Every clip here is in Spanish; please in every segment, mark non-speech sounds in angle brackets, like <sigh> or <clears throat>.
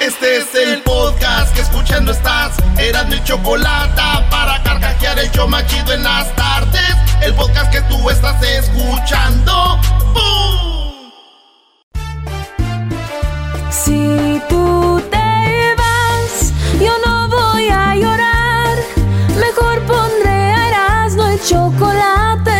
Este es el podcast que escuchando estás. Eran mi chocolate para carcajear el yo machido en las tardes. El podcast que tú estás escuchando. ¡Bum! Si tú te vas, yo no voy a llorar. Mejor pondré a Erasmo el chocolate,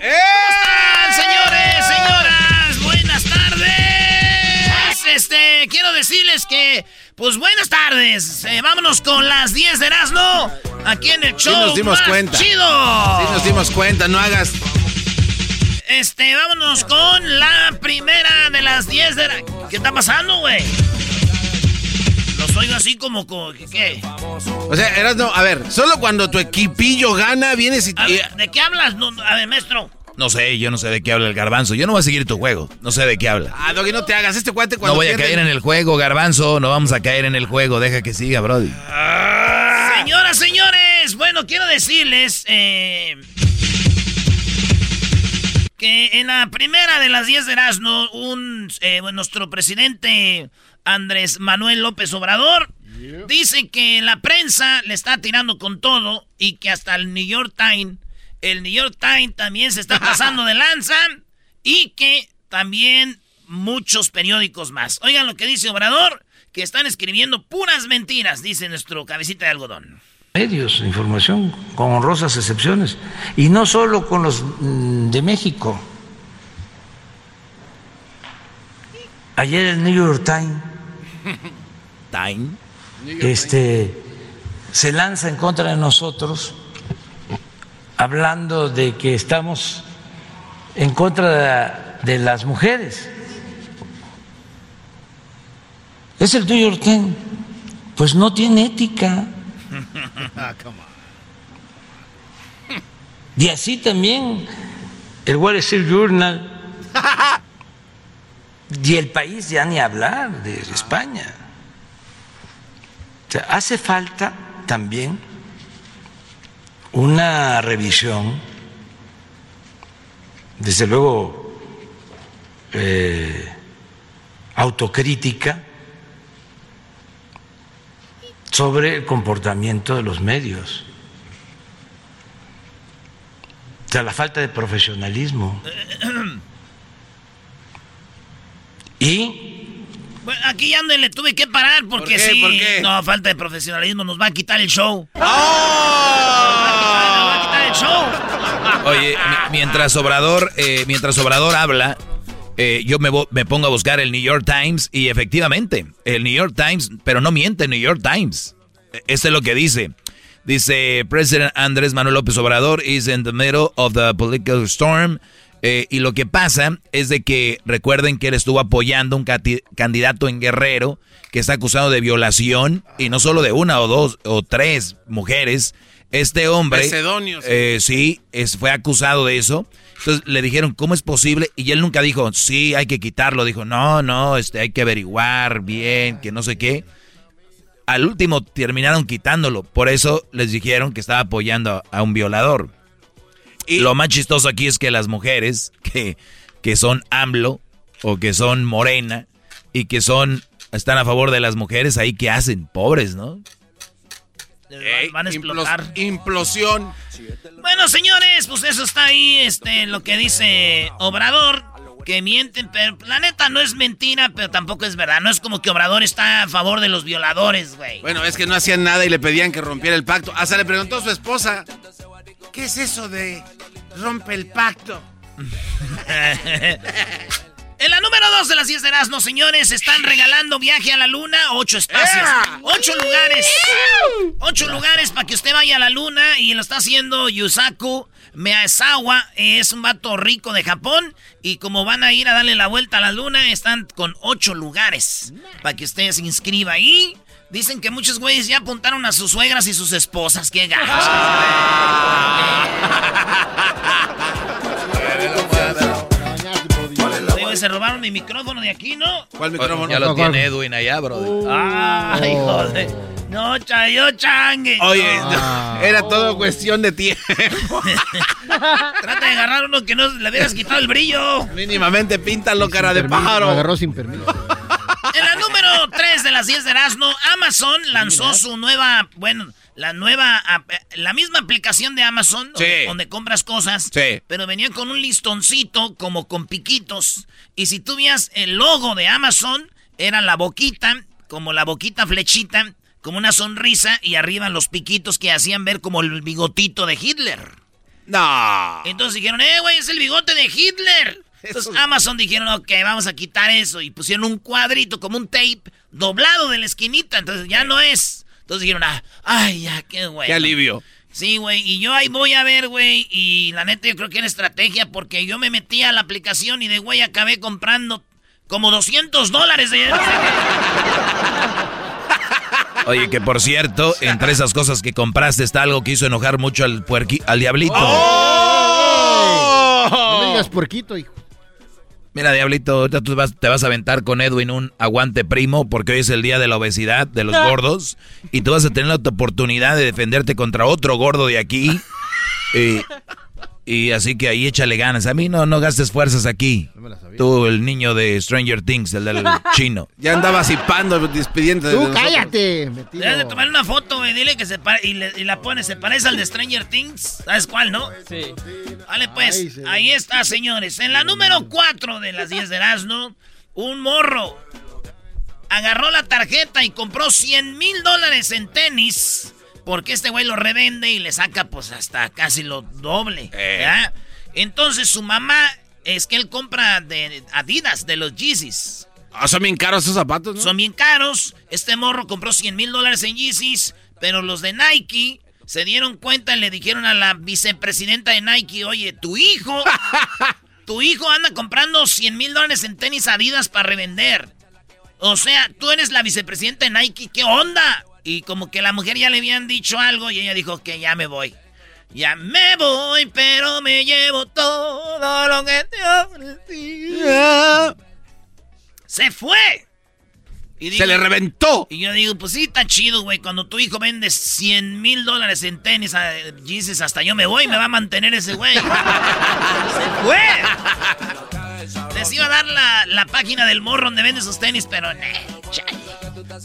¡Eh! Señores, señoras, buenas tardes. Este, quiero decirles que, pues buenas tardes. Eh, vámonos con las 10 de Erasmo. Aquí en el show. Sí nos dimos más cuenta. Chido. Sí nos dimos cuenta, no hagas... Este, vámonos con la primera de las 10 de la... ¿Qué está pasando, güey? Oigo así como, como ¿qué? O sea, eras no, a ver, solo cuando tu equipillo gana, vienes y... A ver, ¿De qué hablas? No, a ver, maestro. No sé, yo no sé de qué habla el garbanzo. Yo no voy a seguir tu juego. No sé de qué habla. Ah, Doggy, no te hagas este cuate cuando No voy a pierde- caer en el juego, garbanzo. No vamos a caer en el juego. Deja que siga, Brody. Señoras, señores, bueno, quiero decirles eh, que en la primera de las 10 de Erasmo, un, eh, nuestro presidente Andrés Manuel López Obrador dice que la prensa le está tirando con todo y que hasta el New York Times, el New York Times también se está <laughs> pasando de lanza y que también muchos periódicos más. Oigan lo que dice Obrador, que están escribiendo puras mentiras, dice nuestro cabecita de algodón. medios de información, con honrosas excepciones, y no solo con los mm, de México. Ayer el New York Times <laughs> Time. este, se lanza en contra de nosotros hablando de que estamos en contra de, de las mujeres. Es el New York Times, pues no tiene ética. <laughs> Y así también el Wall Street Journal <laughs> y el país ya ni hablar de España. O hace falta también una revisión, desde luego eh, autocrítica, sobre el comportamiento de los medios. O sea, la falta de profesionalismo. <clears throat> Y Bueno, aquí ya le tuve que parar porque qué? sí. ¿Por qué? No, falta de profesionalismo, nos va a quitar el show. ¡Oh! Nos va a quitar el show. <laughs> Oye, mi- mientras Obrador, eh, mientras Obrador habla, eh, yo me, me pongo a buscar el New York Times y efectivamente, el New York Times, pero no miente el New York Times. Este es lo que dice. Dice, President Andrés Manuel López Obrador is in the middle of the political storm. Eh, y lo que pasa es de que recuerden que él estuvo apoyando un candidato en Guerrero que está acusado de violación y no solo de una o dos o tres mujeres. Este hombre, eh, sí, es, fue acusado de eso. Entonces le dijeron, ¿cómo es posible? Y él nunca dijo, sí, hay que quitarlo. Dijo, no, no, este, hay que averiguar bien, que no sé qué. al último terminaron quitándolo. Por eso les dijeron que estaba apoyando a, un violador. Y lo más chistoso aquí es que las mujeres que, que son AMLO o que son Morena y que son están a favor de las mujeres, ahí qué hacen, pobres, ¿no? van a explotar. Implosión. Bueno, señores, pues eso está ahí, este, lo que dice Obrador, que mienten, pero la neta no es mentira, pero tampoco es verdad. No es como que Obrador está a favor de los violadores, güey. Bueno, es que no hacían nada y le pedían que rompiera el pacto. Hasta le preguntó a su esposa, ¿qué es eso de rompe el pacto? <laughs> En la número 2 de las 10 de Erasmo, señores, están regalando viaje a la luna, ocho espacios, ocho lugares, ocho lugares para que usted vaya a la luna y lo está haciendo Yusaku Meazawa, es un vato rico de Japón y como van a ir a darle la vuelta a la luna, están con ocho lugares para que usted se inscriba ahí. Dicen que muchos güeyes ya apuntaron a sus suegras y sus esposas, qué gachos. se robaron mi micrófono de aquí, ¿no? ¿Cuál micrófono? Ya lo tiene Edwin allá, bro. Ay, joder. No, chayo changue. Oye, era todo cuestión de tiempo. <laughs> Trata de agarrar uno que no le hubieras quitado el brillo. Mínimamente píntalo, cara de pájaro. agarró sin permiso. En la número 3 de las 10 de Erasmo, Amazon lanzó su nueva, bueno, la nueva, la misma aplicación de Amazon, donde, compras cosas, pero venía con un listoncito como con piquitos. Y si tú veías el logo de Amazon, era la boquita, como la boquita flechita, como una sonrisa, y arriba los piquitos que hacían ver como el bigotito de Hitler. No. Entonces dijeron, eh, güey, es el bigote de Hitler. Entonces Amazon dijeron, ok, vamos a quitar eso. Y pusieron un cuadrito, como un tape, doblado de la esquinita. Entonces ya no es. Entonces dijeron, ah, ay, ya, qué güey. Qué alivio. Sí, güey, y yo ahí voy a ver, güey, y la neta yo creo que era estrategia porque yo me metí a la aplicación y de güey acabé comprando como 200 dólares de... <laughs> Oye, que por cierto, entre esas cosas que compraste está algo que hizo enojar mucho al puerqui, al diablito. ¡Oh! No me digas puerquito, hijo. Mira, Diablito, ahorita tú te vas a aventar con Edwin un aguante primo porque hoy es el día de la obesidad, de los gordos, y tú vas a tener la oportunidad de defenderte contra otro gordo de aquí. <laughs> Eh, y así que ahí échale ganas. A mí no, no gastes fuerzas aquí. Tú, el niño de Stranger Things, el del <laughs> chino. Ya andaba zipando, despidiendo. Tú cállate. Debes de tomar una foto, güey. Dile que se y, la pone. Se parece al de Stranger Things. ¿Sabes cuál, no? Sí. Vale, pues. Ahí está, señores. En la número 4 de las 10 de Erasmo, un morro agarró la tarjeta y compró 100 mil dólares en tenis porque este güey lo revende y le saca pues hasta casi lo doble. Eh. Entonces su mamá es que él compra de Adidas, de los Yeezys. Ah, son bien caros esos zapatos, ¿no? Son bien caros. Este morro compró 100 mil dólares en Yeezys, pero los de Nike se dieron cuenta y le dijeron a la vicepresidenta de Nike, oye, tu hijo, <laughs> tu hijo anda comprando 100 mil dólares en tenis Adidas para revender. O sea, tú eres la vicepresidenta de Nike, ¿qué onda? Y como que la mujer ya le habían dicho algo y ella dijo que ya me voy. Ya me voy, pero me llevo todo lo que te ofrecí. Se fue. Y se le reventó. Y yo digo, pues sí, está chido, güey. Cuando tu hijo vende 100 mil dólares en tenis, dices, hasta yo me voy, me va a mantener ese güey. <laughs> se fue. Les iba a dar la, la, página del morro donde vende sus tenis, pero no,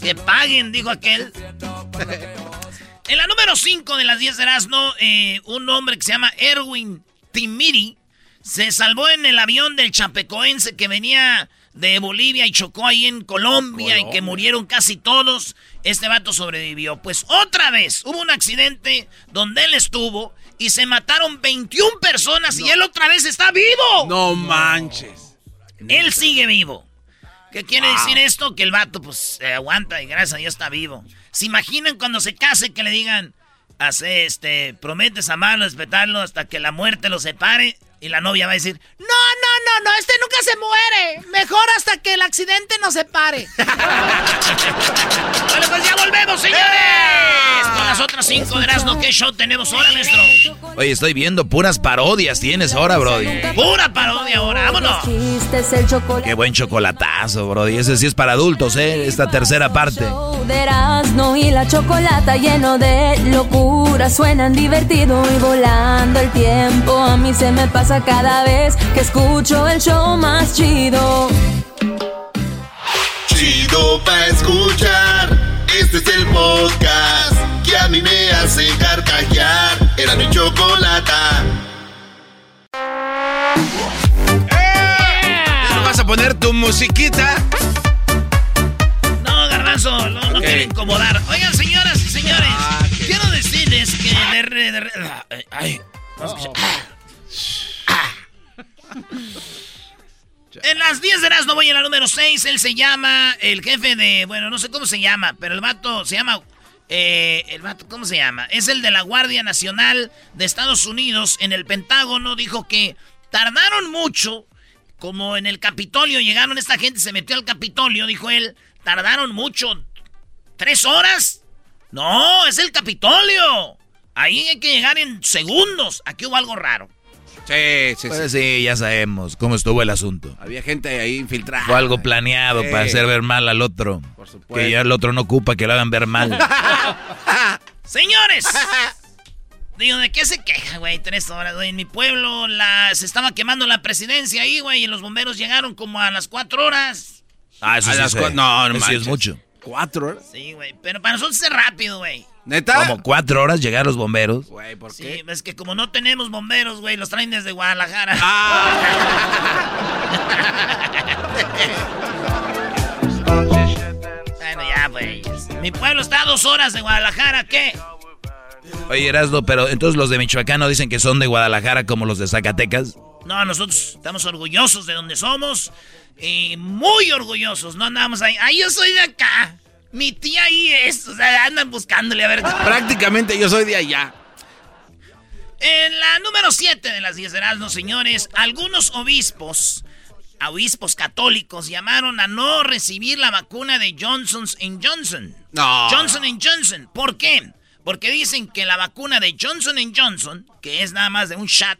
que paguen, dijo aquel. <laughs> en la número 5 de las 10 de Erasmo, eh, un hombre que se llama Erwin Timiri se salvó en el avión del Chapecoense que venía de Bolivia y chocó ahí en Colombia, y que murieron casi todos. Este vato sobrevivió. Pues otra vez hubo un accidente donde él estuvo y se mataron 21 personas y él otra vez está vivo. No manches. Él sigue vivo. ¿Qué quiere decir esto? Que el vato, pues, se aguanta y gracias a Dios está vivo. ¿Se imaginan cuando se case que le digan, hace este, prometes amarlo, respetarlo hasta que la muerte lo separe? Y la novia va a decir, no, no, no, no, este nunca se muere. Mejor hasta que el accidente nos separe. <laughs> bueno, pues ya volvemos, señores. Con las otras cinco de Erasmo, ¿qué show tenemos ahora, maestro? Oye, estoy viendo puras parodias tienes ahora, Brody. Pura parodia ahora, vámonos. Qué buen chocolatazo, Brody. Ese sí es para adultos, ¿eh? Esta tercera parte. Y la chocolata lleno de locura. Suenan divertido y volando el tiempo. A mí se me pasa cada vez que escucho el show más chido. Chido pa' escuchar. Este es el podcast que a mí me hace carcajear. Era mi chocolata. ¿No vas a poner tu musiquita? No, garbanzo, no, no quiero incomodar. Oigan, señoras y señores, quiero decirles que de re- de re- ay, ay, vamos a escuchar. Ah. En las 10 de las no voy a la número 6. Él se llama el jefe de. Bueno, no sé cómo se llama, pero el vato se llama. Eh, el ¿cómo se llama? Es el de la Guardia Nacional de Estados Unidos. En el Pentágono dijo que tardaron mucho. Como en el Capitolio llegaron, esta gente se metió al Capitolio, dijo él. Tardaron mucho. ¿Tres horas? No, es el Capitolio. Ahí hay que llegar en segundos. Aquí hubo algo raro. Sí, sí, Pues sí. sí, ya sabemos cómo estuvo el asunto. Había gente ahí infiltrada. Fue algo planeado Sí. para hacer ver mal al otro. Por supuesto. Que ya el otro no ocupa que lo hagan ver mal. <laughs> Señores. <laughs> Digo, ¿de qué se queja, güey? Tres horas, güey. En mi pueblo la, se estaba quemando la presidencia ahí, güey. Y los bomberos llegaron como a las cuatro horas. Ah, eso A sí las no, no es mucho. ¿Cuatro horas? Sí, güey. Pero para nosotros es rápido, güey. ¿Neta? Como cuatro horas llegar los bomberos. Güey, ¿por Sí, qué? es que como no tenemos bomberos, güey, los traen desde Guadalajara. <laughs> bueno, ya, güey. Mi pueblo está a dos horas de Guadalajara, ¿qué? Oye, Erasmo, pero entonces los de Michoacán no dicen que son de Guadalajara como los de Zacatecas. No, nosotros estamos orgullosos de donde somos. Y muy orgullosos. No andamos ahí. Ay, yo soy de acá. Mi tía ahí es. O sea, andan buscándole a ver. Prácticamente yo soy de allá. En la número 7 de las 10 de Erasmo, señores, algunos obispos, obispos católicos, llamaron a no recibir la vacuna de Johnson Johnson. No. Johnson Johnson. ¿Por qué? Porque dicen que la vacuna de Johnson Johnson, que es nada más de un shot,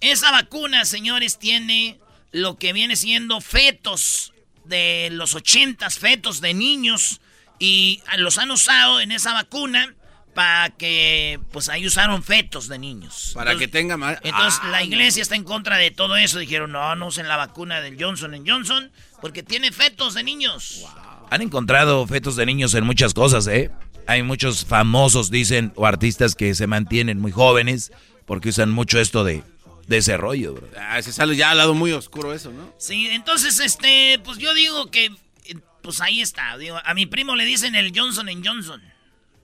esa vacuna, señores, tiene lo que viene siendo fetos de los 80, fetos de niños, y los han usado en esa vacuna para que, pues ahí usaron fetos de niños. Para Entonces- que tenga más. entonces Ah, la iglesia está en contra de todo eso. Dijeron, no, no usen la vacuna del Johnson Johnson porque tiene fetos de niños. Han encontrado fetos de niños en muchas cosas, ¿eh? Hay muchos famosos, dicen, o artistas que se mantienen muy jóvenes porque usan mucho esto de, de ese rollo, bro. Ah, se sale ya al lado muy oscuro eso, ¿no? Sí, entonces, este, pues yo digo que, eh, pues ahí está. Digo, a mi primo le dicen el Johnson Johnson.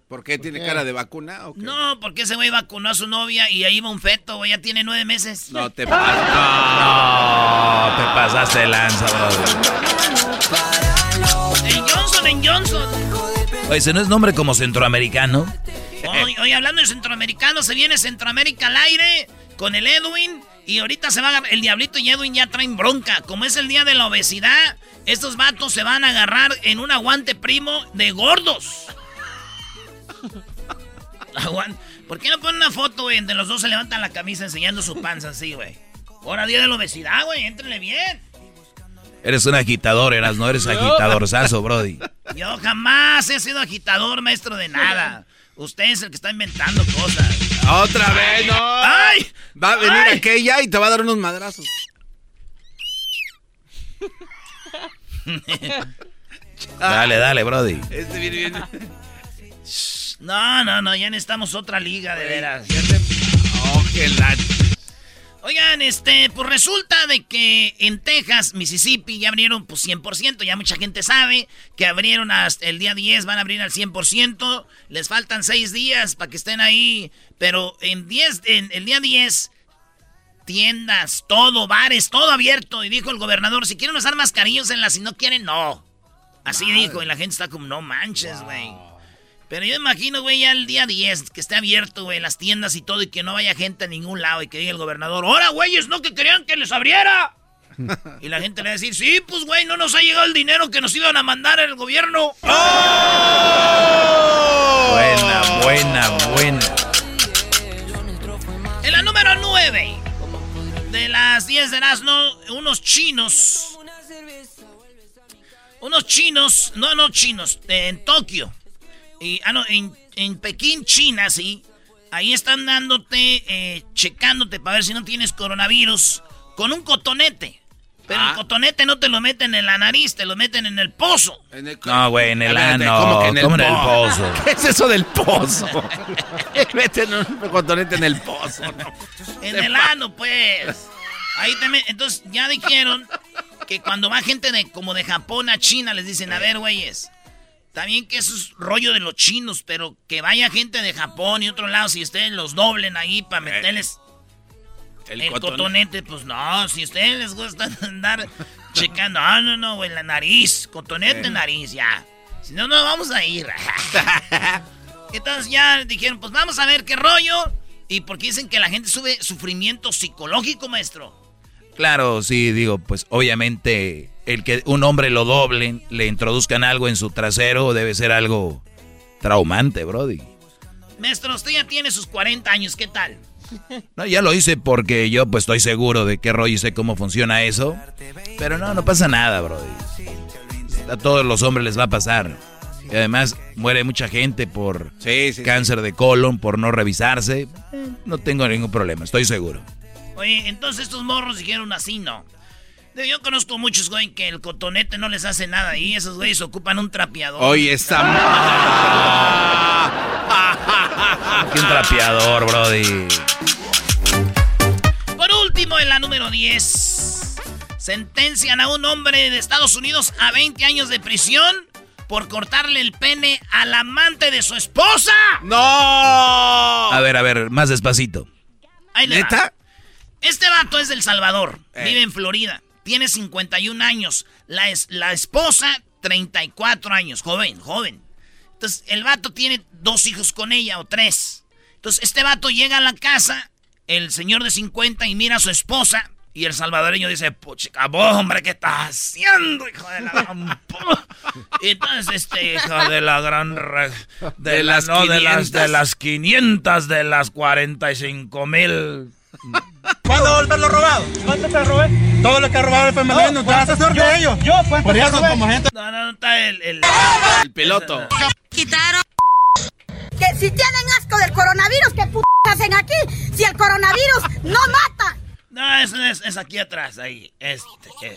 ¿Por qué tiene cara de vacuna o qué? No, porque ese güey vacunó a su novia y ahí va un feto, güey, ya tiene nueve meses. No te pases. No, te pasaste de lanza, bro. El Johnson Johnson. Oye, ese no es nombre como centroamericano. Oye, oye, hablando de centroamericano, se viene Centroamérica al aire con el Edwin. Y ahorita se va a agarrar, el Diablito y Edwin ya traen bronca. Como es el día de la obesidad, estos vatos se van a agarrar en un aguante primo de gordos. <laughs> ¿Por qué no ponen una foto, güey? Entre los dos se levantan la camisa enseñando su panza así, güey. Ahora día de la obesidad, güey, éntrenle bien. Eres un agitador, eras, no eres <laughs> agitadorzazo, Brody. Yo jamás he sido agitador, maestro de nada. Usted es el que está inventando cosas. Otra vez, no. ¡Ay! Va a venir ¡Ay! aquella y te va a dar unos madrazos. Dale, dale, Brody. Este viene bien. No, no, no, ya necesitamos otra liga, de veras. Oh, qué la- Oigan, este, pues resulta de que en Texas, Mississippi, ya abrieron pues 100%, ya mucha gente sabe que abrieron hasta el día 10, van a abrir al 100%, les faltan 6 días para que estén ahí, pero en 10, en el día 10, tiendas, todo, bares, todo abierto, y dijo el gobernador, si quieren usar mascarillas en las, si no quieren, no. Así dijo, y la gente está como, no manches, güey. Pero yo imagino, güey, ya el día 10, que esté abierto, güey, las tiendas y todo, y que no vaya gente a ningún lado, y que diga el gobernador, ¡Ahora, güeyes, no que querían que les abriera! <laughs> y la gente le va a decir, sí, pues, güey, no nos ha llegado el dinero que nos iban a mandar el gobierno. ¡Oh! Buena, buena, buena. En la número 9 de las 10 de Erasmo, unos chinos. Unos chinos, no, no chinos, en Tokio. Y, ah, no, en, en Pekín, China, sí. Ahí están dándote, eh, checándote para ver si no tienes coronavirus con un cotonete. Pero el Ah. cotonete no te lo meten en la nariz, te lo meten en el pozo. En el- No, güey, en el ano. ¿cómo que en el ¿Cómo en el po- pozo? <laughs> ¿Qué es eso del pozo? <laughs> Meten un cotonete en el pozo. ¿no? En Se el pa- ano, pues. Ahí me- Entonces ya dijeron que cuando va gente de como de Japón a China les dicen, a ver, güeyes, también que eso es rollo de los chinos, pero que vaya gente de Japón y otro lado, si ustedes los doblen ahí para meterles El, el, cotonete. cotonete, pues no, si a ustedes les gusta <laughs> andar checando, no, no, no, güey, la nariz, cotonete, nariz, ya. Si no, no vamos a ir. <laughs> Entonces ya dijeron, pues vamos a ver qué rollo. Y porque dicen que la gente sube sufrimiento psicológico, maestro. Claro, sí, digo, pues obviamente el que un hombre lo doblen, le introduzcan algo en su trasero, debe ser algo traumante, Brody. Maestro, usted ya tiene sus 40 años, ¿qué tal? <laughs> No, ya lo hice porque yo pues estoy seguro de qué rollo y sé cómo funciona eso. Pero no, no pasa nada, Brody. A todos los hombres les va a pasar. Y además muere mucha gente por Sí, sí. cáncer de colon, por no revisarse. Eh, No tengo ningún problema, estoy seguro. Oye, entonces estos morros dijeron así, ¿no? Yo conozco muchos, güey, que el cotonete no les hace nada y esos güeyes ocupan un trapeador. Oye, esta... Qué <laughs> un trapeador, Brody. Por último, en la número 10, sentencian a un hombre de Estados Unidos a 20 años de prisión por cortarle el pene al amante de su esposa. ¡No! A ver, a ver, más despacito. Ahí le va. ¿Neta? Este vato es del Salvador, Eh. vive en Florida, tiene 51 años, la, es- la esposa 34 años, joven, joven. Entonces, el vato tiene dos hijos con ella o tres. Entonces, este vato llega a la casa, el señor de 50 y mira a su esposa y el salvadoreño dice, puchica, vos, hombre, ¿qué estás haciendo, hijo de la gran pu-?" Y entonces, este hijo de la gran... re- De, De las no, de las, 500. de las 500, de las 45 mil... ¿Cuándo volver lo robado? ¿Cuánto te robé? Todo lo que ha robado el FMLN, no, te vas a hacer de ellos. Yo, Por eso, como gente. No, no, no está el... el- El piloto. quitaron. Que si tienen asco del coronavirus, ¿qué p hacen aquí? Si el coronavirus no mata. No, es, es, es aquí atrás, ahí. Este, este.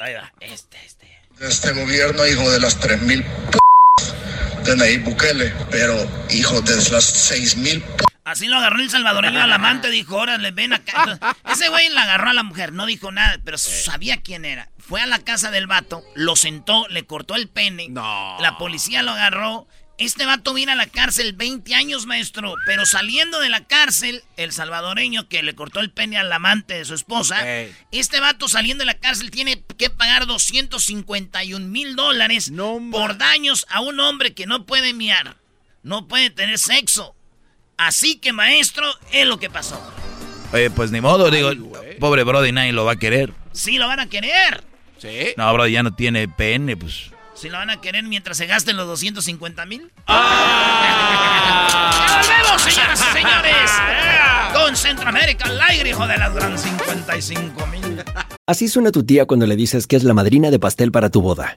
Ahí va, este, este. este gobierno, hijo de las 3.000 p de Nayib Bukele, pero hijo de las 6.000 p Así lo agarró el salvadoreño al amante, dijo, órale, ven acá. Ese güey la agarró a la mujer, no dijo nada, pero sabía quién era. Fue a la casa del vato, lo sentó, le cortó el pene. No. La policía lo agarró. Este vato viene a la cárcel 20 años, maestro. Pero saliendo de la cárcel, el salvadoreño que le cortó el pene al amante de su esposa, este vato saliendo de la cárcel tiene que pagar 251 mil dólares No, por daños a un hombre que no puede miar, no puede tener sexo. Así que, maestro, es lo que pasó. Oye, pues ni modo, digo, pobre Brody nadie lo va a querer. Sí lo van a querer. ¿Sí? No, Brody ya no tiene pene, pues. Sí lo van a querer mientras se gasten los 250 mil. <laughs> ¡Ah! ¡Ya volvemos, señoras y señores! Con Centroamérica al aire, hijo de las gran 55 mil. Así suena tu tía cuando le dices que es la madrina de pastel para tu boda.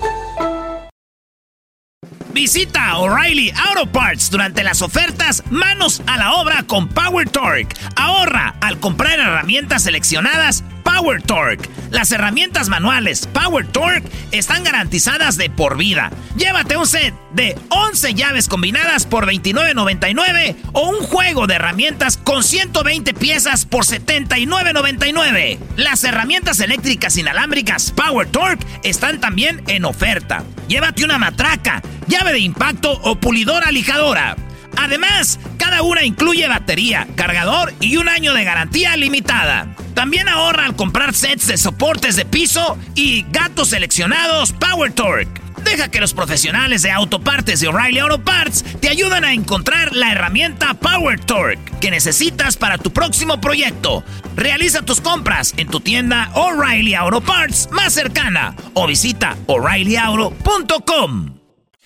Visita O'Reilly Auto Parts durante las ofertas Manos a la obra con Power Torque. Ahorra al comprar herramientas seleccionadas Power Torque. Las herramientas manuales Power Torque están garantizadas de por vida. Llévate un set de 11 llaves combinadas por $29.99 o un juego de herramientas con 120 piezas por $79.99. Las herramientas eléctricas inalámbricas Power Torque están también en oferta. Llévate una matraca, llave de impacto o pulidora lijadora. Además, cada una incluye batería, cargador y un año de garantía limitada. También ahorra al comprar sets de soportes de piso y gatos seleccionados Power Torque. Deja que los profesionales de autopartes de O'Reilly Auto Parts te ayuden a encontrar la herramienta Power Torque que necesitas para tu próximo proyecto. Realiza tus compras en tu tienda O'Reilly Auto Parts más cercana o visita o'ReillyAuto.com.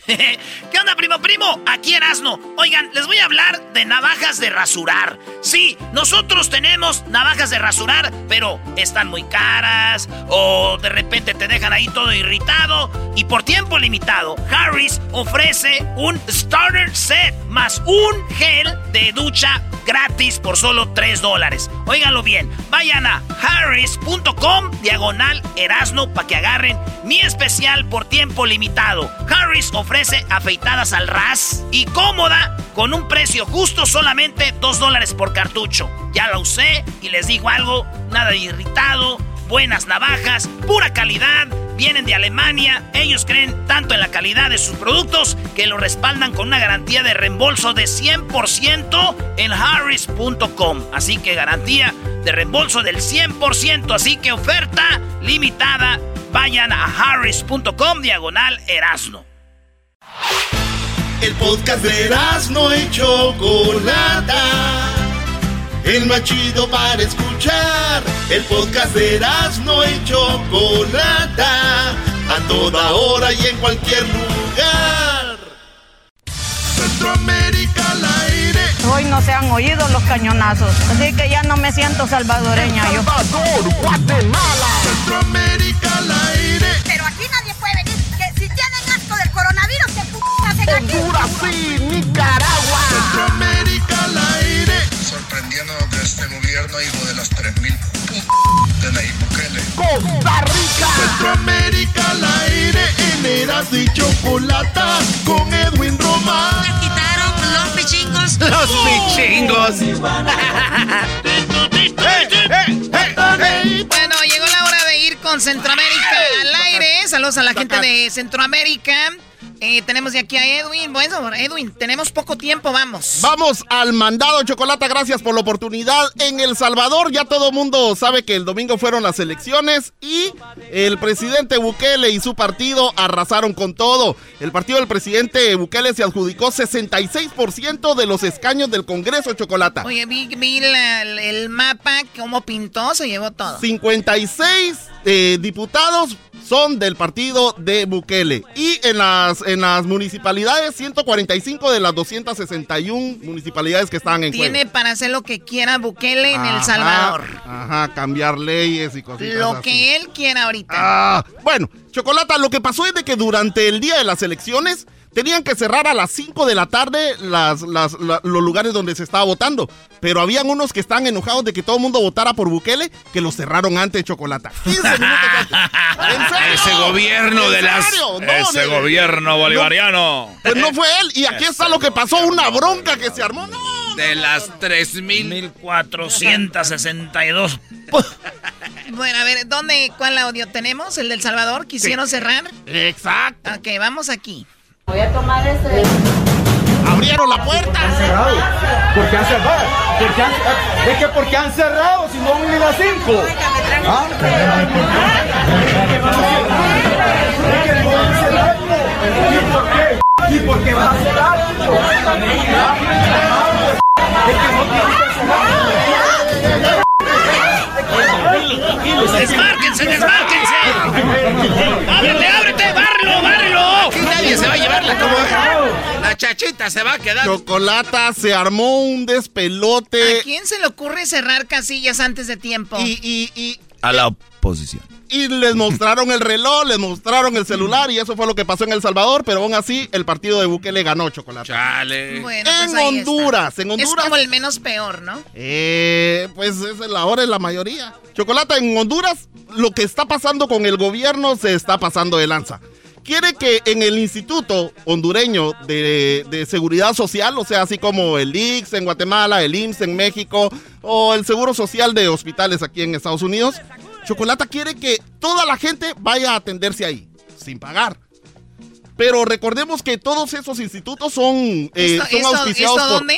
<laughs> ¿Qué onda, primo, primo? Aquí Erasno. Oigan, les voy a hablar de navajas de rasurar. Sí, nosotros tenemos navajas de rasurar, pero están muy caras o de repente te dejan ahí todo irritado. Y por tiempo limitado, Harris ofrece un starter set más un gel de ducha gratis por solo 3 dólares. Óiganlo bien, vayan a harris.com diagonal erasno para que agarren mi especial por tiempo limitado. Harris ofrece afeitadas al ras y cómoda con un precio justo solamente 2 dólares por cartucho. Ya la usé y les digo algo, nada irritado, buenas navajas, pura calidad vienen de Alemania. Ellos creen tanto en la calidad de sus productos que lo respaldan con una garantía de reembolso de 100% en harris.com. Así que garantía de reembolso del 100%. Así que oferta limitada. Vayan a harris.com diagonal erasno. El podcast de Erasno y Chocolata. El más chido para escuchar. El podcast de Erasmo y Chocolata. A toda hora y en cualquier lugar. Centroamérica al aire. Hoy no se han oído los cañonazos. Así que ya no me siento salvadoreña yo. Guatemala. Centroamérica al aire. Honduras y Nicaragua. Centroamérica al aire. Sorprendiendo de este gobierno, hijo de las 3000 de Nayib Bukele. Costa Rica. Centroamérica al aire. En Erasmo y Chocolata. Con Edwin Román. quitaron los pichingos. <laughs> Los pichingos. <laughs> Bueno, llegó la hora de ir con Centroamérica al aire. Saludos a la gente de Centroamérica. Eh, tenemos de aquí a Edwin. Bueno, Edwin, tenemos poco tiempo, vamos. Vamos al mandado Chocolata, gracias por la oportunidad. En El Salvador ya todo mundo sabe que el domingo fueron las elecciones y el presidente Bukele y su partido arrasaron con todo. El partido del presidente Bukele se adjudicó 66% de los escaños del Congreso Chocolata. Oye, vi, vi la- el mapa, cómo pintó, se llevó todo. 56 eh, diputados son del partido de Bukele. Y en las, en las municipalidades, 145 de las 261 municipalidades que estaban en juego. Tiene para hacer lo que quiera Bukele en El Salvador. Ajá, cambiar leyes y cositas Lo así. que él quiera ahorita. Ah, bueno, Chocolata, lo que pasó es de que durante el día de las elecciones tenían que cerrar a las 5 de la tarde las, las- la- los lugares donde se estaba votando. Pero habían unos que estaban enojados de que todo el mundo votara por Bukele, que los cerraron antes, Chocolata. 15 minutos antes. ¿En serio? Ese gobierno ¿En de las. No, ese de- gobierno bolivariano. Pues no fue él. Y aquí está lo que pasó, una bronca que se armó. No, De las 3000. 1462. <laughs> Bueno, a ver, ¿dónde, cuál audio tenemos? ¿El del Salvador? ¿Quisieron cerrar? Exacto. Ok, vamos aquí. Voy a tomar ese. Abrieron la puerta. cerrado? ¿Por qué han cerrado? ¿Por qué han- es que porque han cerrado, si no ni las 5. ¿Ah? Han. ¿Y por qué? ¿Y por qué vas a cerrar? Es que no tienes que cerrar. ¡Desmárquense, desmárquense! ¡Ábrete, ábrete! ¡Bárrelo, bárrelo! Aquí nadie se va a llevar la como. La chachita se va a quedar. Chocolata, se armó un despelote. ¿A quién se le ocurre cerrar casillas antes de tiempo? Y, y, y, A la oposición. y les mostraron el reloj, les mostraron el celular y eso fue lo que pasó en El Salvador, pero aún así el partido de Bukele ganó Chocolata. Chale. Bueno, pues en. Honduras, en Es Honduras. como el menos peor, ¿no? Eh, pues es la hora es la mayoría. Chocolata, en Honduras, lo que está pasando con el gobierno se está pasando de lanza. Quiere que en el Instituto Hondureño de, Seguridad Social, o sea, así como el IX en Guatemala, el IMSS en México, o el Seguro Social de hospitales aquí en Estados Unidos, Chocolata quiere que toda la gente vaya a atenderse ahí, sin pagar. Pero recordemos que todos esos institutos son, eh, ¿Esto- son esto- auspiciados esto por- dónde?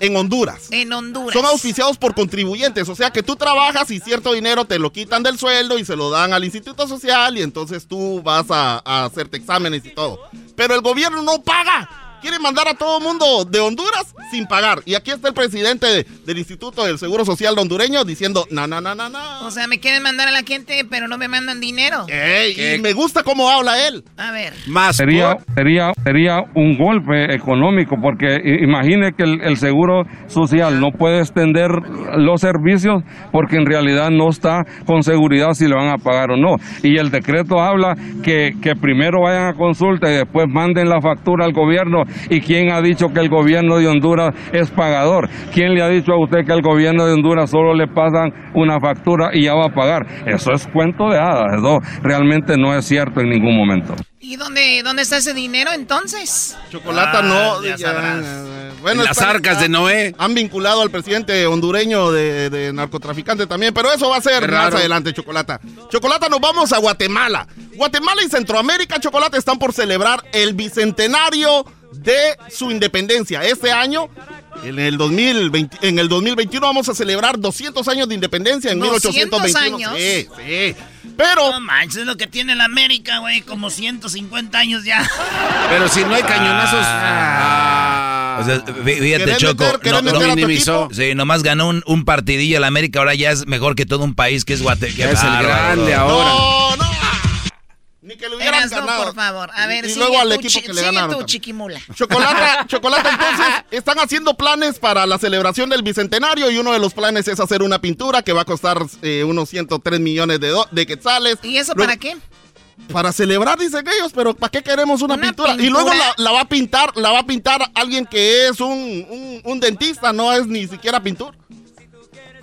en Honduras. En Honduras. Son auspiciados por contribuyentes, o sea que tú trabajas y cierto dinero te lo quitan del sueldo y se lo dan al Instituto Social y entonces tú vas a, a hacerte exámenes y todo. Pero el gobierno no paga. Quiere mandar a todo el mundo de Honduras sin pagar. Y aquí está el presidente de- del Instituto del Seguro Social hondureño diciendo, na, na, na, na, na. O sea, me quieren mandar a la gente, pero no me mandan dinero. Ey, y me gusta cómo habla él. A ver. Más sería, sería, sería un golpe económico porque imagine que el, el seguro social no puede extender los servicios porque en realidad no está con seguridad si le van a pagar o no. Y el decreto habla que, que primero vayan a consulta y después manden la factura al gobierno. ¿Y quién ha dicho que el gobierno de Honduras es pagador? ¿Quién le ha dicho a usted que el gobierno de Honduras solo le pasan una factura y ya va a pagar? Eso es cuento de hadas. Eso realmente no es cierto en ningún momento. ¿Y dónde, dónde está ese dinero entonces? Chocolata Ah, no. ya ya, sabrás. eh, En las arcas de Noé. Han vinculado al presidente hondureño de, de narcotraficante también, pero eso va a ser más adelante, Chocolata. Chocolata, nos vamos a Guatemala. Guatemala y Centroamérica, Chocolata, están por celebrar el bicentenario de su independencia. Este año, en el, 2020, en el 2021, vamos a celebrar 200 años de independencia en 200 1821. años. Sí, sí. Pero. No manches, es lo que tiene la América, güey, como 150 años ya. <laughs> Pero si no hay cañonazos. O sea, fí- fíjate, ¿Querés Choco. meter- minimizó. Sí, nomás ganó un, un partidillo el América, ahora ya es mejor que todo un país que es Guatemala. Es el grande ahora. No, no. Ni que le hubieran Erasno, ganado. por favor. A ver, y sigue luego al equipo chi- que le ganaron también. chiquimula. Chocolata, <laughs> chocolate, entonces están haciendo planes para la celebración del bicentenario y uno de los planes es hacer una pintura que va a costar eh, unos 103 millones de, de quetzales. ¿Y eso Luego- para qué? Para celebrar, dicen ellos, pero ¿para qué queremos una, ¿Una pintura? Y luego la, la va a pintar, la va a pintar alguien que es un, un- un dentista, no es ni siquiera pintor.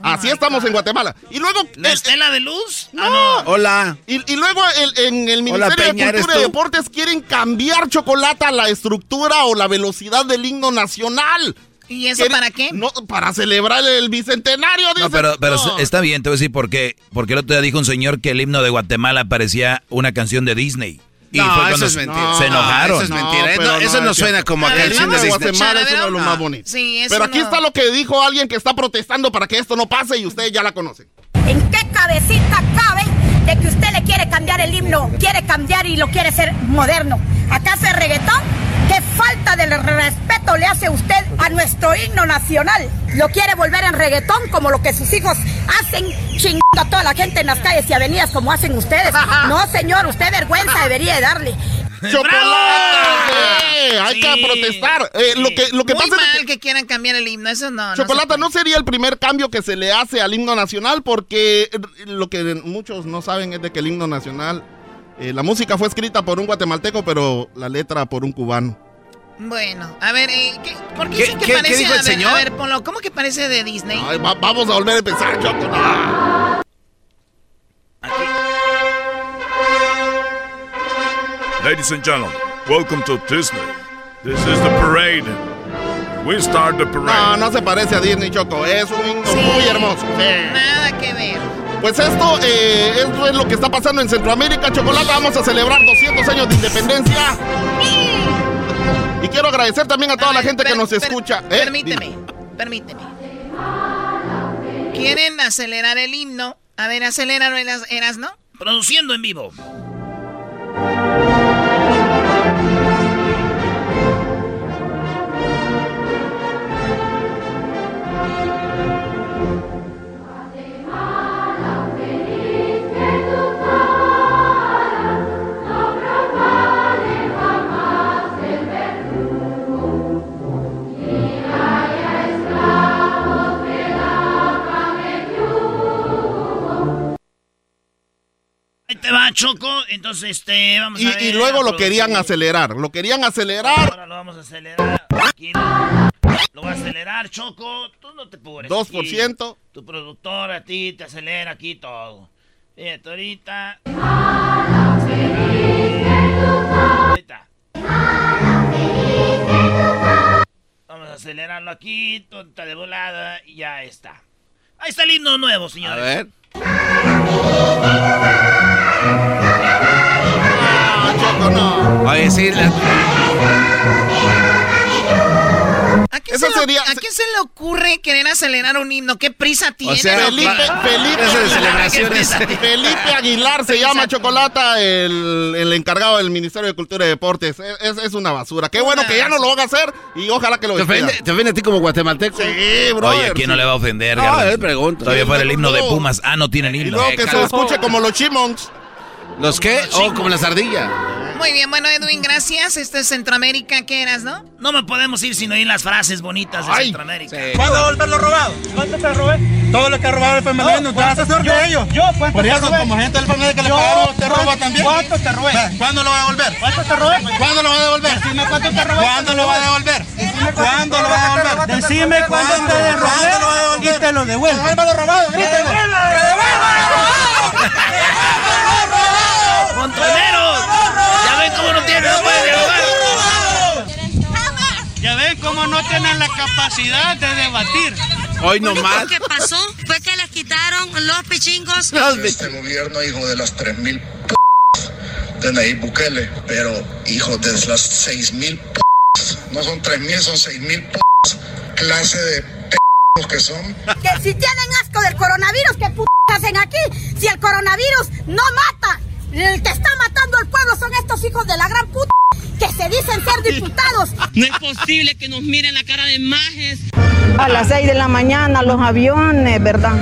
Así estamos en Guatemala. Y luego. ¿La estela de luz? No. Ah, Hola. Y, y luego el- en el Hola, Ministerio Peña, de ¿eres Cultura y? Deportes quieren cambiar chocolate a la estructura o la velocidad del himno nacional. ¿Y eso Quieren- para qué? No, para celebrar el bicentenario. No, dicen. pero, pero No. está bien, te voy a decir por qué. Porque el otro día dijo un señor que el himno de Guatemala parecía una canción de Disney. Y No, fue eso cuando es se- mentira. se No, enojaron. eso es mentira. pero No, eso no es suena como a El de. Guatemala es uno de los más bonitos. Sí, eso Pero aquí no- está lo que dijo alguien que está protestando para que esto no pase y ustedes ya la conocen. ¿En qué cabecita cabe de que usted le quiere cambiar el himno? Quiere cambiar y lo quiere ser moderno. ¿Acaso es reggaetón? ¿Qué falta de respeto le hace usted a nuestro himno nacional? Lo quiere volver en reggaetón como lo que sus hijos hacen chingando a toda la gente en las calles y avenidas como hacen ustedes. <laughs> No, señor, usted vergüenza debería de darle. ¡Chocolate! Hay que protestar. Eh, lo que, lo que Muy pasa es mal que... quieran cambiar el himno, eso no. no Chocolata, se no sería el primer cambio que se le hace al himno nacional porque lo que muchos no saben es de que el himno nacional, eh, la música fue escrita por un guatemalteco, pero la letra por un cubano. Bueno, a ver, eh, ¿qué, ¿por qué, ¿Qué- dicen que qué- qué parece? dijo el a ver, señor? A ver, ponlo, ¿cómo que parece de Disney? Ay, va- vamos a volver a empezar, Choco. no. Ladies and gentlemen, welcome to Disney. This is the parade. We start the parade. No, no se parece a Disney, Choco. Es un himno muy hermoso. Sí. Nada que ver. Pues esto, eh, esto es lo que está pasando en Centroamérica, Chocolata. Vamos a celebrar 200 años de independencia. Y quiero agradecer también a toda la gente que nos escucha. ¿Eh? Permíteme, permíteme. ¿Quieren acelerar el himno? A ver, aceléralo, Eras, Eras, ¿no? Produciendo en vivo. Te va, Choco. Entonces, este, vamos Y, a ver. y luego lo querían acelerar. Lo querían acelerar. Ahora lo vamos a acelerar. Aquí. Lo voy a acelerar, Choco. Tú no te pobres. 2%. Aquí. Tu productor a ti te acelera aquí todo. Fíjate, ahorita. Ahorita. Vamos a acelerarlo aquí, tonta de volada, y ya está. Ahí está el himno nuevo, señores. A ver. Choco, no. Oye, sí, la- ¿A quién, Eso se, le- sería- ¿A quién se le ocurre querer acelerar un himno? ¿Qué prisa tiene? sea, Felipe, Felipe, Eso de celebraciones. <laughs> Felipe Aguilar se llama Chocolata, el, el encargado del Ministerio de Cultura y Deportes. Es, una basura. Qué bueno que ya no lo haga hacer y ojalá que lo ¿Te despida. ofende, ¿Te ofende a ti como guatemalteco? Sí, bro. Oye, ¿a quién no le va a ofender, Garbanzo? eh, pregunto. Todavía fuera el himno de Pumas. Ah, no tienen Y himno. luego Eh, que se escuche como los Chimons. ¿Los qué? Oh, como las ardillas. Muy bien, bueno, Edwin, gracias. Este es Centroamérica, ¿qué eras, no? No me podemos ir sin oír las frases bonitas de Ay, Centroamérica. ¿Cuándo volver lo robado? ¿Cuánto te robé? Todo lo que ha robado el FMLN, ¿no te vas a hacer de ellos? Yo, ¿cuánto Por eso, como gente del FMLN que le pagaron, te roba también. ¿Cuánto te robé? ¿Cuándo lo va a devolver? ¿Cuánto te robé? ¿Cuándo lo va a devolver? Decime cuánto te robé. ¿Cuándo lo va a devolver? ¿Cuándo lo va a devolver? Decime cuánto te robé y te lo devuelvo. ¡Devuelva lo robado! ¡Grítalo! ¡Ya ven cómo no tienen, no pueden dialogar! Ya ven cómo no tienen la capacidad de debatir. Hoy no más. que pasó fue que les quitaron los pichingos. Este gobierno, hijo de las 3000 p de Nayib Bukele, pero hijo de las 6000 p no son 3000, son 6000 p clase de p que son. Que si tienen asco del coronavirus, ¿qué p hacen aquí? Si el coronavirus no mata, el que está matando al pueblo son estos hijos de la gran puta que se dicen ser diputados. No es posible que nos miren la cara de majes. A las 6 de la mañana los aviones, ¿verdad?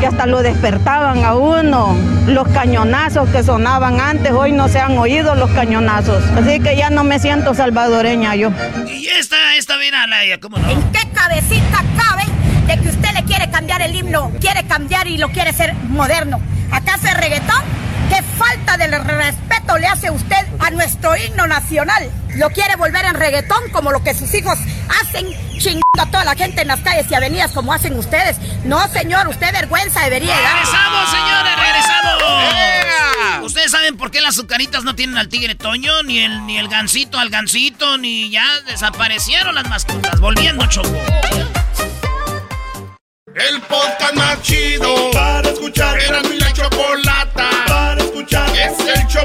Que hasta lo despertaban a uno. Los cañonazos que sonaban antes, hoy no se han oído los cañonazos. Así que ya no me siento salvadoreña yo. Y esta, esta viene a la ¿cómo no? ¿En qué cabecita cabe de que usted le quiere cambiar el himno, quiere cambiar y lo quiere hacer moderno? ¿Acaso es reggaetón? ¿Qué falta de respeto le hace usted a nuestro himno nacional? ¿Lo quiere volver en reggaetón como lo que sus hijos hacen chingando a toda la gente en las calles y avenidas como hacen ustedes? No, señor, usted vergüenza debería dar. ¡Regresamos, señores! ¡Regresamos! ¿Ustedes saben por qué las azucaritas no tienen al tigre Toño? Ni el, ni el gancito al gancito, ni ya desaparecieron las mascotas. Volviendo, Choco. El podcast más chido para escuchar. Era mi la chocolata escuchar. Es el show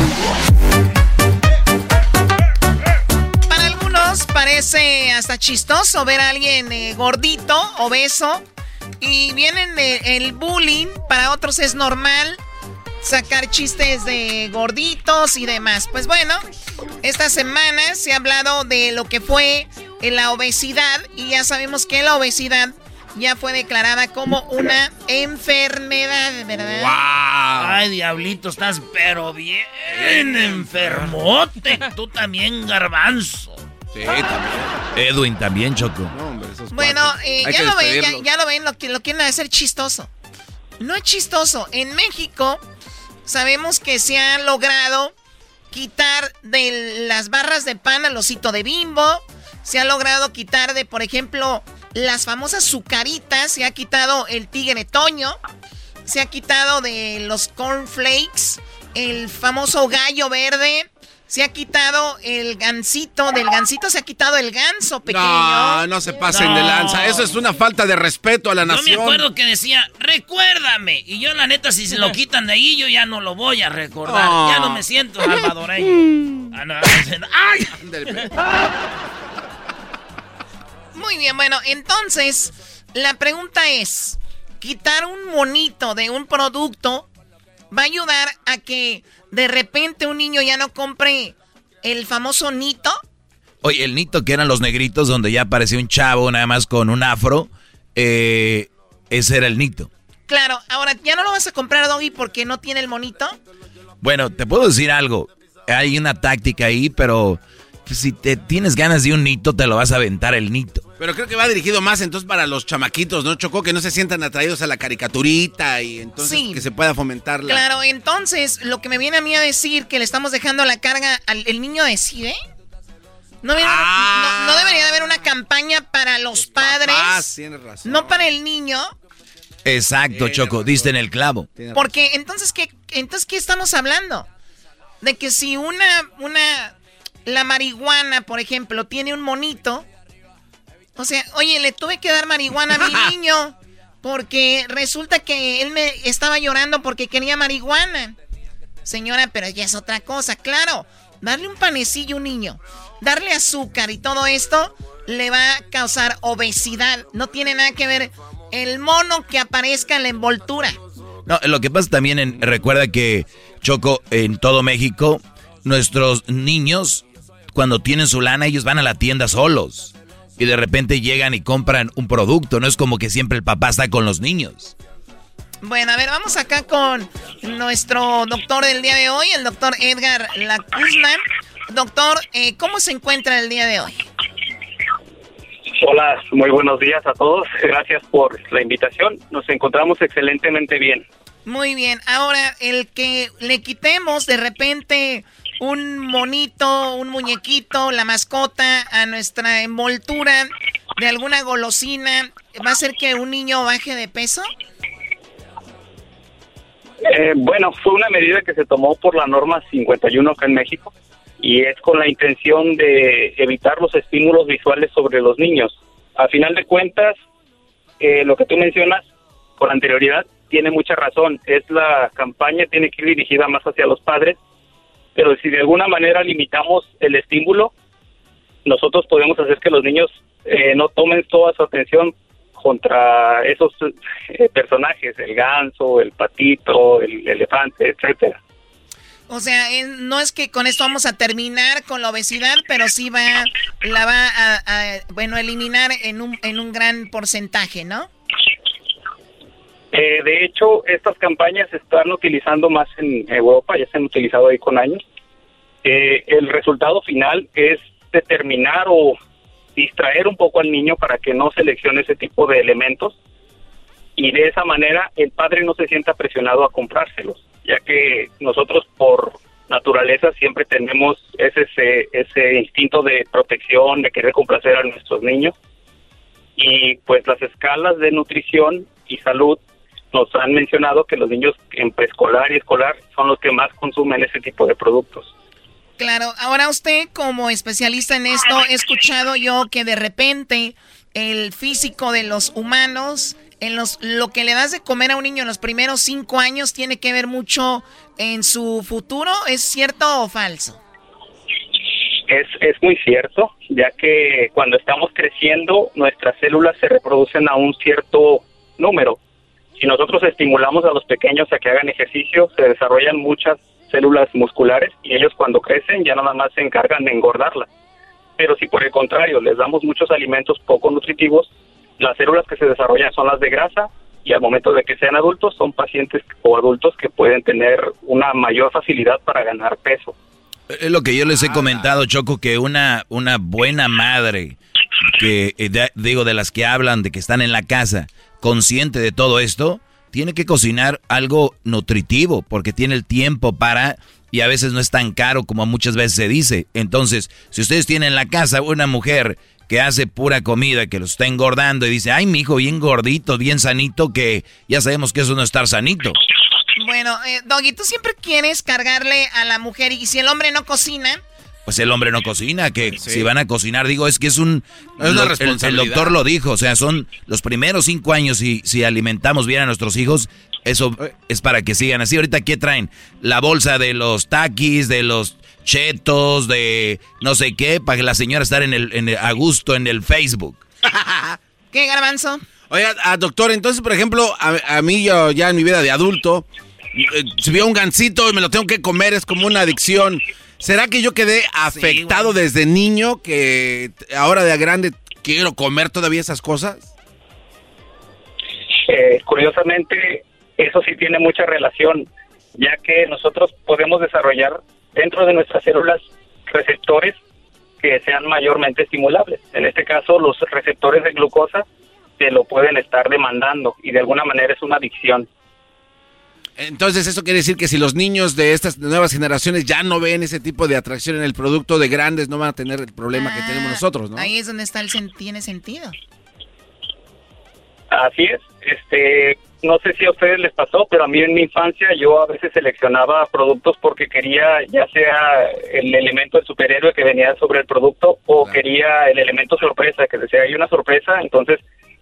Hasta chistoso ver a alguien eh, gordito, obeso, y vienen de- el bullying. Para otros es normal sacar chistes de gorditos y demás. Pues bueno, esta semana se ha hablado de lo que fue eh, la obesidad y ya sabemos que la obesidad ya fue declarada como una enfermedad, ¿verdad? Ay, diablito, estás pero bien enfermote. Tú también, garbanzo. Sí, también. Edwin también, Choco. Bueno, eh, ya, lo ven, ya, lo ven, lo, que, lo quieren hacer chistoso. No es chistoso. En México sabemos que se ha logrado quitar de las barras de pan al osito de bimbo. Se ha logrado quitar de, por ejemplo, las famosas sucaritas. Se ha quitado el tigre toño. Se ha quitado de los cornflakes. El famoso gallo verde. Se ha quitado el gansito. Del gansito se ha quitado el ganso pequeño. No, no se pasen de lanza. Eso es una falta de respeto a la Yo me nación. acuerdo que decía, recuérdame. Y yo, la neta, si se lo <laughs> quitan de ahí, yo ya no lo voy a recordar. Oh. Ya no me siento <laughs> salvadoreño. Ah, no, ¡Ay! <laughs> Muy bien, bueno, entonces, la pregunta es, quitar un monito de un producto va a ayudar a que de repente un niño ya no compre el famoso nito Oye, el nito que eran los negritos donde ya aparecía un chavo nada más con un afro, eh, ese era el nito. Claro, ahora ya no lo vas a comprar, Doggy, porque no tiene el monito. Bueno, te puedo decir algo. Hay una táctica ahí, pero si te tienes ganas de un nito, te lo vas a aventar el nito. Pero creo que va dirigido más entonces para los chamaquitos, ¿no? Chocó que no se sientan atraídos a la caricaturita y entonces que se pueda fomentar la... Claro, entonces lo que me viene a mí a decir que le estamos dejando la carga al el niño decide. No, Ah. no, no debería de haber una campaña para los padres, Papás, tienes razón. no para el niño, Exacto, Choco, diste en el clavo. porque entonces qué, entonces qué estamos hablando, de que si una una la marihuana, por ejemplo, tiene un monito, o sea, oye, le tuve que dar marihuana a mi <laughs> niño porque resulta que él me estaba llorando porque quería marihuana. Señora, pero ya es otra cosa, claro. Darle un panecillo a un niño, darle azúcar y todo esto le va a causar obesidad. No tiene nada que ver el mono que aparezca en la envoltura. No, lo que pasa también, en, recuerda que Choco, en todo México, nuestros niños, cuando tienen su lana, ellos van a la tienda solos. Y de repente llegan y compran un producto. No es como que siempre el papá está con los niños. Bueno, a ver, vamos acá con nuestro doctor del día de hoy, el doctor Edgar Lacuzma. Doctor, eh, ¿cómo se encuentra el día de hoy? Hola, muy buenos días a todos. <laughs> Gracias por la invitación. Nos encontramos excelentemente bien. Muy bien, ahora el que le quitemos de repente un monito, un muñequito, la mascota a nuestra envoltura de alguna golosina, ¿va a hacer que un niño baje de peso? Eh, bueno, fue una medida que se tomó por la norma 51 acá en México y es con la intención de evitar los estímulos visuales sobre los niños. A final de cuentas, eh, lo que tú mencionas con anterioridad tiene mucha razón. Es la campaña tiene que ir dirigida más hacia los padres, pero si de alguna manera limitamos el estímulo, nosotros podemos hacer que los niños eh, no tomen toda su atención contra esos eh, personajes, el ganso, el patito, el elefante, etcétera. O sea, no es que con esto vamos a terminar con la obesidad, pero sí va, la va a, a, bueno, eliminar en un, en un gran porcentaje, ¿no? Eh, de hecho, estas campañas se están utilizando más en Europa, ya se han utilizado ahí con años. Eh, el resultado final es determinar o distraer un poco al niño para que no seleccione ese tipo de elementos y de esa manera el padre no se sienta presionado a comprárselos, ya que nosotros por naturaleza siempre tenemos ese, ese, ese instinto de protección, de querer complacer a nuestros niños y pues las escalas de nutrición y salud nos han mencionado que los niños en preescolar y escolar son los que más consumen ese tipo de productos. Claro, ahora usted como especialista en esto, he escuchado yo que de repente el físico de los humanos, en los, lo que le das de comer a un niño en los primeros cinco años tiene que ver mucho en su futuro, ¿es cierto o falso? Es, es muy cierto, ya que cuando estamos creciendo nuestras células se reproducen a un cierto número. Si nosotros estimulamos a los pequeños a que hagan ejercicio, se desarrollan muchas células musculares y ellos cuando crecen ya nada más se encargan de engordarlas. Pero si por el contrario les damos muchos alimentos poco nutritivos, las células que se desarrollan son las de grasa y al momento de que sean adultos son pacientes o adultos que pueden tener una mayor facilidad para ganar peso. Es lo que yo les he comentado, Choco, que una, una buena madre, que eh, de- digo, de las que hablan, de que están en la casa, consciente de todo esto, tiene que cocinar algo nutritivo, porque tiene el tiempo para, y a veces no es tan caro como muchas veces se dice. Entonces, si ustedes tienen en la casa una mujer que hace pura comida, que lo está engordando y dice, ay, mi hijo, bien gordito, bien sanito, que ya sabemos que eso no es estar sanito. Bueno, eh, Doggy, tú siempre quieres cargarle a la mujer y si el hombre no cocina, Pues el hombre no cocina, que si van a cocinar, digo, es que es un... Es una lo- el- el, responsabilidad. doctor lo dijo, o sea, son los primeros cinco años y si alimentamos bien a nuestros hijos, eso es para que sigan así. Ahorita, ¿qué traen? La bolsa de los taquis, de los chetos, de no sé qué, para que la señora estar en el, en el- a gusto en el Facebook. <laughs> ¿qué garbanzo? Oiga, ah, doctor, entonces, por ejemplo, a, a mí yo ya en mi vida de adulto, eh, si veo un gansito y me lo tengo que comer, es como una adicción. ¿Será que yo quedé afectado desde niño que ahora de grande quiero comer todavía esas cosas? Eh, curiosamente, eso sí tiene mucha relación, ya que nosotros podemos desarrollar dentro de nuestras células receptores que sean mayormente estimulables. En este caso, los receptores de glucosa se lo pueden estar demandando y de alguna manera es una adicción. Entonces, eso quiere decir que si los niños de estas nuevas generaciones ya no ven ese tipo de atracción en el producto de grandes, no van a tener el problema que tenemos nosotros, ¿no? Ahí es donde está el sen- tiene sentido. Así es. Este, no sé si a ustedes les pasó, pero a mí en mi infancia yo a veces seleccionaba productos porque quería ya sea el elemento del superhéroe que venía sobre el producto o quería el elemento sorpresa, que decía hay una sorpresa, entonces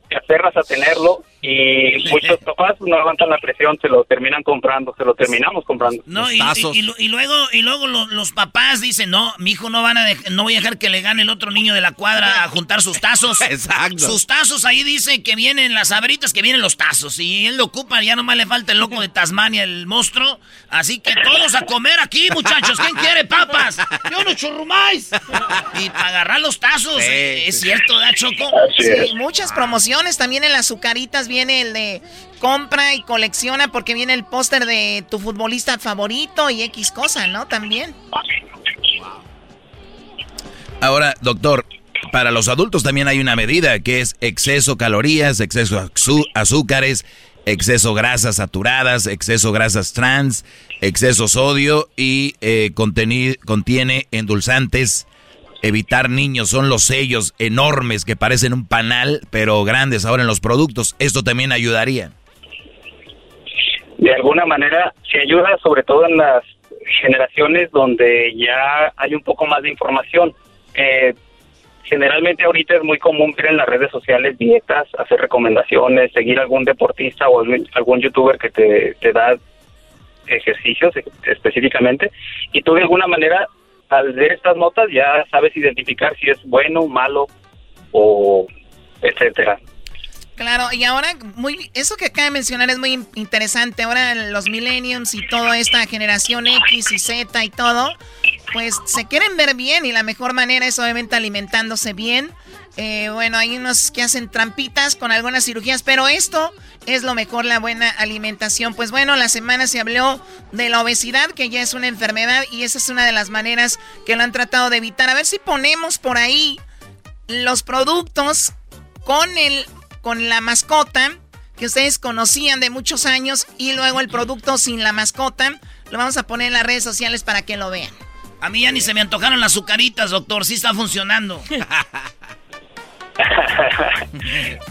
te aferras a tenerlo y muchos papás no aguantan la presión, se lo terminan comprando, se lo terminamos comprando. No, y, y- y lu- y luego, y luego lo- los papás dicen, no, mi hijo no van a no voy a dejar que le gane el otro niño de la cuadra a juntar sus tazos. <laughs> Exacto. Sus tazos ahí dice que vienen las abritas, que vienen los tazos. Y él lo ocupa, ya nomás le falta el loco de Tasmania, el monstruo. Así que todos a comer aquí, muchachos. ¿Quién quiere papas? Yo no churrumais. Y para agarrar los tazos. eh, es cierto, ¿verdad, Choco? Sí, muchas promociones. También en las azucaritas viene el de compra y colecciona porque viene el póster de tu futbolista favorito y X cosa, ¿no? También. Ahora, doctor, para los adultos también hay una medida que es exceso calorías, exceso azúcares, exceso grasas saturadas, exceso grasas trans, exceso sodio y eh, contiene endulzantes. Evitar niños son los sellos enormes que parecen un panal, pero grandes ahora en los productos. Esto también ayudaría. de alguna manera se ayuda sobre todo en las generaciones donde ya hay un poco más de información. Eh, generalmente ahorita es muy común ver en las redes sociales dietas, hacer recomendaciones, seguir algún deportista o algún, youtuber que te, te da ejercicios específicamente y tú de alguna manera al ver estas notas ya sabes identificar si es bueno, malo o etcétera. Claro, y ahora muy eso que acaba de mencionar es muy in- interesante. Ahora los millenniums y toda esta generación X y Z y todo, pues se quieren ver bien y la mejor manera es obviamente alimentándose bien. Eh, bueno, hay unos que hacen trampitas con algunas cirugías, pero esto es lo mejor, la buena alimentación. Pues bueno, la semana se habló de la obesidad, que ya es una enfermedad, y esa es una de las maneras que lo han tratado de evitar. A ver si ponemos por ahí los productos con el con la mascota que ustedes conocían de muchos años y luego el producto sin la mascota. Lo vamos a poner en las redes sociales para que lo vean. A mí ya ni se me antojaron las azucaritas, doctor. Sí está funcionando. <laughs>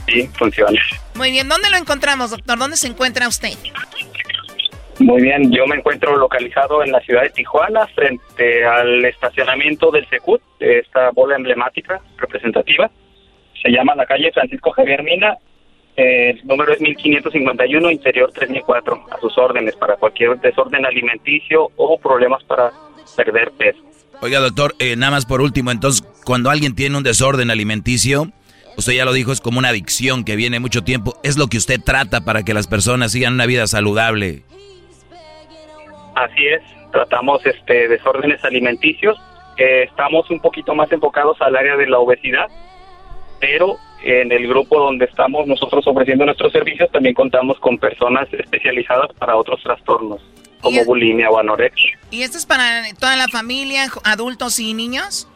sí, funciona. Muy bien, ¿dónde lo encontramos, doctor? ¿Dónde se encuentra usted? Muy bien, yo me encuentro localizado en la ciudad de Tijuana, frente al estacionamiento del Secut, esta bola emblemática representativa. Se llama la calle Francisco Javier Mina. eh, el número es 1551, interior 3004. A sus órdenes para cualquier desorden alimenticio o problemas para perder peso. Oiga, doctor, eh, nada más por último, entonces, cuando alguien tiene un desorden alimenticio, usted ya lo dijo, es como una adicción que viene mucho tiempo. Es lo que usted trata para que las personas sigan una vida saludable. Así es, tratamos este desórdenes alimenticios. Eh, estamos un poquito más enfocados al área de la obesidad, pero en el grupo donde estamos nosotros ofreciendo nuestros servicios también contamos con personas especializadas para otros trastornos, como bulimia o anorexia. ¿Y esto es para toda la familia, adultos y niños?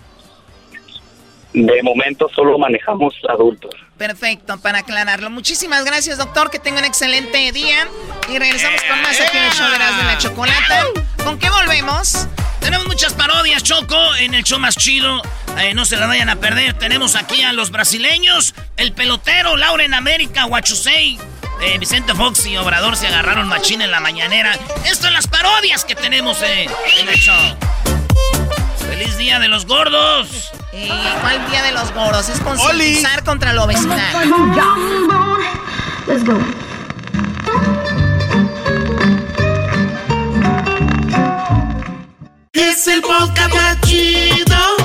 De momento solo manejamos adultos. Perfecto, para aclararlo. Muchísimas gracias, doctor. Que tenga un excelente día. Y regresamos con más aquí en el show de Erasmo y la Chocolata. ¿Con qué volvemos? Tenemos muchas parodias, Choco, en el show más chido. Eh, no se la vayan a perder. Tenemos aquí a los brasileños, el pelotero, Lauren América, Huachusei. eh, Vicente Fox y Obrador se agarraron machín en la mañanera. Esto es las parodias que tenemos eh, en el show. ¡Feliz Día de los Gordos! Eh, ¿Cuál día de los gordos? Es concientizar contra la obesidad. Let's go. Es el podcast más chido.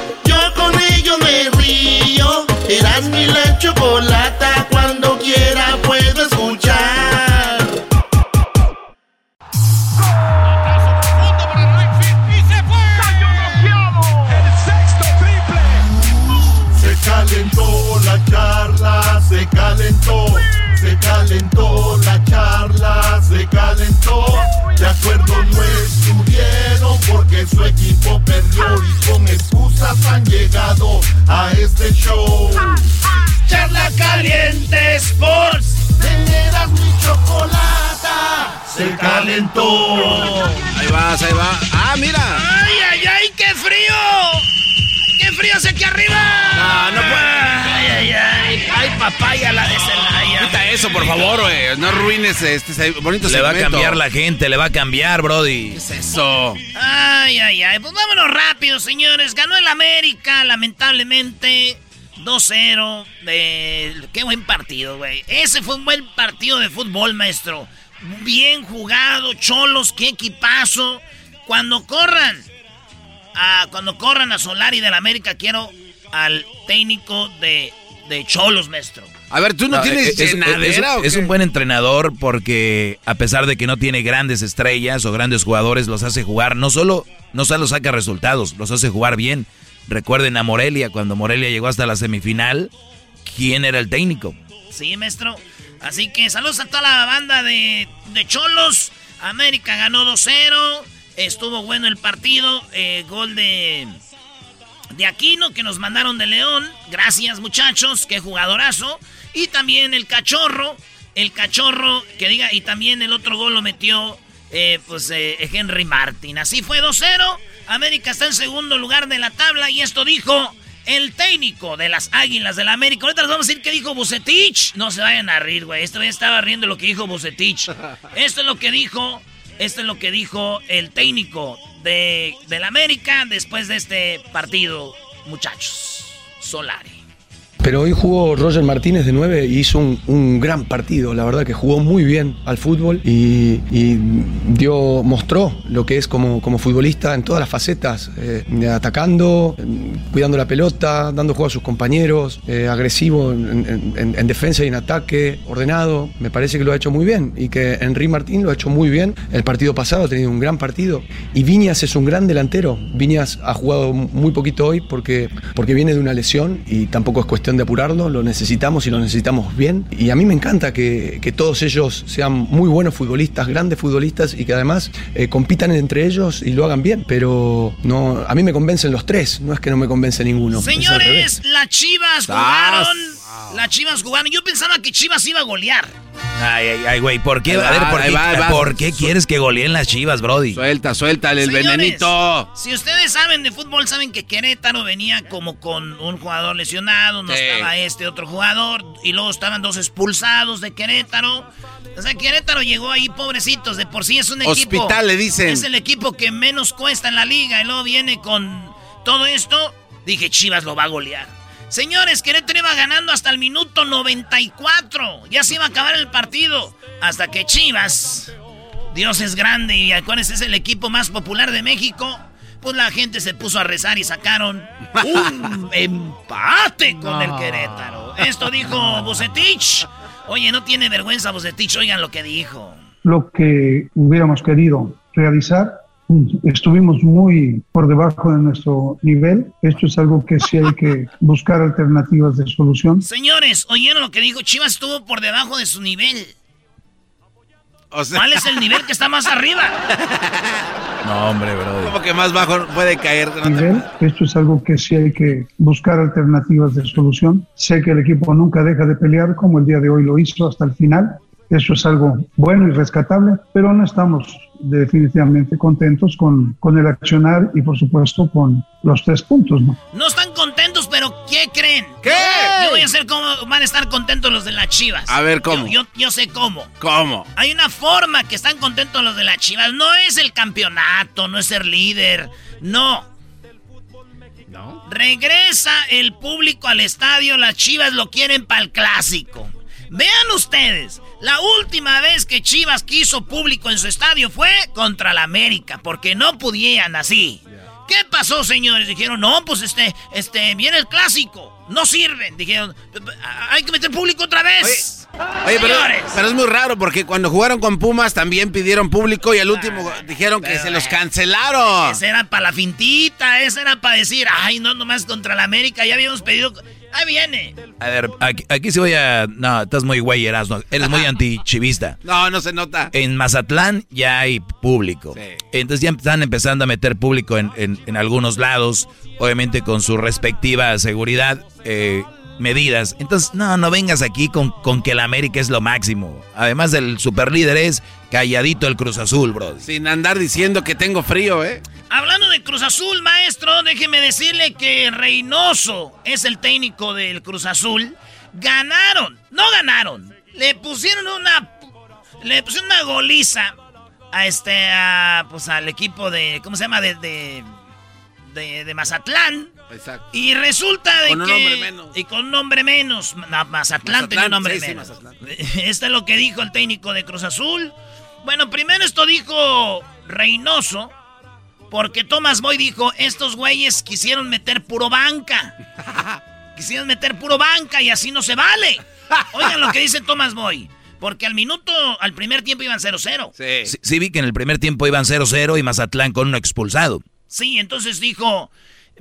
Calentó, la charla se calentó. De acuerdo no estuvieron porque su equipo perdió y con excusas han llegado a este show. Charla caliente Sports. Teneras mi chocolata se calentó. Ahí vas, ahí va. Ah, mira. ¡Ay, ay, ay! ¡Qué frío! ¡Qué frío hace aquí arriba! No, no puede. ¡Ay, ay, ay! ¡Ay, papaya la de Celaya! Quita eso, por favor, güey. No arruines este bonito Le va a cambiar la gente, le va a cambiar, Brody. ¿Qué es eso? Ay, ay, ay. Pues vámonos rápido, señores. Ganó el América, lamentablemente. 2-0. De... Qué buen partido, güey. Ese fue un buen partido de fútbol, maestro. Bien jugado, cholos, qué equipazo. Cuando corran, a, cuando corran a Solari del América, quiero al técnico de, de cholos, maestro. A ver, tú no, tienes es, es- llenadera es- es qué? un buen entrenador porque a pesar de que no tiene grandes estrellas o grandes jugadores, los hace jugar. No solo, no solo saca resultados, los hace jugar bien. Recuerden a Morelia, cuando Morelia llegó hasta la semifinal, ¿quién era el técnico? Sí, maestro. Así que saludos a toda la banda de, de Cholos. América ganó 2-0. Estuvo bueno el partido. Eh, gol de, de Aquino que nos mandaron de León. Gracias, muchachos. Qué jugadorazo. Y también el cachorro. El cachorro que diga. Y también el otro gol lo metió eh, pues eh, Henry Martin. Así fue 2-0. América está en segundo lugar de la tabla. Y esto dijo el técnico de las Águilas del la América. Ahorita les vamos a decir qué dijo Bucetich. No se vayan a rir, güey. Este güey estaba riendo lo que dijo Bucetich. <laughs> Esto es lo que dijo. Esto es lo que dijo el técnico de, del América después de este partido, muchachos. Solari. Pero hoy jugó Roger Martínez de 9 y hizo un, gran partido. La verdad que jugó muy bien al fútbol y, y dio, mostró lo que es como, como futbolista en todas las facetas, eh, atacando, eh, cuidando la pelota, dando juego a sus compañeros, eh, agresivo en- en defensa y en ataque, ordenado. Me parece que lo ha hecho muy bien y que Henry Martín lo ha hecho muy bien. El partido pasado ha tenido un gran partido y Viñas es un gran delantero. Viñas ha jugado muy poquito hoy porque, porque viene de una lesión y tampoco es cuestión de apurarlo, lo necesitamos y lo necesitamos bien. Y a mí me encanta que, que todos ellos sean muy buenos futbolistas, grandes futbolistas y que además eh, compitan entre ellos y lo hagan bien. Pero no, a mí me convencen los tres, no es que no me convence ninguno. Señores, las Chivas jugaron. Las Chivas jugaron. Yo pensaba que Chivas iba a golear. Ay, ay, ay, güey, ¿por qué? Ahí a ver, va, ¿por qué, va, ahí va. ¿por qué quieres que goleen las chivas, Brody? Suelta, suéltale el Señores, venenito. Si ustedes saben de fútbol, saben que Querétaro venía como con un jugador lesionado, no Sí. estaba este otro jugador, y luego estaban dos expulsados de Querétaro. O sea, Querétaro llegó ahí, pobrecitos, de por sí es un equipo. Hospital, le dicen. Es el equipo que menos cuesta en la liga, y luego viene con todo esto. Dije, Chivas lo va a golear. Señores, Querétaro iba ganando hasta el minuto 94. Ya se iba a acabar el partido. Hasta que Chivas, Dios es grande y acuérdense, es el equipo más popular de México. Pues la gente se puso a rezar y sacaron un <laughs> empate con el Querétaro. Esto dijo Bucetich. Oye, no tiene vergüenza Bucetich, oigan lo que dijo. lo que hubiéramos querido realizar. Estuvimos muy por debajo de nuestro nivel. Esto es algo que sí hay que buscar alternativas de solución. Señores, ¿oyeron lo que dijo? Chivas estuvo por debajo de su nivel. ¿Cuál es el nivel que está más arriba? <laughs> No, hombre, Brody. Como que más bajo puede caer. nivel. Esto es algo que sí hay que buscar alternativas de solución. Sé que el equipo nunca deja de pelear como el día de hoy lo hizo hasta el final. Eso es algo bueno y rescatable, pero no estamos definitivamente contentos con, con el accionar y por supuesto con los tres puntos. ¿no? No están contentos, pero ¿qué creen? ¿Qué? Yo voy a hacer cómo van a estar contentos los de las Chivas. A ver, ¿cómo? Yo, yo, yo sé cómo. ¿Cómo? Hay una forma que están contentos los de las Chivas. No es el campeonato, no es ser líder. No. ¿No? Regresa el público al estadio. Las Chivas lo quieren para el clásico. Vean ustedes, la última vez que Chivas quiso público en su estadio fue contra la América, porque no pudieran así. ¿Qué pasó, señores? Dijeron, no, pues este, este, viene el clásico. No sirven. Dijeron, hay que meter público otra vez. Oye, pero, Señores. pero es muy raro porque cuando jugaron con Pumas también pidieron público y al último dijeron que se los cancelaron. Esa era para la fintita, esa era para decir, ay, no, nomás contra la América, ya habíamos pedido. Ahí viene. A ver, aquí, aquí sí voy a... No, estás muy güey, Erasmo. Eres muy <laughs> antichivista. No, no se nota. En Mazatlán ya hay público. Entonces ya están empezando a meter público en, en- en algunos lados, obviamente con su respectiva seguridad, eh, medidas. Entonces, no, no vengas aquí con, con que el América es lo máximo. Además del superlíder es calladito el Cruz Azul, bro. Sin andar diciendo que tengo frío, ¿eh? Hablando de Cruz Azul, maestro, déjeme decirle que Reynoso es el técnico del Cruz Azul. Ganaron, no ganaron. Le pusieron una le pusieron una goliza a este a, pues al equipo de ¿cómo se llama? de de, de, de Mazatlán. Exacto. Y resulta de Con un que hombre menos. y con un hombre menos, Ma- Mazatlán, tenía un hombre sí, sí, menos. <laughs> Esto es lo que dijo el técnico de Cruz Azul. Bueno, primero esto dijo Reynoso, porque Thomas Boy dijo, estos güeyes quisieron meter puro banca. <laughs> Quisieron meter puro banca y así no se vale. Oigan lo que dice Thomas Boy. Porque al minuto, al primer tiempo iban 0-0. Sí. sí vi que en el primer tiempo iban 0-0 y Mazatlán con uno expulsado. Sí, entonces dijo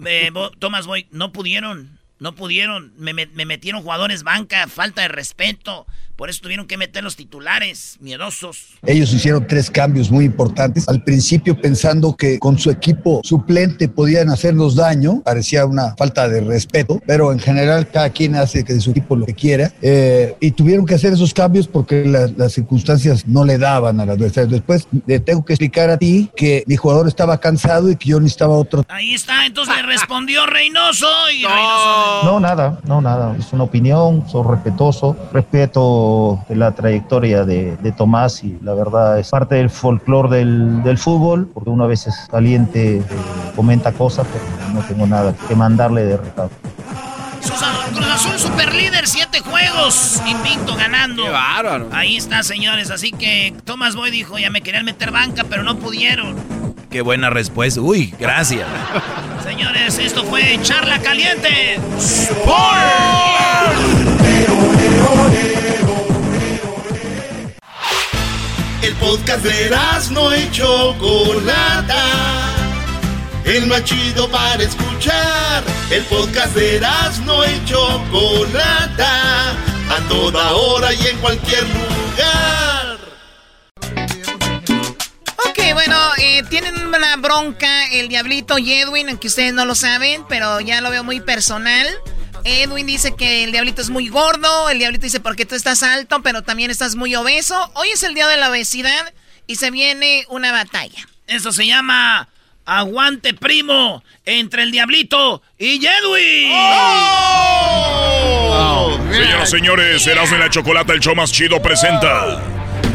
eh, Thomas Boy, no pudieron, no pudieron, me, me- me metieron jugadores banca, falta de respeto, por eso tuvieron que meter los titulares, miedosos. Ellos hicieron tres cambios muy importantes. Al principio pensando que con su equipo suplente podían hacernos daño, parecía una falta de respeto, pero en general cada quien hace que de su equipo lo que quiera. Eh, y tuvieron que hacer esos cambios porque la- las circunstancias no le daban al adversario. Después le tengo que explicar a ti que mi jugador estaba cansado y que yo necesitaba otro. Ahí está, entonces le respondió Reynoso y Reynoso... No, nada, no, nada. Es una opinión, soy respetuoso, respeto de la trayectoria de, de Tomás y la verdad es parte del folclore del, del fútbol, porque uno a veces caliente eh, comenta cosas, pero no tengo nada que mandarle de recado. Cruz Azul super líder, siete juegos, invicto ganando. Qué bárbaro. Ahí está, señores, así que Thomas Boy dijo, ya me querían meter banca, pero no pudieron. Qué buena respuesta. Uy, gracias. Señores, esto fue Charla Caliente. El podcast de no y Chocolata. El más chido para escuchar. El podcast de no y Chocolata. A toda hora y en cualquier lugar. Ok, bueno, eh, tienen una bronca el Diablito y Edwin, aunque ustedes no lo saben, pero ya lo veo muy personal. Edwin dice que el Diablito es muy gordo, el Diablito dice porque tú estás alto, pero también estás muy obeso. Hoy es el día de la obesidad y se viene una batalla. Eso se llama Aguante Primo entre el Diablito y Edwin. Señoras y señores, Erasmo y la Chocolata, el show más chido, presenta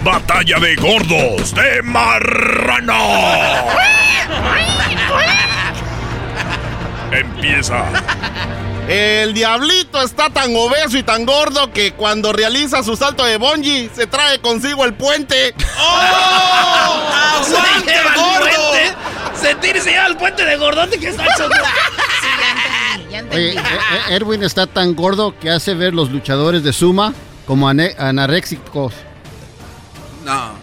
Batalla de Gordos de Marrano. <laughs> Empieza. El diablito está tan obeso y tan gordo que cuando realiza su salto de bungee se trae consigo el puente. ¡Oh! ¡Aguante, el gordo! puente. Sentir se lleva el puente de gordote que está hecho. <laughs> Oye, eh, eh, Erwin está tan gordo que hace ver los luchadores de Suma como ane- anoréxicos. No.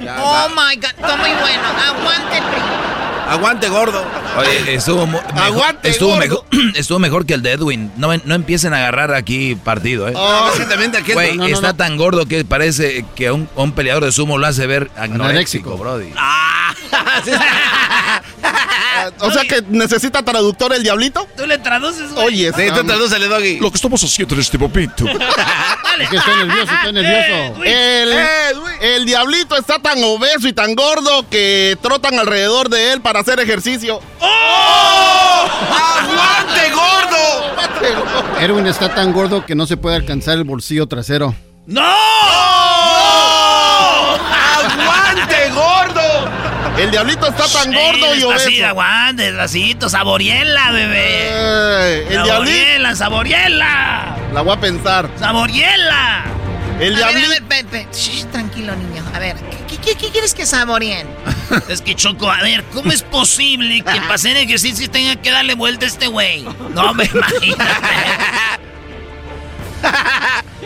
ya, Oh my god, está muy bueno. Aguante, primo. Aguante, gordo. Oye, estuvo, mejor, Aguante, estuvo, gordo. mejor, <clears throat> estuvo mejor que el de Edwin. No, no empiecen a agarrar aquí partido, ¿eh? Ah, aquel- Güey, no, no, está no. tan gordo que parece que a un, un peleador de sumo lo hace ver anoréxico, brody. <laughs> <laughs> O sea que necesita traductor el diablito. ¿Tú le traduces, güey? Oye, Sí, tú tradúcele, Doggy. Lo que estamos haciendo en este momento. <laughs> Es que estoy nervioso, estoy nervioso. El, el diablito está tan obeso y tan gordo que trotan alrededor de él para hacer ejercicio. ¡Aguante, gordo! Erwin está tan gordo que no se puede alcanzar el bolsillo trasero. ¡No! ¡Aguante, gordo! El diablito está tan gordo y Así, obeso. aguante, despacito, saboriela, bebé. Eh, el diablito. Saboriela, saboriela. La voy a pensar. Saboriela. El A ver, a diablito. tranquilo, niño. A ver, ¿qué, qué- qué quieres que saboreen? <laughs> Es que Choco, a ver, ¿cómo es posible que <laughs> para hacer ejercicio tenga que darle vuelta a este güey? No me <laughs> imagino.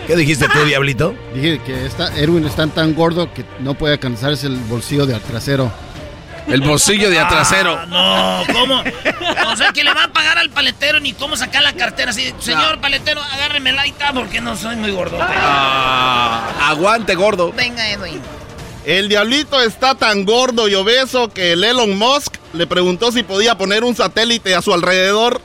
¿Qué dijiste tú, Diablito? Dije que está, Erwin está tan gordo que no puede alcanzarse el bolsillo del trasero. El bolsillo de atrasero. Ah, no, ¿cómo? O sea, que le va a pagar al paletero ni cómo sacar la cartera así. Señor paletero, agárreme la está porque no soy muy gordo. Ah, aguante, gordo. Venga, Edwin. El diablito está tan gordo y obeso que el Elon Musk le preguntó si podía poner un satélite a su alrededor.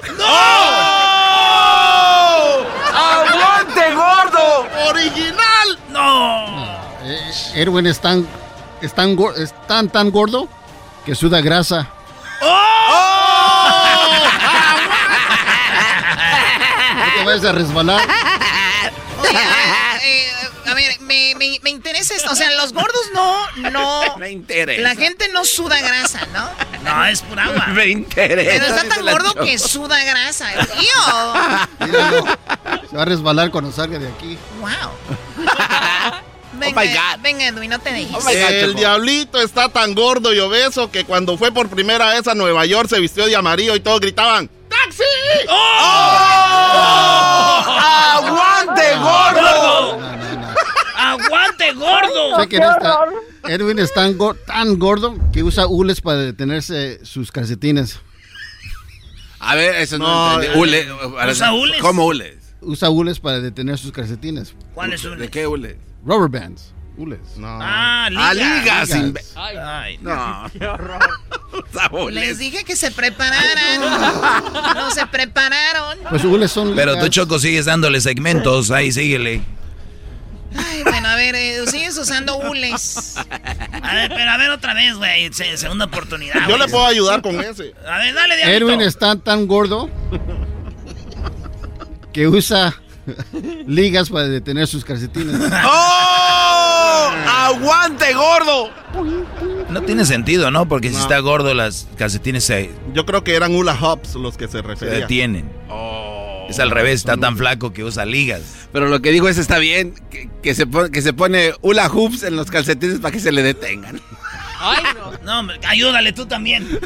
¡Aguante, gordo! ¡Original! ¡No! Eh, Erwin es tan, es tan, gor- es tan, tan gordo que suda grasa. No te vayas a resbalar. Oye, a ver, eh, a ver, me, me- me interesa esto. O sea, los gordos no, no. <laughs> Me interesa. La gente no suda grasa, ¿no? No, es pura agua. <laughs> Me interesa. Pero está tan gordo Choco. que suda grasa. ¡Tío! Míralo. Se va a resbalar cuando salga de aquí. ¡Wow! <laughs> Venga, Oh my God. venga, Edwin, no te dejes. el diablito está tan gordo y obeso que cuando fue por primera vez a Nueva York se vistió de amarillo y todos gritaban ¡Taxi! ¡Aguante, gordo! ¡Aguante, gordo! Sé que no está- Erwin es tan, go- tan gordo que usa hules para detenerse sus calcetines. A ver, eso no, No, eh. ¿Usa hules? ¿Cómo hules? Usa hules para detener sus calcetines. ¿Cuál es ¿De qué hule? Rubber bands. Hules. No. Ah, liga. Ah, ligas. Ligas. imbe- Ay, No. Usa <laughs> hules. Les dije que se prepararan. <laughs> No se prepararon. Pues hules son Pero tú, ligas. Choco, sigues dándole segmentos. Ahí, síguele. Ay, bueno, a ver, eh, sigues usando hules. A ver, pero a ver otra vez, güey. se- segunda oportunidad. Yo le puedo ayudar con ese. A ver, dale, diablito. Erwin está tan gordo <laughs> que usa <laughs> ligas para detener sus calcetines. <laughs> ¡Oh! ¡Aguante, gordo! No tiene sentido, ¿no? Porque si No. está gordo, las calcetines se, Yo creo que eran hula hops los que se se referían. detienen. Oh. Es al revés, está tan flaco que usa ligas. Pero lo que digo es está bien, que, que se, pone, que se pone hula hoops en los calcetines para que se le detengan. Ay, <laughs> no. No, hombre, ayúdale tú también.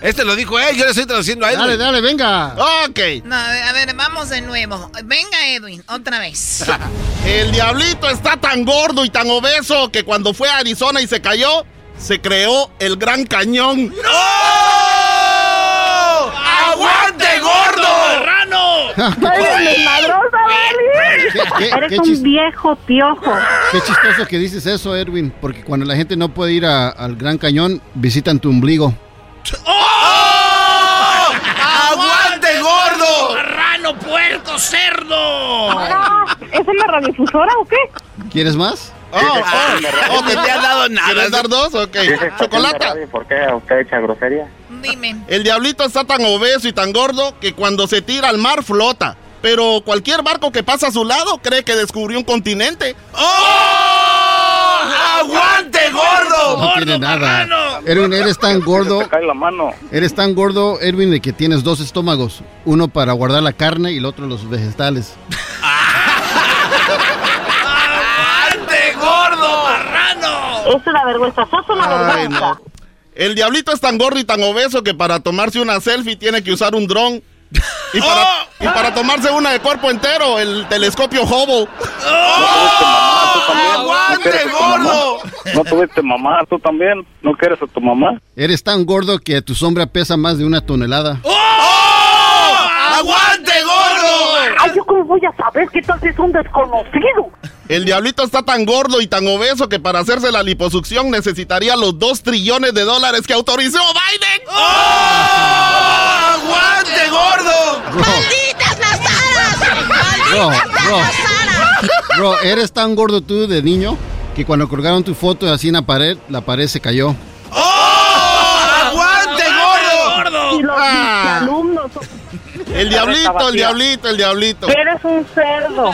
Este lo dijo él, yo le estoy traduciendo a él. Dale, dale, venga. Ok. No, a ver, a ver, vamos de nuevo. Venga, Edwin, otra vez. <laughs> El diablito está tan gordo y tan obeso que cuando fue a Arizona y se cayó, se creó el Gran Cañón. ¡Aguante, gordo! <laughs> ¡Marrano! ¿Qué- qué- Vali. Eres qué un viejo piojo. Qué chistoso que dices eso, Erwin, porque cuando la gente no puede ir a- al Gran Cañón, visitan tu ombligo. ¡Oh! ¡Aguante, gordo! ¡Marrano, puerco, cerdo! Ah, ¿Es en la radiodifusora o qué? ¿Quieres más? Oh, oh, oh, No te han dado nada. ¿Quieres dar dos? Ok. Chocolata. ¿Por qué usted echa grosería? Dime. El diablito está tan obeso y tan gordo que cuando se tira al mar flota. Pero cualquier barco que pasa a su lado cree que descubrió un continente. ¡Oh! ¡Aguante, gordo! No tiene nada. Erwin, eres tan gordo. Cae la mano. Eres tan gordo, Erwin, de que tienes dos estómagos. Uno para guardar la carne y el otro los vegetales. ¡Aguante, gordo! ¡Marrano! Es una vergüenza, sos una Ay, vergüenza. no. El diablito es tan gordo y tan obeso que para tomarse una selfie tiene que usar un dron. Y para, ¡Oh! y para tomarse una de cuerpo entero, el telescopio Hubble. ¡Aguante, gordo! ¿No tuviste mamá tú también? ¿No quieres a tu mamá? Eres tan gordo que tu sombra pesa más de una tonelada. ¡Oh! ¡Aguante, gordo! Ay, ¿yo cómo voy a saber qué tal si es un desconocido? El diablito está tan gordo y tan obeso que para hacerse la liposucción necesitaría los 2 trillones de dólares que autorizó Biden. ¡Oh! ¡Aguante, gordo! ¡Malditas las aras! ¡Malditas bro. las aras! Bro, eres tan gordo tú de niño que cuando colgaron tu foto así en la pared, la pared se cayó. ¡Oh! ¡Aguante, gordo! Y los Ah. alumnos. El diablito, el diablito, el diablito. Eres un cerdo.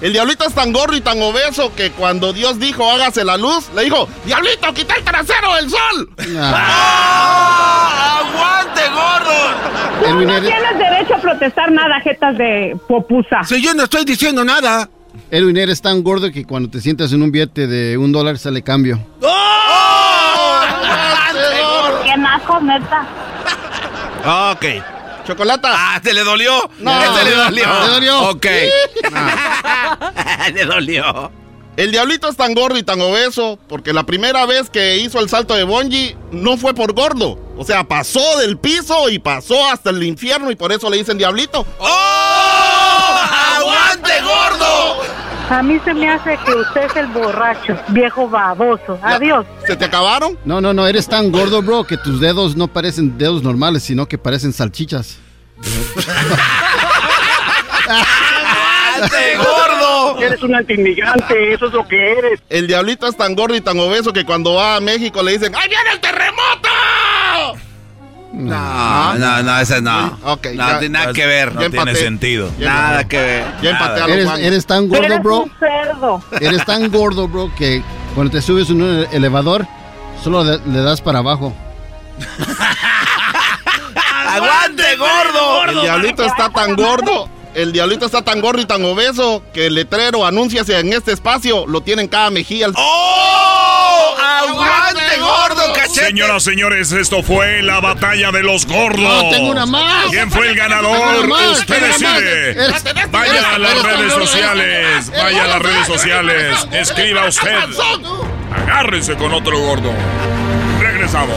El diablito es tan gordo y tan obeso que cuando Dios dijo hágase la luz, le dijo, diablito, quita el trasero del sol. ¡Ah! ¡Aguante, gordo! Tú no tienes derecho a protestar nada, jetas de popusa. Si yo no estoy diciendo nada. Erwin, eres tan gordo que cuando te sientas en un billete de un dólar sale cambio. ¡Oh! ¡Aguante, gordo! Qué naco, neta. Ok. Chocolata. Ah, ¿te le dolió? No. Este le dolió. No. ¿Te dolió? Ok. <laughs> le dolió. El diablito es tan gordo y tan obeso porque la primera vez que hizo el salto de bungee no fue por gordo. O sea, pasó del piso y pasó hasta el infierno y por eso le dicen diablito. ¡Oh! ¡Aguante, gordo! A mí se me hace que usted es el borracho, viejo baboso. Adiós. ¿Se te acabaron? No, no, no, eres tan gordo, bro, que tus dedos no parecen dedos normales, sino que parecen salchichas. ¡Aguante, gordo! Eres un antiinmigrante, eso es lo que eres. El diablito es tan gordo y tan obeso que cuando va a México le dicen ¡Ahí viene el terremoto! No, no, no, ese no. Ok, no, ya- tiene nada que ver. ya empaté. Ya Nada que ver. Ya empaté a Eres, eres tan gordo, eres bro. un cerdo. Eres tan gordo, bro, que cuando te subes en un elevador, solo le, le das para abajo. <laughs> ¡Aguante, gordo! El diablito está tan gordo. El diablito está tan gordo y tan obeso que el letrero anúnciase en este espacio lo tiene en cada mejilla. ¡Oh! ¡Aguante, gordo, cachete! Señoras, señores, esto fue la batalla de los gordos. No, tengo una más. ¿Quién fue el ganador? más, Usted más. decide. Eres- Vaya eres- a las redes sociales. Vaya a las redes sociales. Escriba usted. Agárrense con otro gordo. Regresamos.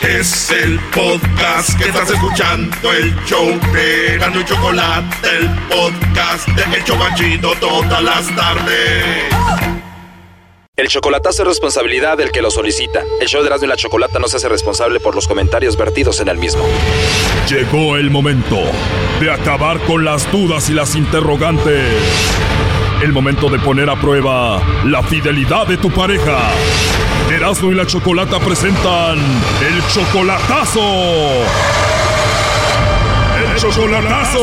Es el podcast que estás escuchando, el show de Gano y Chocolate, el podcast de El Chocachito todas las tardes. El chocolatazo es responsabilidad del que lo solicita. El show de Erasmo y la Chocolata no se hace responsable por los comentarios vertidos en el mismo. Llegó el momento de acabar con las dudas y las interrogantes. El momento de poner a prueba la fidelidad de tu pareja. Erasmo y la Chocolata presentan el chocolatazo. El chocolatazo.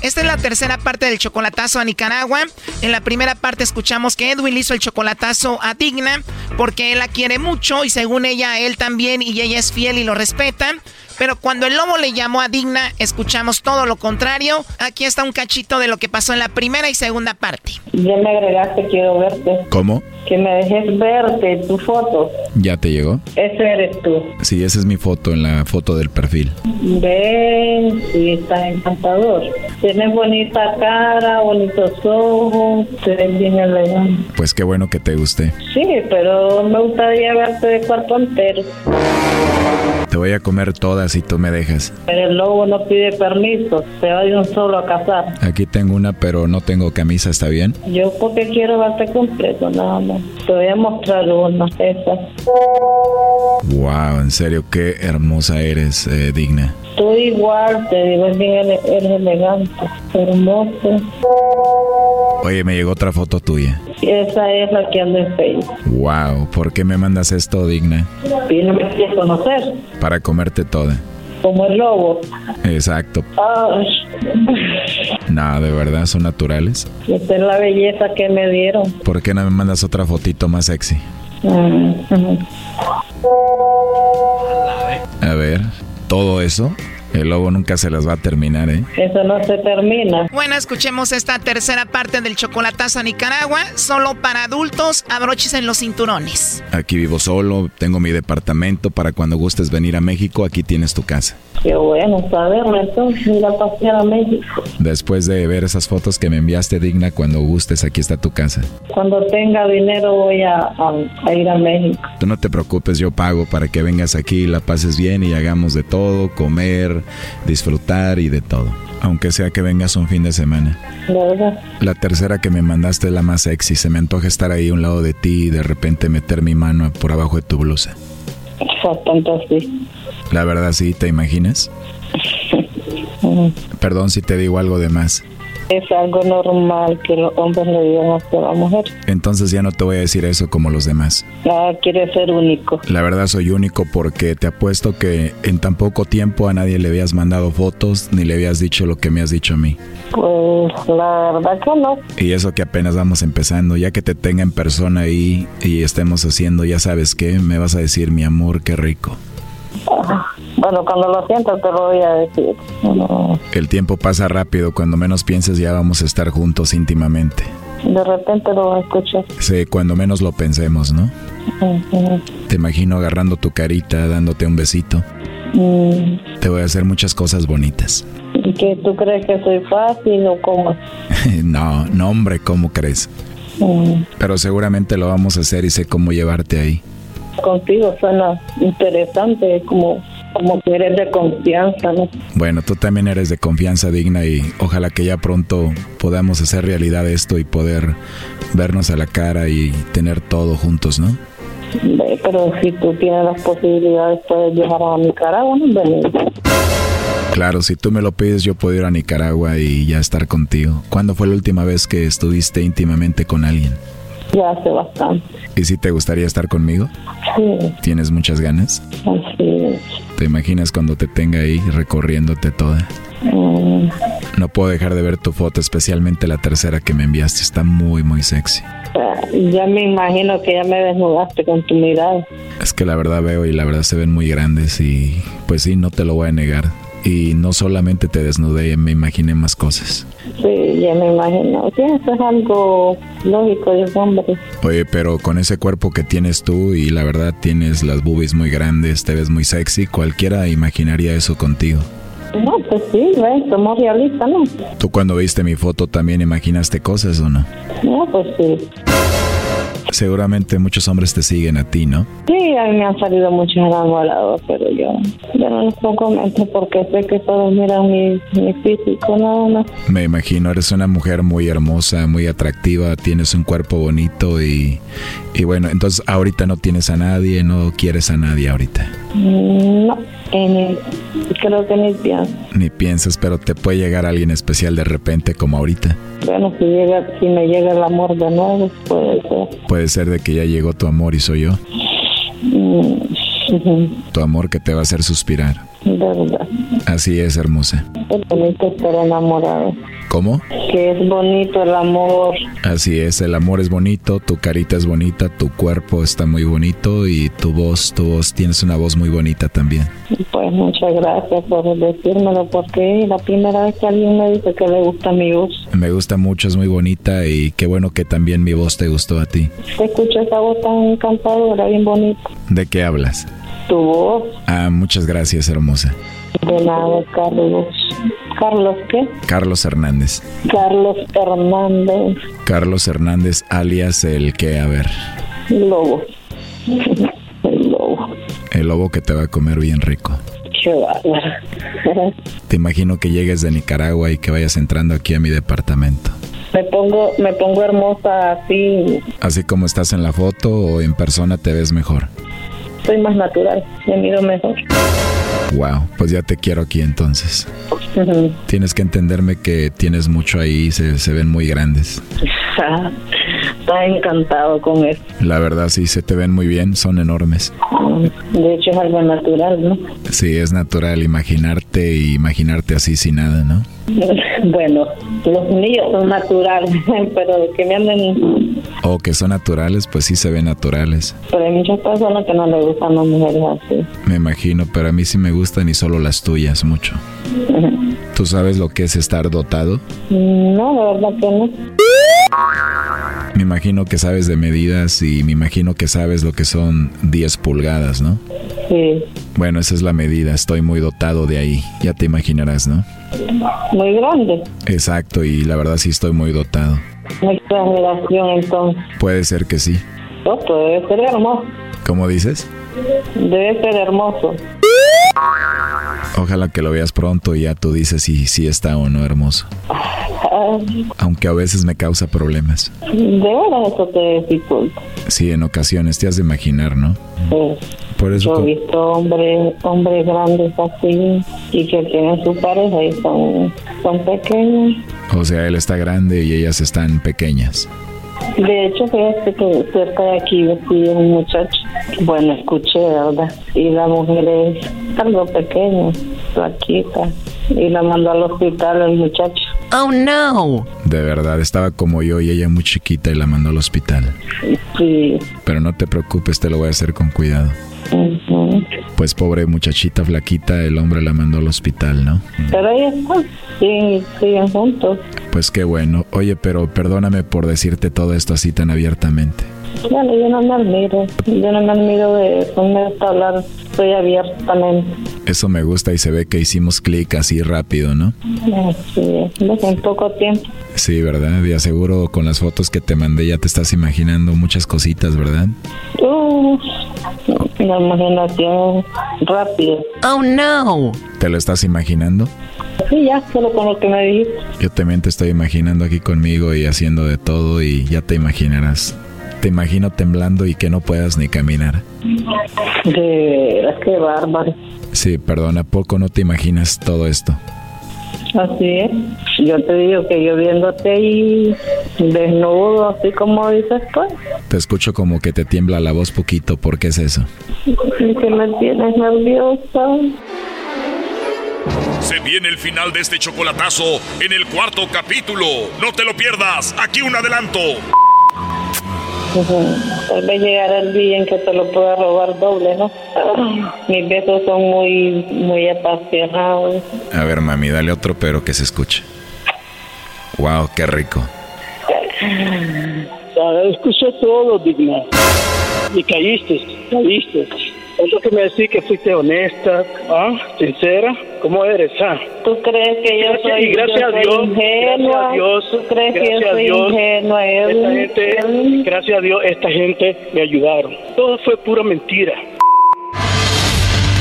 Esta es la tercera parte del chocolatazo a Nicaragua. En la primera parte escuchamos que Edwin hizo el chocolatazo a Digna porque él la quiere mucho y según ella, él también y ella es fiel y lo respeta. Pero cuando el lobo le llamó a Digna, escuchamos todo lo contrario. Aquí está un cachito de lo que pasó en la primera y segunda parte. Ya me agregaste, quiero verte. ¿Cómo? Que me dejes verte tu foto. ¿Ya te llegó? Ese eres tú. Sí, esa es mi foto en la foto del perfil. Ven, sí, estás encantador. Tienes bonita cara, bonitos ojos, te ves bien elegante. Pues qué bueno que te guste. Sí, pero me gustaría verte de cuerpo entero. Te voy a comer todas si tú me dejas. Pero el lobo no pide permiso, se va de un solo a cazar. Aquí tengo una, pero no tengo camisa, ¿está bien? Yo porque quiero verte completo, nada más. Te voy a mostrar una, esa. Wow, en serio, qué hermosa eres, eh, digna. Tú igual, te digo, es bien ele- eres elegante, hermoso. Oye, me llegó otra foto tuya. Esa es la que ando en Facebook. Wow, ¿por qué me mandas esto, digna? Y no me quieres conocer, Para comerte toda. Como el lobo. Exacto. Ay, No, de verdad, son naturales. esta es la belleza que me dieron. ¿Por qué no me mandas otra fotito más sexy? Mm. A ver, todo eso, el lobo nunca se las va a terminar, ¿eh? Eso no se termina. Bueno, escuchemos esta tercera parte del chocolatazo a Nicaragua. Solo para adultos, abroches en los cinturones. Aquí vivo solo, tengo mi departamento, para cuando gustes venir a México, aquí tienes tu casa. Qué bueno saberlo, entonces ir a pasear a México. Después de ver esas fotos que me enviaste, Digna, cuando gustes, aquí está tu casa. Cuando tenga dinero voy a, a- a ir a México. Tú no te preocupes, yo pago para que vengas aquí, la pases bien y hagamos de todo, comer, disfrutar y de todo. Aunque sea que vengas un fin de semana. ¿De verdad? La tercera que me mandaste es la más sexy. Se me antoja estar ahí a un lado de ti y de repente meter mi mano por abajo de tu blusa. Tanto así. La verdad sí, ¿te imaginas? <laughs> Perdón si te digo algo de más. Es algo normal que los hombres le digan a la mujer. Entonces ya no te voy a decir eso como los demás. Ah, quiere ser único. La verdad soy único porque te apuesto que en tan poco tiempo a nadie le habías mandado fotos ni le habías dicho lo que me has dicho a mí. Pues la verdad que no. Y eso que apenas vamos empezando, ya que te tenga en persona ahí y estemos haciendo, ya sabes qué, me vas a decir mi amor, qué rico. Ah, Bueno, cuando lo sientas te lo voy a decir. No, El tiempo pasa rápido, cuando menos pienses ya vamos a estar juntos íntimamente. De repente lo escuchar. Sí, cuando menos lo pensemos, ¿no? Ujú. Te imagino agarrando tu carita, dándote un besito. Mm, Te voy a hacer muchas cosas bonitas. ¿y ¿Que tú crees que soy fácil o cómo? <laughs> no, no hombre, ¿cómo crees? Mm, Pero seguramente lo vamos a hacer y sé cómo llevarte ahí. Contigo suena interesante, como, como que eres de confianza, ¿no? Bueno, tú también eres de confianza digna y ojalá que ya pronto podamos hacer realidad esto y poder vernos a la cara y tener todo juntos, ¿no? Pero si tú tienes las posibilidades, puedes viajar a Nicaragua, ¿no? Claro, si tú me lo pides, yo puedo ir a Nicaragua y ya estar contigo. ¿Cuándo fue la última vez que estuviste íntimamente con alguien? Ya hace bastante. ¿Y si te gustaría estar conmigo? Sí, ¿Tienes muchas ganas? es. ¿Te imaginas cuando te tenga ahí recorriéndote toda? Mm, No puedo dejar de ver tu foto, especialmente la tercera que me enviaste. Está muy, muy sexy. ya me imagino que ya me desnudaste con tu mirada. Es que la verdad veo y la verdad se ven muy grandes y pues sí, no te lo voy a negar. Y no solamente te desnudé, me imaginé más cosas. Sí, ya me imagino. Sí, eso es algo lógico de hombre. Oye, pero con ese cuerpo que tienes tú y la verdad tienes las boobies muy grandes, te ves muy sexy, cualquiera imaginaría eso contigo. No, pues sí, ¿ves? somos realistas, ¿no? ¿Tú cuando viste mi foto también imaginaste cosas o no? No, pues sí. Seguramente muchos hombres te siguen a ti, ¿no? Sí, a mí me han salido muchos enamorados, pero yo, yo no les pongo mente porque sé que todos miran mi, mi físico, nada más. Me imagino, eres una mujer muy hermosa, muy atractiva, tienes un cuerpo bonito y, y bueno, entonces ahorita no tienes a nadie, no quieres a nadie ahorita. Mm, No, ni- creo que ni pienso. Ni piensas, pero te puede llegar alguien especial de repente como ahorita. Bueno, si, llega, si me llega el amor de nuevo, puede ser. Puede ser de que ya llegó tu amor y soy yo. Mm, Tu amor que te va a hacer suspirar. Verdad. Así es, hermosa. Es bonito estar enamorado. ¿Cómo? Que es bonito el amor. Así es, el amor es bonito, tu carita es bonita, tu cuerpo está muy bonito y tu voz, tu voz, tienes una voz muy bonita también. Pues muchas gracias por decírmelo, porque la primera vez que alguien me dice que le gusta mi voz. Me gusta mucho, es muy bonita y qué bueno que también mi voz te gustó a ti. Te escucho esa voz tan encantadora, bien bonita. ¿De qué hablas? Tu voz, Ah, muchas gracias, hermosa. de nada, Carlos. ¿Carlos qué? Carlos Hernández. Carlos Hernández Carlos Hernández, alias el que, a ver, Lobo. El lobo. el lobo que te va a comer bien rico. Te imagino que llegues de Nicaragua y que vayas entrando aquí a mi departamento. Me pongo, me pongo hermosa así, Así como estás en la foto o en persona te ves mejor. Soy más natural, me miro mejor. Wow, pues ya te quiero aquí entonces. Tienes que entenderme que tienes mucho ahí, se, se ven muy grandes. <laughs> Está encantado con eso. La verdad sí, se te ven muy bien, son enormes. De hecho es algo natural, ¿no? Sí, es natural imaginarte y imaginarte así sin nada, ¿no? <laughs> Bueno, los niños son naturales, <laughs> pero que me anden... O que son naturales, pues sí se ven naturales. Pero hay muchas personas que no les gustan las mujeres así. Me imagino, pero a mí sí me gustan y solo las tuyas mucho. <laughs> ¿Tú sabes lo que es estar dotado? No, la verdad que no. Me imagino que sabes de medidas y me imagino que sabes lo que son 10 pulgadas, ¿no? Sí, Bueno, esa es la medida, estoy muy dotado de ahí, ya te imaginarás, ¿no? muy grande. Exacto, y la verdad sí estoy muy dotado. Una exageración entonces. Puede ser que sí. No, debe ser hermoso. ¿Cómo dices? Debe ser hermoso. Ojalá que lo veas pronto y ya tú dices si sí está o no hermoso. Aunque a veces me causa problemas. De veras eso te dificulta. Sí, en ocasiones te has de imaginar, ¿no? Sí. Por eso... Yo he visto hombres, hombres grandes así y que tienen su pareja y son, son pequeños. O sea, él está grande y ellas están pequeñas. De hecho, fíjate que cerca de aquí vestía un muchacho. Bueno, escuché, ¿verdad? Y la mujer es algo pequeña, flaquita. Y la mandó al hospital el muchacho. Oh no. De verdad, estaba como yo y ella muy chiquita y la mandó al hospital. Sí. Pero no te preocupes, te lo voy a hacer con cuidado. ujú. Pues pobre muchachita flaquita, el hombre la mandó al hospital, ¿no? Pero ahí están, sí, siguen juntos. Pues qué bueno. Oye, pero perdóname por decirte todo esto así tan abiertamente. Bueno, yo no me admiro, yo no me admiro de ponerme a hablar, estoy abiertamente. Eso me gusta y se ve que hicimos clic así rápido, ¿no? ¿ves? en poco tiempo. Sí, ¿verdad? Y aseguro con las fotos que te mandé ya te estás imaginando muchas cositas, ¿verdad? Uh, la imaginación rápida. Oh no. ¿Te lo estás imaginando? Sí, ya, solo con lo que me dijiste. Yo también te estoy imaginando aquí conmigo y haciendo de todo y ya te imaginarás. Te imagino temblando y que no puedas ni caminar. De veras, qué bárbaro. Sí, perdón, ¿a poco no te imaginas todo esto? Así es. Yo te digo que yo viéndote ahí desnudo, así como dices tú, Te escucho como que te tiembla la voz poquito, ¿por qué es eso? y que me tienes nerviosa. Se viene el final de este chocolatazo en el cuarto capítulo. No te lo pierdas. Aquí un adelanto. Tal vez llegará el día en que te lo pueda robar doble, ¿no? Mis besos son muy, muy apasionados. A ver, mami, dale otro pero que se escuche. Wow, qué rico. Escuché todo, Digna. Y caíste, caíste. Es lo que me decís que fuiste honesta, ¿ah? sincera. ¿Cómo eres? Ah? ¿Tú crees que yo Gracias- soy, y gracias yo a soy Dios, ingenua? gracias a Dios, ¿Tú crees que yo soy Dios, ingenua, Esta gente, gracias a Dios, esta gente me ayudaron. Todo fue pura mentira.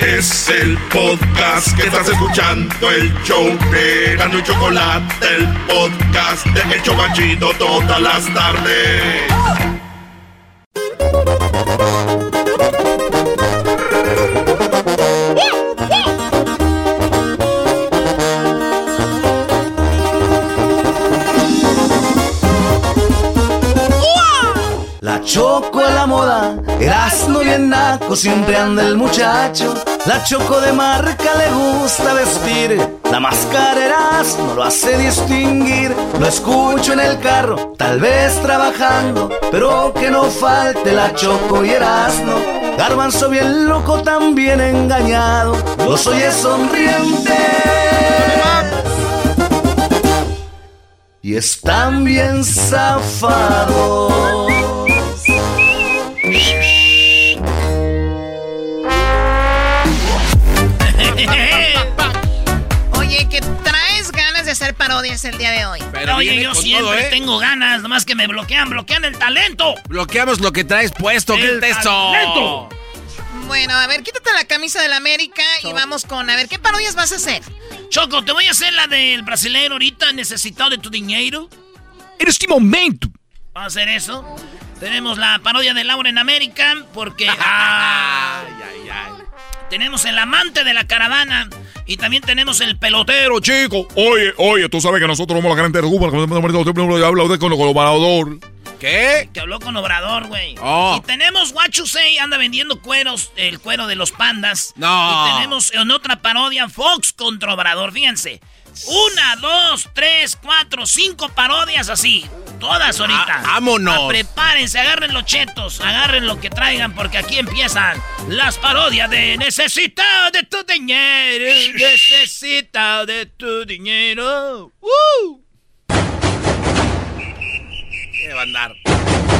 Es el podcast que estás escuchando, el show de Gano y Chocolate, el podcast de El Chobachito todas las tardes. La choco a la moda, Erasmo bien naco, siempre anda el muchacho. La choco de marca le gusta vestir. La máscara Erasmo lo hace distinguir. Lo escucho en el carro, tal vez trabajando, pero que no falte la choco y Erasmo. Garbanzo bien loco, también engañado. Los oye sonriente. Y están bien zafados. Hacer parodias el día de hoy. Pero Oye, yo siempre todo, ¿eh? tengo ganas, nomás que me bloquean, bloquean el talento. Bloqueamos lo que traes puesto. ¿Qué El es eso? talento. Bueno, a ver, quítate la camisa del América y vamos con, a ver, ¿qué parodias vas a hacer? Choco, te voy a hacer la del brasileño ahorita necesitado de tu dinero. En este momento. Vamos a hacer eso. Tenemos la parodia de Laura en América porque... <laughs> ah, Tenemos el amante de la caravana y también tenemos el pelotero, chico. Oye, oye, tú sabes que nosotros somos la gente de Cuba, que habla usted con el colaborador. ¿Qué? Que habló con Obrador, güey. Oh. Y tenemos Guachusei, anda vendiendo cueros, el cuero de los pandas. No. Y tenemos en otra parodia Fox contra Obrador, fíjense. Una, dos, tres, cuatro, cinco parodias así. Todas ahorita. Ah, vámonos. Ah, prepárense, agarren los chetos, agarren lo que traigan, porque aquí empiezan las parodias de Necesitado de tu dinero. Necesitado de tu dinero. ¡Uh! ¿Qué va a andar?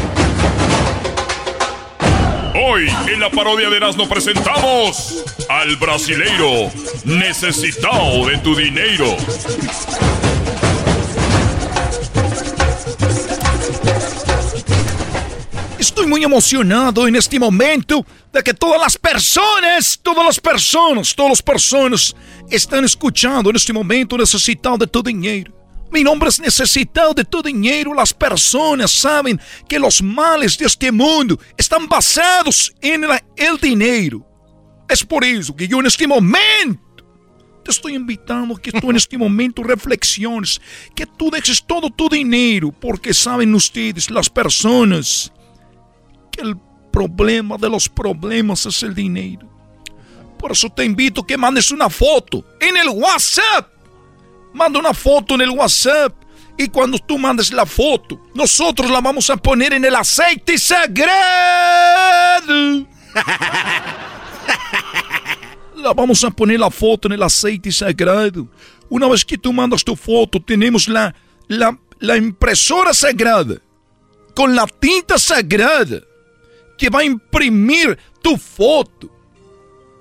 Hoy en la parodia de Erasmo presentamos al brasileiro necesitado de tu dinero. Estoy muy emocionado en este momento de que todas las personas, todas las personas, todas las personas están escuchando en este momento necesitado de tu dinero. Mi nombre es necesitado de tu dinero. Las personas saben que los males de este mundo están basados en el dinero. Es por eso que yo en este momento te estoy invitando a que tú en este <laughs> momento reflexiones, que tú dejes todo tu dinero, porque saben ustedes, las personas, que el problema de los problemas es el dinero. Por eso te invito a que mandes una foto en el WhatsApp. Manda una foto en el WhatsApp. Y cuando tú mandes la foto, nosotros la vamos a poner en el aceite sagrado. <laughs> la vamos a poner la foto en el aceite sagrado. Una vez que tú mandas tu foto, tenemos la, la, la impresora sagrada con la tinta sagrada que va a imprimir tu foto.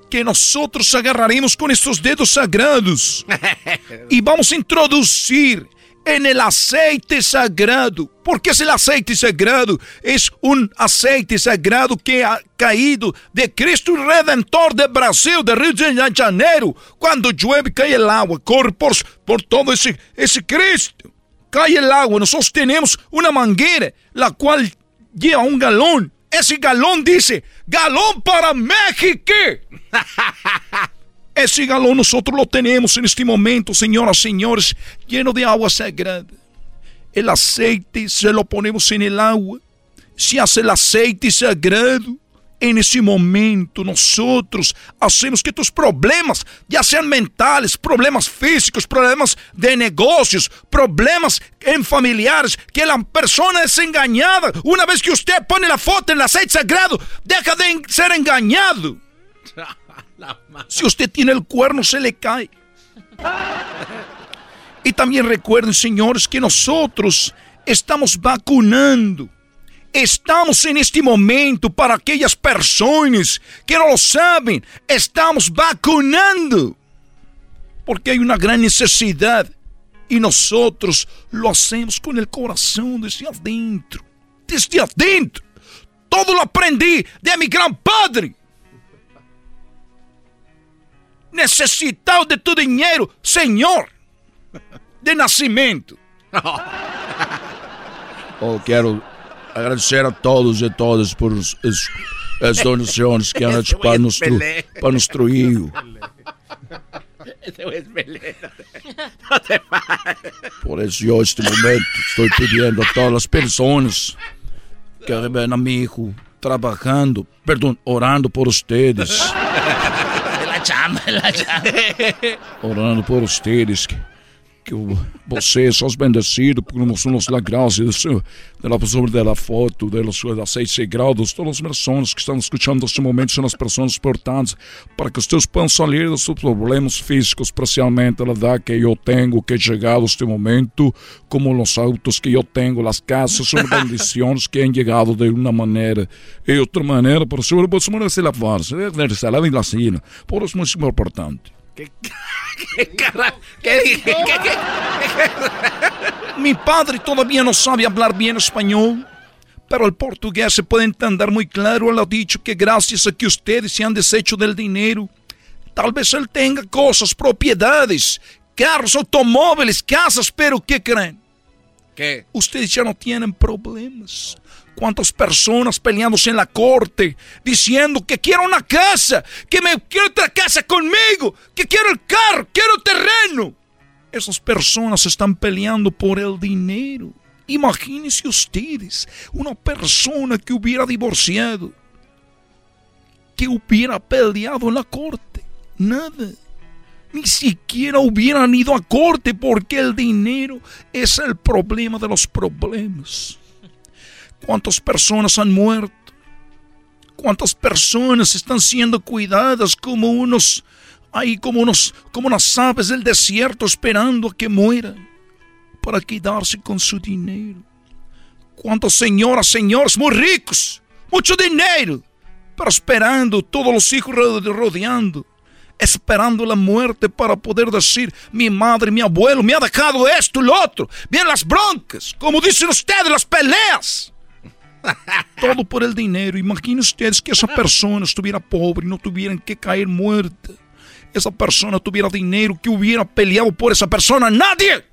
Que nosotros agarraremos con estos dedos sagrados <laughs> y vamos a introducir en el aceite sagrado. Porque es el aceite sagrado? Es un aceite sagrado que ha caído de Cristo Redentor de Brasil, de Rio de Janeiro. Cuando llueve, cae el agua, corre por, por todo ese, ese Cristo. Cae el agua, nosotros tenemos una manguera, la cual lleva un galón. Ese galón dice, galón para México. <laughs> Ese galón nosotros lo tenemos en este momento, señoras y señores, lleno de agua sagrada. El aceite se lo ponemos en el agua. Se hace el aceite sagrado. En ese momento nosotros hacemos que tus problemas, ya sean mentales, problemas físicos, problemas de negocios, problemas en familiares, que la persona es engañada. Una vez que usted pone la foto en el aceite sagrado, deja de ser engañado. <laughs> Si usted tiene el cuerno, se le cae. Y también recuerden, señores, que nosotros estamos vacunando. Estamos en este momento para aquellas personas que no lo saben. Estamos vacunando. Porque hay una gran necesidad. Y nosotros lo hacemos con el corazón desde adentro. Desde adentro. Todo lo aprendí de mi gran padre necesitado de tu dinheiro, Senhor, de nascimento. <laughs> oh, quero agradecer a todos e todas por as, as <laughs> donações que han hecho para nuestro, para nuestro hijo. Por eso yo en este momento estoy pidiendo a todas las personas que ven a mi hijo trabajando, perdón, orando por ustedes. chamba, la chamba. Orando por ustedes, que, que vocês são bendecidos por nosotros la gracia de, la de la foto, de los aceites sagrados, todas as pessoas que estão escutando neste momento são as pessoas importantes para que vocês possam sair dos seus problemas físicos, especialmente a edad que eu tenho, que he chegado este momento, como os autos que eu tenho, as casas, são <laughs> bendições que han chegado de uma maneira e outra maneira, por você merece lavar-se, se lavar la cena, por isso é muito importante. ¿Qué, qué, ¿Qué, qué, <laughs> Mi padre todavía no sabe hablar bien español, pero el portugués se puede entender muy claro. Él ha dicho que gracias a que ustedes se han deshecho del dinero, tal vez él tenga cosas, propiedades, carros, automóviles, casas, pero ¿qué creen? ¿Qué? Ustedes ya no tienen problemas cuántas personas peleándose en la corte, diciendo que quiero una casa, que me quiero otra casa conmigo, que quiero el carro, quiero terreno. Esas personas están peleando por el dinero. Imagínense ustedes, una persona que hubiera divorciado, que hubiera peleado en la corte. Nada. Ni siquiera hubieran ido a corte porque el dinero es el problema de los problemas. ¿Cuántas personas han muerto? ¿Cuántas personas están siendo cuidadas como unos, ahí como unos, como unas aves del desierto esperando a que mueran para quedarse con su dinero? ¿Cuántas señoras, señores muy ricos? Mucho dinero. Pero esperando, todos los hijos rodeando. Esperando la muerte para poder decir, mi madre, mi abuelo me ha dejado esto lo otro. Bien las broncas, como dicen ustedes, las peleas. Todo por el dinero. Imaginen ustedes que esa persona estuviera pobre y no tuvieran que caer muerta. Esa persona tuviera dinero, que hubiera peleado por esa persona. Nadie.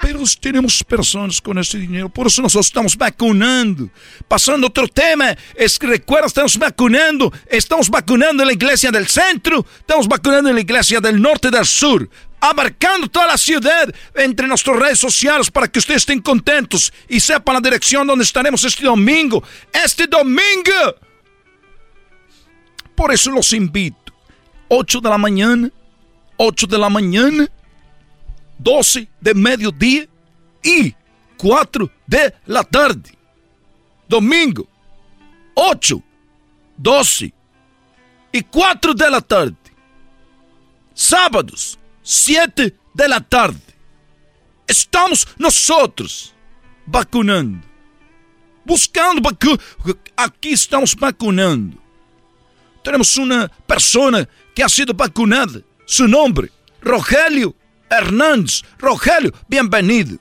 Pero tenemos personas con ese dinero, por eso nosotros estamos vacunando. Pasando otro tema, es que recuerda, estamos vacunando, estamos vacunando en la iglesia del centro, estamos vacunando en la iglesia del norte y del sur, abarcando toda la ciudad entre nuestras redes sociales para que ustedes estén contentos y sepan la dirección donde estaremos este domingo. Este domingo. Por eso los invito. 8 de la mañana, 8 de la mañana 12 de mediodía y 4 de la tarde. Domingo, 8, 12 y 4 de la tarde. Sábados, 7 de la tarde. Estamos nosotros vacunando. Buscando vacunas. Aquí estamos vacunando. Tenemos una persona que ha sido vacunada. Su nombre, Rogelio Hernández. Rogelio, bienvenido.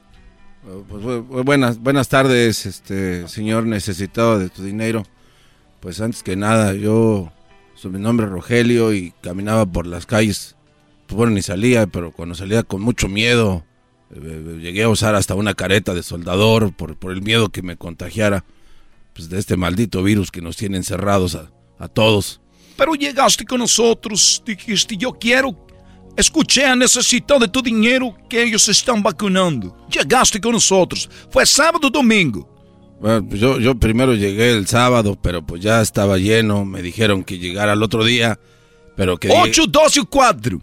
Pues, buenas, buenas tardes, este señor necesitado de tu dinero. Pues antes que nada, yo mi nombre Rogelio y caminaba por las calles. Bueno, ni salía, pero cuando salía con mucho miedo, eh, eh, llegué a usar hasta una careta de soldador por, por el miedo que me contagiara pues, de este maldito virus que nos tiene encerrados a, a todos. Pero llegaste con nosotros, dijiste, yo quiero Escuché a de tu dinero que ellos están vacunando. Llegaste con nosotros. Fue sábado o domingo. Bueno, pues yo, yo primero llegué el sábado, pero pues ya estaba lleno. Me dijeron que llegara el otro día, pero que... 8, 12 y 4.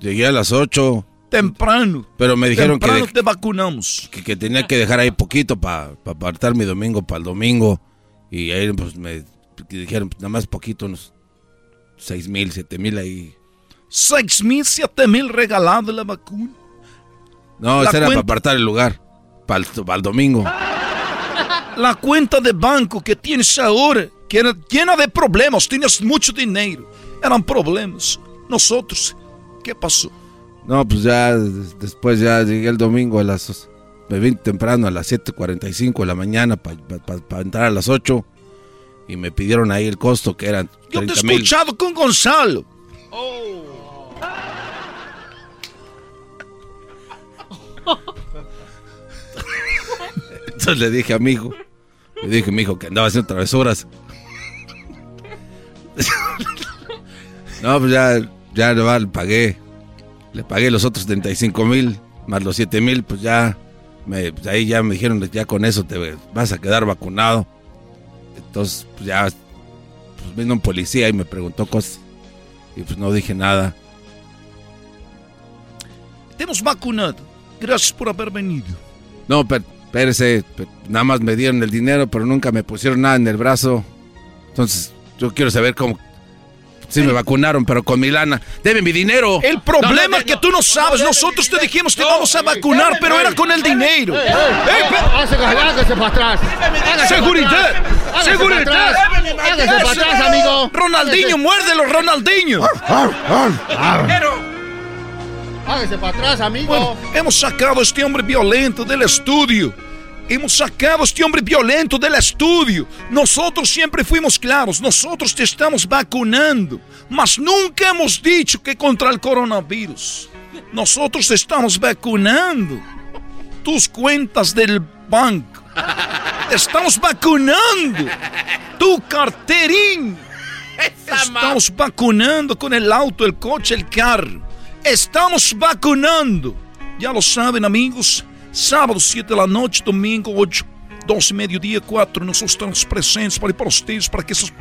Llegué a las 8. Temprano. Pero me dijeron Temprano que... te vacunamos. Que, tenía que dejar ahí poquito para apartar mi domingo para el domingo. Y ahí pues me dijeron, pues, nada más poquito, unos 6 mil, 7 mil ahí 6 mil, 7 mil regalados la vacuna. No, ese era para apartar el lugar. Para el, domingo. <laughs> La cuenta de banco que tienes ahora, que era llena de problemas, tienes mucho dinero. Eran problemas. Nosotros, ¿qué pasó? No, pues ya después ya llegué el domingo a las... Me vine temprano a las 7.45 de la mañana para entrar a las 8 y me pidieron ahí el costo que eran... Yo te he escuchado con Gonzalo. Oh. <laughs> Entonces le dije a mi hijo, le dije a mi hijo que andaba haciendo travesuras. <laughs> no, pues ya, ya le pagué. Le pagué los otros 35 mil, más los 7 mil, pues ya, me, pues ahí ya me dijeron, ya con eso te vas a quedar vacunado. Entonces, pues ya, pues vino un policía y me preguntó cosas. Y pues no dije nada. Te hemos vacunado. Gracias por haber venido. No, pero espérese, nada más me dieron el dinero, pero nunca me pusieron nada en el brazo. Entonces, yo quiero saber cómo. Sí, me vacunaron, pero con mi lana. Debe mi dinero. El problema es que tú no sabes. Nosotros te dijimos que vamos a vacunar, pero era con el dinero. Hágase para atrás. Seguridad. Seguridad. Hágase para atrás, amigo. Ronaldinho, muérdelo, Ronaldinho. Hágase para atrás, amigo. hemos sacado a este hombre violento del estudio. Hemos sacado a este hombre violento del estudio. Nosotros siempre fuimos claros, nosotros te estamos vacunando, mas nunca hemos dicho que contra el coronavirus. Nosotros te estamos vacunando. Tus cuentas del banco. Te estamos vacunando. Tu carterín. Estamos vacunando con el auto, el coche, el carro. Estamos vacunando. Ya lo saben, amigos. Sábado, 7 de la noche, domingo, 8, 12, mediodía, 4. Nosotros estamos presentes para, para ustedes, para que esos,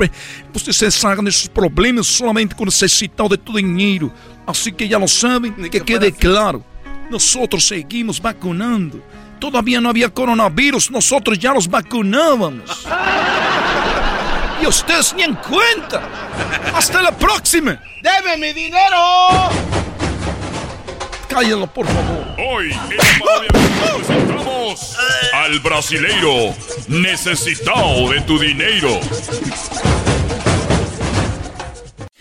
ustedes salgan de sus problemas solamente con necesitar de tu dinheiro. Así que ya lo saben, que quede claro. Nosotros seguimos vacunando. Todavía no había coronavirus, nosotros ya los vacunábamos. Y <laughs> ustedes ni en cuenta. Hasta la próxima. ¡Deme mi dinero! Cállalo, por favor. Hoy en presentamos al brasileiro necesitado de tu dinero.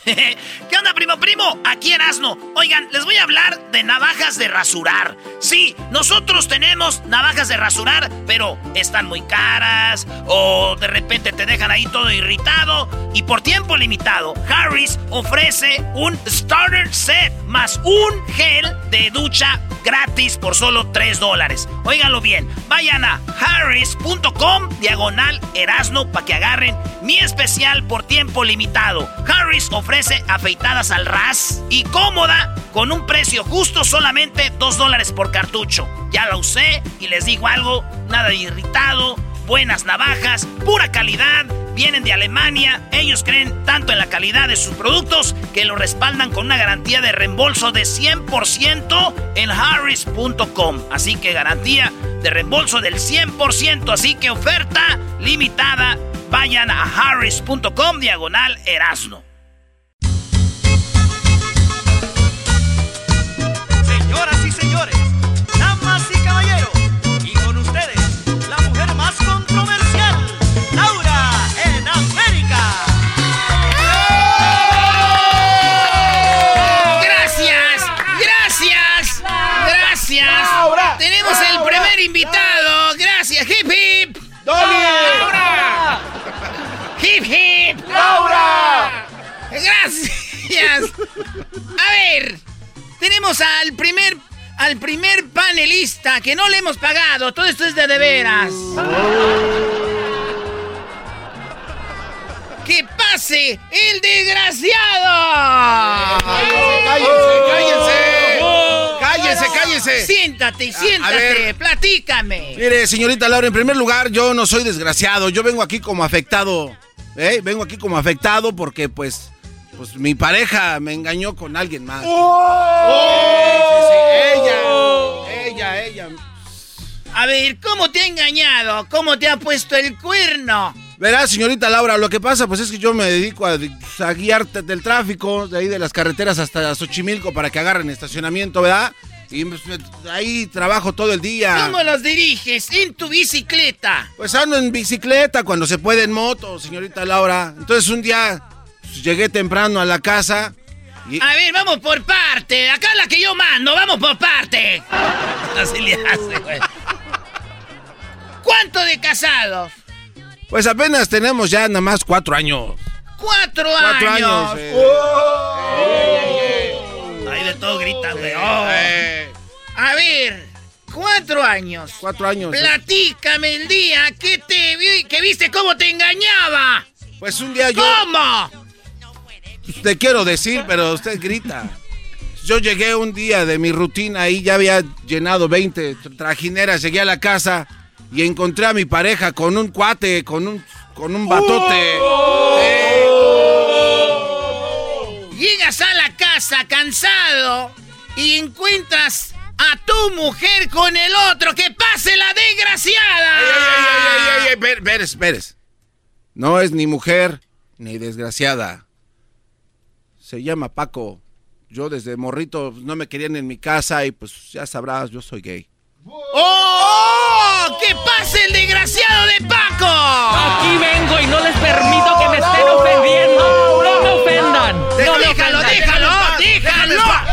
<laughs> ¿Qué onda, primo, primo? Aquí en Asno. Oigan, les voy a hablar de navajas de rasurar. Sí, nosotros tenemos navajas de rasurar, pero están muy caras o de repente te dejan ahí todo irritado. Y por tiempo limitado, Harris ofrece un starter set más un gel de ducha gratis por solo 3 dólares. Óiganlo bien, vayan a harris.com diagonal erasno para que agarren mi especial por tiempo limitado. Harris ofrece afeitadas al ras y cómoda con un precio justo solamente 2 dólares por cartucho. Ya la usé y les digo algo, nada irritado, buenas navajas, pura calidad, vienen de Alemania, ellos creen tanto en la calidad de sus productos que lo respaldan con una garantía de reembolso de 100% en harris.com. Así que garantía de reembolso del 100%, así que oferta limitada. Vayan a harris.com diagonal erasno. Señores, damas y caballeros, y con ustedes, la mujer más controversial, Laura en América. Gracias, gracias, gracias. Tenemos el primer invitado. Gracias, hip hip. ¡Laura! Hip hip. ¡Laura! Gracias. A ver, tenemos al primer al primer panelista que no le hemos pagado. Todo esto es de de veras. ¡Que pase el desgraciado! Cállense, cállense. Cállense, cállense. Siéntate, A- a siéntate, ver. platícame. Mire, señorita Laura, en primer lugar, yo no soy desgraciado. Yo vengo aquí como afectado. ¿eh? Vengo aquí como afectado porque, pues, pues mi pareja me engañó con alguien más. Sí, sí, sí, Ella, ella, ella. A ver, ¿cómo te ha engañado? ¿Cómo te ha puesto el cuerno? Verá, señorita Laura, lo que pasa, pues es que yo me dedico a, a guiar t- del tráfico, de ahí de las carreteras hasta Xochimilco para que agarren estacionamiento, ¿verdad? Y pues, ahí trabajo todo el día. ¿Cómo los diriges? En tu bicicleta. Pues ando en bicicleta cuando se puede en moto, señorita Laura. Entonces un día pues, llegué temprano a la casa y... A ver, vamos por parte. Acá la que yo mando, vamos por parte. <laughs> Así le hace, güey. ¿Cuánto de casados? Pues apenas tenemos ya nada más cuatro años. Cuatro, Cuatro años. años, eh. Ahí de todo grita, güey. Oh. A ver, cuatro años. Cuatro años. eh. Platícame el día que te vi, que viste cómo te engañaba. Pues un día yo... ¿Cómo? Te quiero decir, pero usted grita. Yo llegué un día de mi rutina y ya había llenado 20 trajineras. Llegué a la casa y encontré a mi pareja con un cuate, con un, con un batote. Llegas a la casa cansado y encuentras a tu mujer con el otro. ¡Que pase la desgraciada! ¡Ey, ey, ey, ey! Ver- Veres, veres. No es ni mujer ni desgraciada. Se llama Paco. Yo desde morrito no me querían en mi casa y pues ya sabrás, yo soy gay. ¡Oh! ¡Que pase el desgraciado de Paco! Aquí vengo y no les permito que me estén ofendiendo. No me ofendan. No me déjalo, déjalo, déjalo.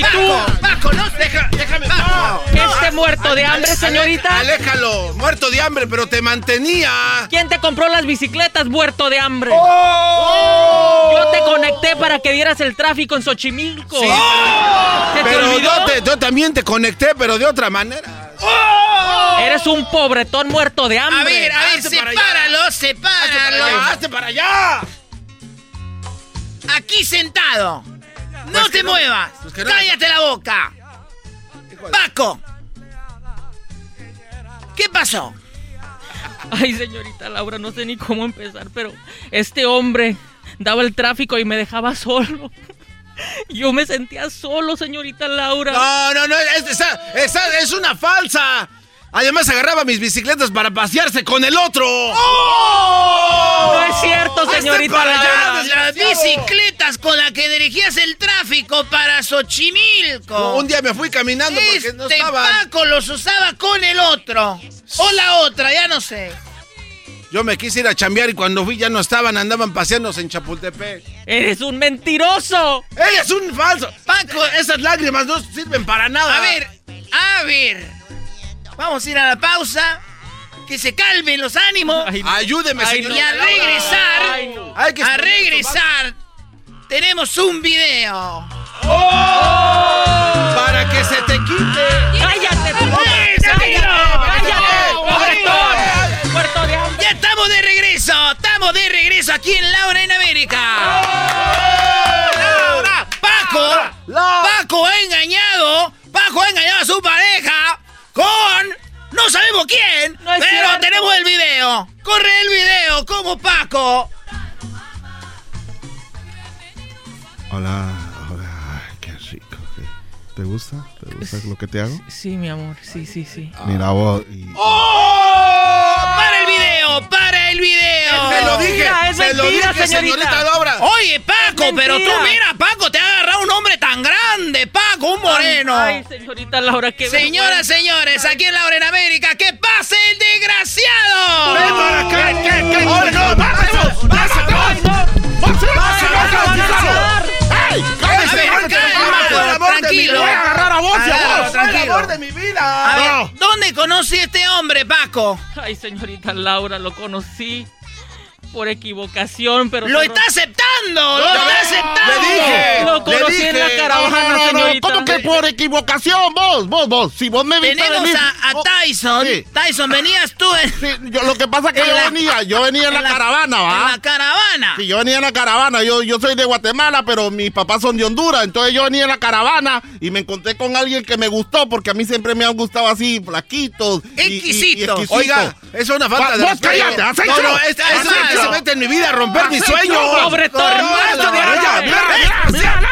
¿Y Paco, tú? Paco, no, deja, déjame. Paco. ¿Este muerto de hambre, señorita? Aléjalo, muerto de hambre, pero te mantenía. ¿Quién te compró las bicicletas, muerto de hambre? ¡Oh! Yo te conecté para que vieras el tráfico en Xochimilco. Sí, ¿Se te Pero yo, te- yo también te conecté, pero de otra manera. Eres un pobretón muerto de hambre. A ver, a ver, Hazte para sepáralo, allá, sepáralo. ¡Hazte para allá! Aquí sentado. No Pues te muevas. pues no. Cállate la boca. Paco. ¿Qué pasó? Ay, señorita Laura, no sé ni cómo empezar, pero este hombre daba el tráfico y me dejaba solo. <laughs> Yo me sentía solo, señorita Laura. No, no, no, es, es una falsa. Además agarraba mis bicicletas para pasearse con el otro. No es cierto, señorita. Para Laura. las bicicletas con las que dirigías el tráfico para Xochimilco. Un día me fui caminando porque este no estaba. Paco los usaba con el otro. O la otra, ya no sé. Yo me quise ir a chambear y cuando fui ya no estaban, andaban paseándose en Chapultepec. ¡Eres un mentiroso! ¡Eres un falso! Paco, esas lágrimas no sirven para nada. A ver, a ver. Vamos a ir a la pausa. Que se calmen los ánimos. Ayúdeme, Ay, señor. Y a regresar, Ay, no. Hay que a esto, regresar, tenemos un video. Para que se te quite. ¡Cállate, tú! ¡Puerto de hambre! Ya estamos de regreso, estamos de regreso aquí en Laura en América. ¡Laura! Paco, Paco ha engañado, Paco ha engañado a su pareja no sabemos quién, No pero cierto. tenemos el video. Corre el video, como Paco. Hola, hola, qué rico. ¿Te gusta? ¿Te gusta lo que te hago? Sí, mi amor, sí, sí, sí. Mira vos, y ¡Oh! ¡Para el video! ¡Para el video! Se lo dije, es se lo dije, señorita señorita. Laura. Oye, Paco, pero tú mira, Paco, te ha agarrado un hombre tan grande, Paco, un moreno. Ay, señorita Laura, qué Señoras, señores, aquí en Laura en América, ¡que pase el desgraciado! Ven para acá. Tranquilo. vida! ¡Voy a agarrar a vos, a vos! tranquilo. el amor de mi vida. A ver, No. ¿dónde conocí a este hombre, Paco? Ay, señorita Laura, lo conocí por equivocación, pero... ¡Lo está aceptando! ¡Lo está le aceptando! dije. Lo conocí Le en la dije. caravana, No, no, no, no, señorita. ¿Cómo que por equivocación? Vos, vos, vos. Si vos me viste Tenemos venir- a, a Tyson. Sí. Tyson, venías tú en, Sí, yo, lo que pasa es que <laughs> En yo la- venía, yo venía en la, en la- caravana, en ¿va? la caravana. Sí, yo venía en la caravana, yo, yo soy de Guatemala, pero mis papás son de Honduras, entonces yo venía en la caravana y me encontré con alguien que me gustó, porque a mí siempre me han gustado así, flaquitos. y- y- y Exquisitos. exquisito. Oiga, es una falta de Vos respeto. cállate, hecho. no, que hecho. Se mete en mi vida a romper mis sueños. Sobre todo Corre, muerto de hambre.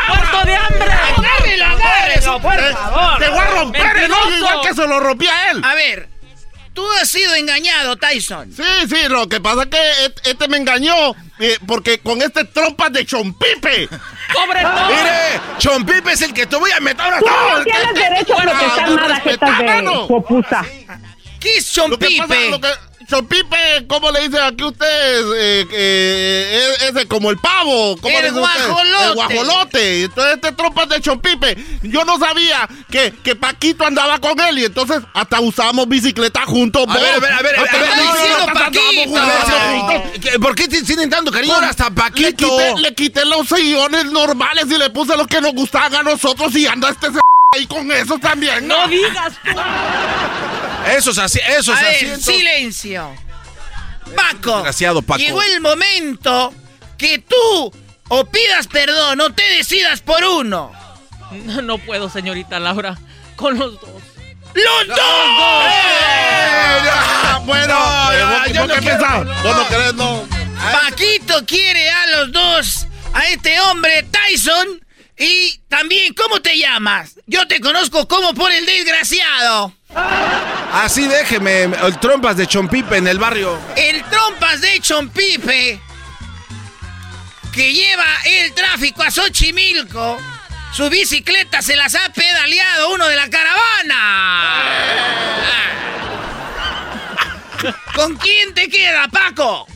¡Muerto de hambre! ¡Agárrelo, agárrelo, por favor! Te voy a romper el ojo igual que se lo rompí a él. A ver, tú has sido engañado, Tyson. Sí, sí, lo que pasa es que este me engañó eh, porque con este trompas de chompipe. ¡Sobre todo! Mire, Chompipe es el que te voy a meter ahora. Tú no tienes derecho a protestar nada, jetas de respetámelo. popusa. ¿Qué es Lo que pasa, Chompipe? lo que, chompipe, ¿cómo le dicen aquí ustedes? Eh, eh, es, es como el pavo. ¿Cómo El le dicen ustedes? guajolote. El guajolote. Entonces este trompas de chompipe. Yo no sabía que, que Paquito andaba con él y entonces hasta usábamos bicicleta juntos. A ver, a ver, a ver, a ver, Hasta- a ver, no, no, diciendo hasta andábamos Paquito. A ver, juntos, a ver, juntos. ¿qué- ¿Por qué te tienen tanto cariño ahora hasta Le Paquito? quité, le quité los sillones normales y le puse los que nos gustaban a nosotros y anda este c- ahí con esos también. ¡No digas tú! Esos así, esos A ver, asientos. silencio. Paco, Desgraciado, Paco. llegó el momento que tú o pidas perdón o te decidas por uno. No, no puedo, señorita Laura. Con los dos. ¡Los dos! Bueno, No, eh, ya, ¿vos- yo no no querés, no? Paquito quiere a los dos, a este hombre Tyson y también, ¿cómo te llamas? Yo te conozco como por el desgraciado. Así déjeme, el trompas de Chompipe en el barrio. El trompas de Chompipe que lleva el tráfico a Xochimilco. Su bicicleta se las ha pedaleado uno de la caravana. ¿Con quién te queda, Paco?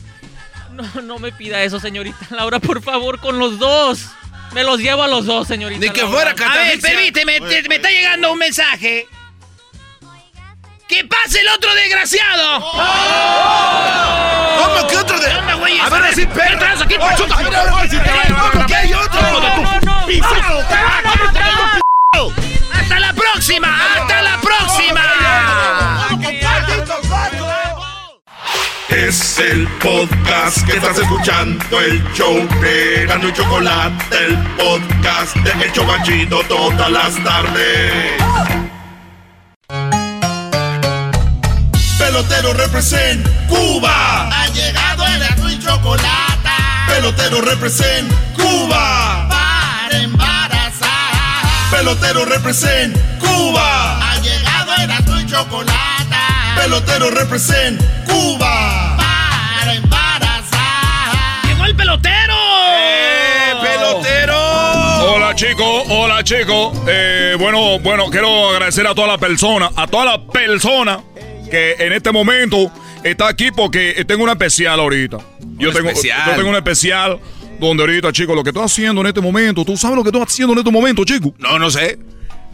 No, no me pida eso, señorita Laura, por favor, con los dos. Me los llevo a los dos, señorita Ni que Laura. fuera A ver, permíteme, te- me está llegando un mensaje. ¡Que pase el otro desgraciado! ¿Cómo que otro de.? ¿Qué güey? A ver, así, ¿Qué traes aquí, pachuca? a ver, a ver, si te va a llevar, ¿cómo que hay otro? No, no, ¡Pisado! ¡Hasta la próxima! ¡Hasta la próxima! Es el podcast que estás escuchando, el show de Gano y Chocolate, el podcast de El Chobachito todas las tardes. Pelotero represent Cuba. Ha llegado el azul y chocolate. Pelotero represent Cuba. Para embarazar. Pelotero represent Cuba. Ha llegado el azul y chocolate. Pelotero represent Cuba. Para embarazar. Llegó el pelotero. ¡Eh, pelotero! Hola chicos, hola chicos. Eh, bueno, bueno, quiero agradecer a toda la persona, a toda la persona que en este momento está aquí porque tengo una especial ahorita. Yo tengo, especial? yo tengo una especial donde ahorita, chicos, lo que estoy haciendo en este momento, ¿tú sabes lo que estoy haciendo en este momento, chicos? No, no sé.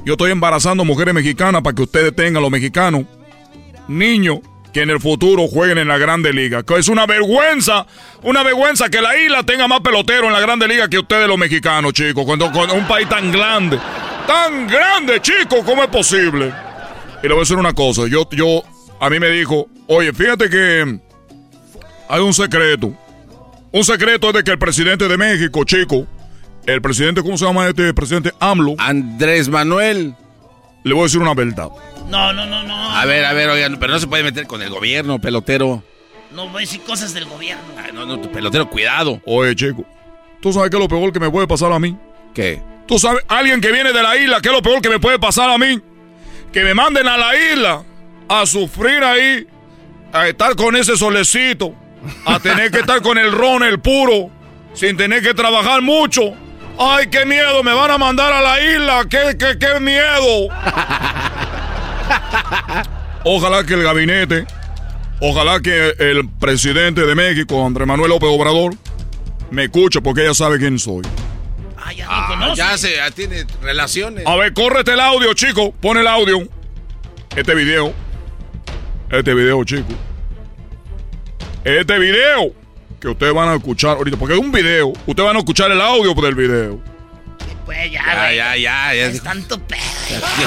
Yo estoy embarazando mujeres mexicanas para que ustedes tengan, los mexicanos, niños que en el futuro jueguen en la Grande Liga. Que es una vergüenza, una vergüenza que la isla tenga más pelotero en la Grande Liga que ustedes los mexicanos, chicos. Cuando, con un país tan grande, tan grande, chicos, ¿cómo es posible? Y le voy a decir una cosa, yo, yo, a mí me dijo, oye, fíjate que hay un secreto. Un secreto es de que el presidente de México, chico, el presidente, ¿cómo se llama este presidente? AMLO. Andrés Manuel. Le voy a decir una verdad. No, no, no, no. A ver, a ver, oigan, pero no se puede meter con el gobierno, pelotero. No voy a decir cosas del gobierno. Ay, no, no, pelotero, cuidado. Oye, chico, ¿tú sabes qué es lo peor que me puede pasar a mí? ¿Qué? ¿Tú sabes, alguien que viene de la isla, qué es lo peor que me puede pasar a mí? Que me manden a la isla a sufrir ahí, a estar con ese solecito, a tener que estar con el ron, el puro, sin tener que trabajar mucho. ¡Ay, qué miedo! Me van a mandar a la isla. ¡Qué, qué, qué miedo! Ojalá que el gabinete, ojalá que el presidente de México, Andrés Manuel López Obrador, me escuche porque ella sabe quién soy. Ah, ya Ah, ya se ya tiene relaciones. A ver, córrete el audio, chico. Pon el audio. Este video. Este video, chico. Este video que ustedes van a escuchar ahorita. Porque es un video. Ustedes van a escuchar el audio del video. Pues ya, Ya, ya, ya, ya. Es tanto pedo.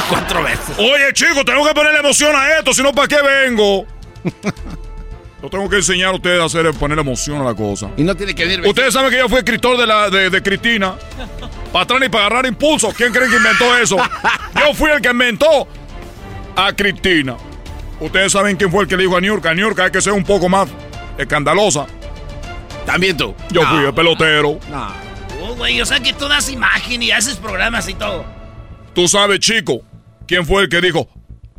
Cuatro veces. Oye, chicos, tengo que ponerle emoción a esto. Si no, ¿para qué vengo? Yo tengo que enseñar a ustedes a hacer, poner emoción a la cosa. Y no tiene que venir. Ustedes saben que yo fui escritor de, la, de, de Cristina. Para atrás y para agarrar impulso. ¿Quién creen que inventó eso? Yo fui el que inventó a Cristina. Ustedes saben quién fue el que le dijo a Niurka. A Niurka hay que ser un poco más escandalosa. También tú. Yo fui el pelotero. Oh, güey, o sea que tú das imagen y haces programas y todo. Tú sabes, chico, quién fue el que dijo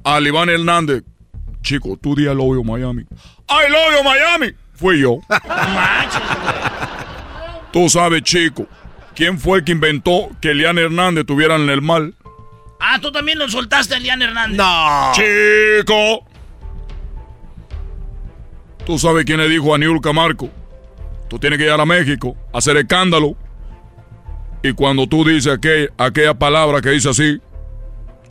a Iván Hernández. Chico, tú di I love you Miami. I love you Miami. Fui yo. Tú sabes, chico, quién fue el que inventó que Elian Hernández tuviera en el mal. Ah, tú también lo soltaste a Elian Hernández. No. Chico. Tú sabes quién le dijo a Niurka Marco. Tú tienes que ir a México, a hacer escándalo. Y cuando tú dices aquel- aquella palabra que dice así,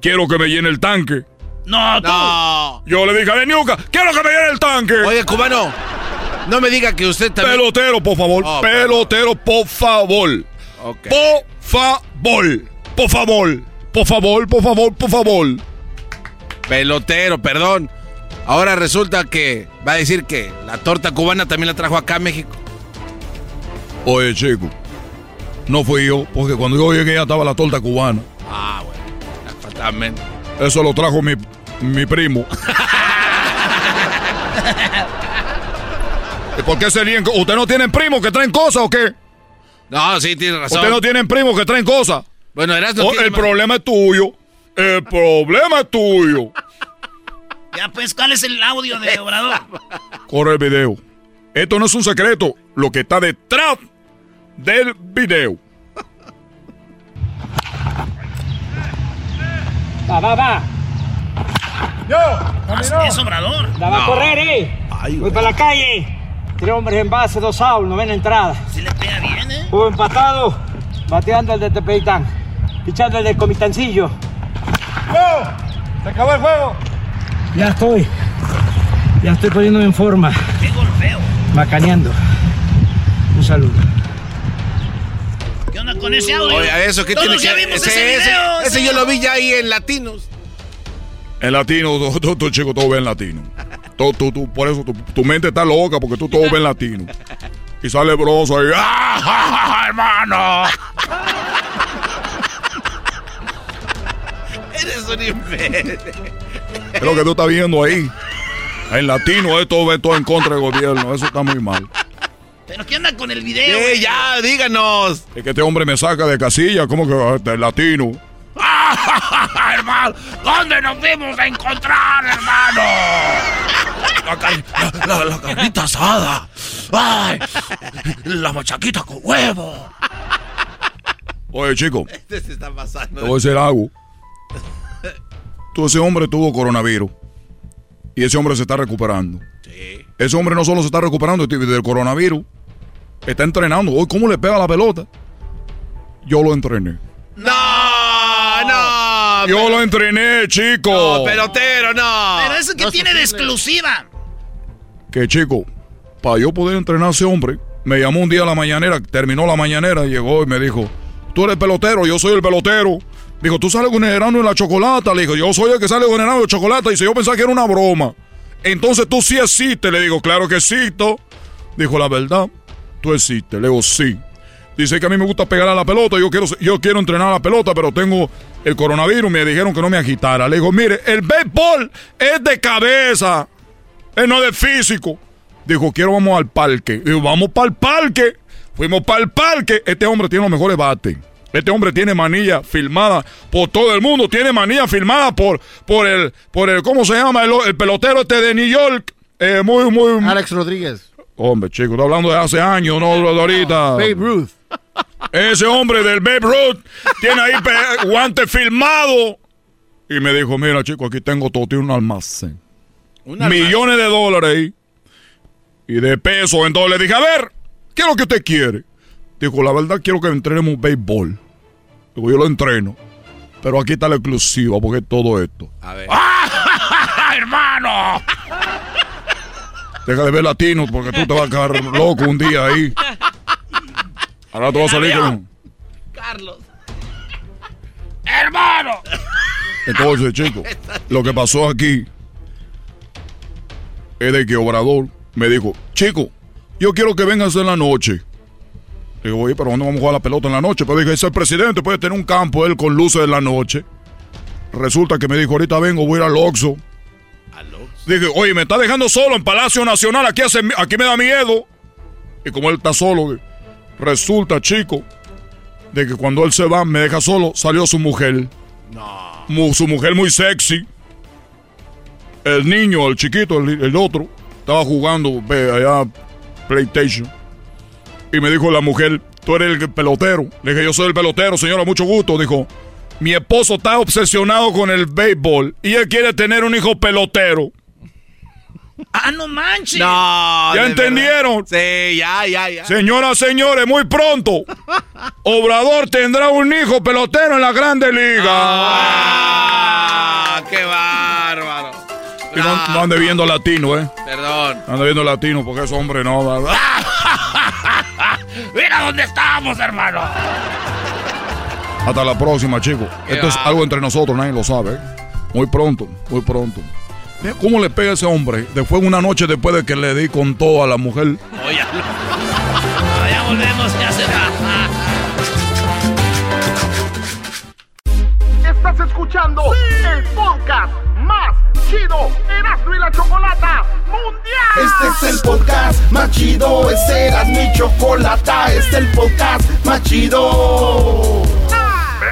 quiero que me llene el tanque. No, tú. No. Yo le dije a Niurka, quiero que me llene el tanque. Oye, cubano, no me diga que usted también. Pelotero, por favor. Oh, Pelotero, por favor. Ok. Por favor. Por favor. Por favor, por favor, por favor. Pelotero, perdón. Ahora resulta que va a decir que la torta cubana también la trajo acá a México. Oye, chico. No fui yo, porque cuando yo llegué ya estaba la torta cubana. Ah, bueno. Fatalmente. Eso lo trajo mi, mi primo. <laughs> ¿Y por qué serían? ¿Usted no tienen primos que traen cosas o qué? No, sí, tienes razón. ¿Usted no tienen primos que traen cosas? Bueno, eras no Oh, tiene el problema es tuyo. El problema es tuyo. Ya, pues, ¿cuál es el audio de Obrador? <laughs> Corre el video. Esto no es un secreto. Lo que está detrás del video. Va, va, va. Yo, Es Obrador. La va a correr, eh. Voy para la calle. Tres hombres en base, dos outs, novena entrada. Si le pega bien, ¿eh? Hubo empatado, bateando el de Tepeitán. Pichando el del Comitancillo. ¡Yo! ¡Se acabó el juego! Ya estoy. Ya estoy poniéndome en forma. Qué golpeo. Macaneando. Un saludo. ¿Qué onda con ese audio? Oye, eso qué Todos tiene ya que vimos ese, ese ese- video. ese yo lo vi ya ahí en Latinos. En latino, tú, tú, chico, todo ve en latino. Tú, tú, tú, por eso tu, tu mente está loca, porque tú todo ves en latino. Y sale broso ahí. ¡Ah, ja, ja, ja, hermano! <laughs> Eres un imbécil. Es lo que tú estás viendo ahí. En latino, esto ve todo en contra del gobierno. Eso está muy mal. ¿Pero qué onda con el video? Eh, güey? ya, díganos. Es que este hombre me saca de casilla, como que este, latino. ¡Ah, ja, ja, ja, hermano! ¿Dónde nos fuimos a encontrar, hermano? La, car- la- la- la carnita asada. ¡Ay! La machaquita con huevo. Oye, chico. <laughs> Este se está pasando. Te voy a decir algo. Tú, ese hombre tuvo coronavirus. Y ese hombre se está recuperando. Sí. Ese hombre no solo se está recuperando del coronavirus, está entrenando. Hoy, ¿cómo le pega la pelota? Yo lo entrené. No, no. Yo lo entrené, chico. No, pelotero, no. Pero eso que tiene de exclusiva. Que chico, para yo poder entrenar a ese hombre, me llamó un día a la mañanera, terminó la mañanera, llegó y me dijo, tú eres pelotero, yo soy el pelotero. Dijo, tú sales con el enano en la chocolata. Le dijo, yo soy el que sale con el enano de chocolate. Dice, yo pensaba que era una broma. Entonces tú sí existes. Le digo, claro que existo. Dijo, la verdad, tú existes. Le digo, sí. Dice que a mí me gusta pegar a la pelota. Yo quiero, yo quiero entrenar a la pelota, pero tengo el coronavirus. Me dijeron que no me agitara. Le digo, mire, el béisbol es de cabeza. Es no de físico. Dijo, quiero vamos al parque. Digo, vamos para el parque. Fuimos para el parque. Este hombre tiene los mejores bates. Este hombre tiene manilla filmada por todo el mundo. Tiene manilla filmada por, por, el, por el, ¿cómo se llama? El, el pelotero este de New York. Eh, muy, muy... Alex Rodríguez. Hombre, chico, estoy hablando de hace años, no de ahorita. Babe Ruth. Ese hombre del Babe Ruth tiene ahí guante filmado. Y me dijo, mira, chico, aquí tengo todo, tiene un almacén. Un almacén. Millones de dólares ahí. Y de pesos. Entonces le dije, a ver, ¿qué es lo que usted quiere? Dijo, la verdad quiero que entrenemos béisbol. Digo, yo lo entreno. Pero aquí está la exclusiva, porque es todo esto. A ver. <laughs> ¡Hermano! Deja de ver latinos porque tú te vas a quedar loco un día ahí. Ahora tú vas a salir con... Carlos. ¡Hermano! Entonces, chicos, lo que pasó aquí es de que Obrador me dijo, chico, yo quiero que vengas en la noche. Digo, oye, pero ¿dónde vamos a jugar la pelota en la noche? Pero dije, ese presidente puede tener un campo él con luces en la noche. Resulta que me dijo, ahorita vengo, voy a ir al Oxxo. Dije, oye, me está dejando solo en Palacio Nacional, aquí, hace, aquí me da miedo. Y como él está solo, resulta, chico, de que cuando él se va, me deja solo, salió su mujer. Mu- su mujer muy sexy. El niño, el chiquito, el, el otro, estaba jugando ve, allá PlayStation. Y me dijo la mujer, tú eres el pelotero. Le dije, yo soy el pelotero, señora, mucho gusto. Dijo, mi esposo está obsesionado con el béisbol y él quiere tener un hijo pelotero. Ah, no manches. No. ¿Ya entendieron? verdad. Sí, ya, ya, ya. Señoras, señores, muy pronto, Obrador tendrá un hijo pelotero en la Grande Liga. Ah, qué bárbaro. Y no, no ande viendo latino, ¿eh? Perdón. No ande viendo latino porque ese hombre no va. <laughs> Mira dónde estamos, hermano. Hasta la próxima, chicos. Qué Esto es algo entre nosotros, nadie lo sabe. Muy pronto, muy pronto. Mira ¿Cómo le pega a ese hombre? Después, una noche después de que le di con todo a la mujer. Oye, ya volvemos, ya se va. Estás escuchando el podcast chido Erasmo y la Chocolata Mundial. Este es el podcast más chido, este era mi chocolata, este es el podcast más chido.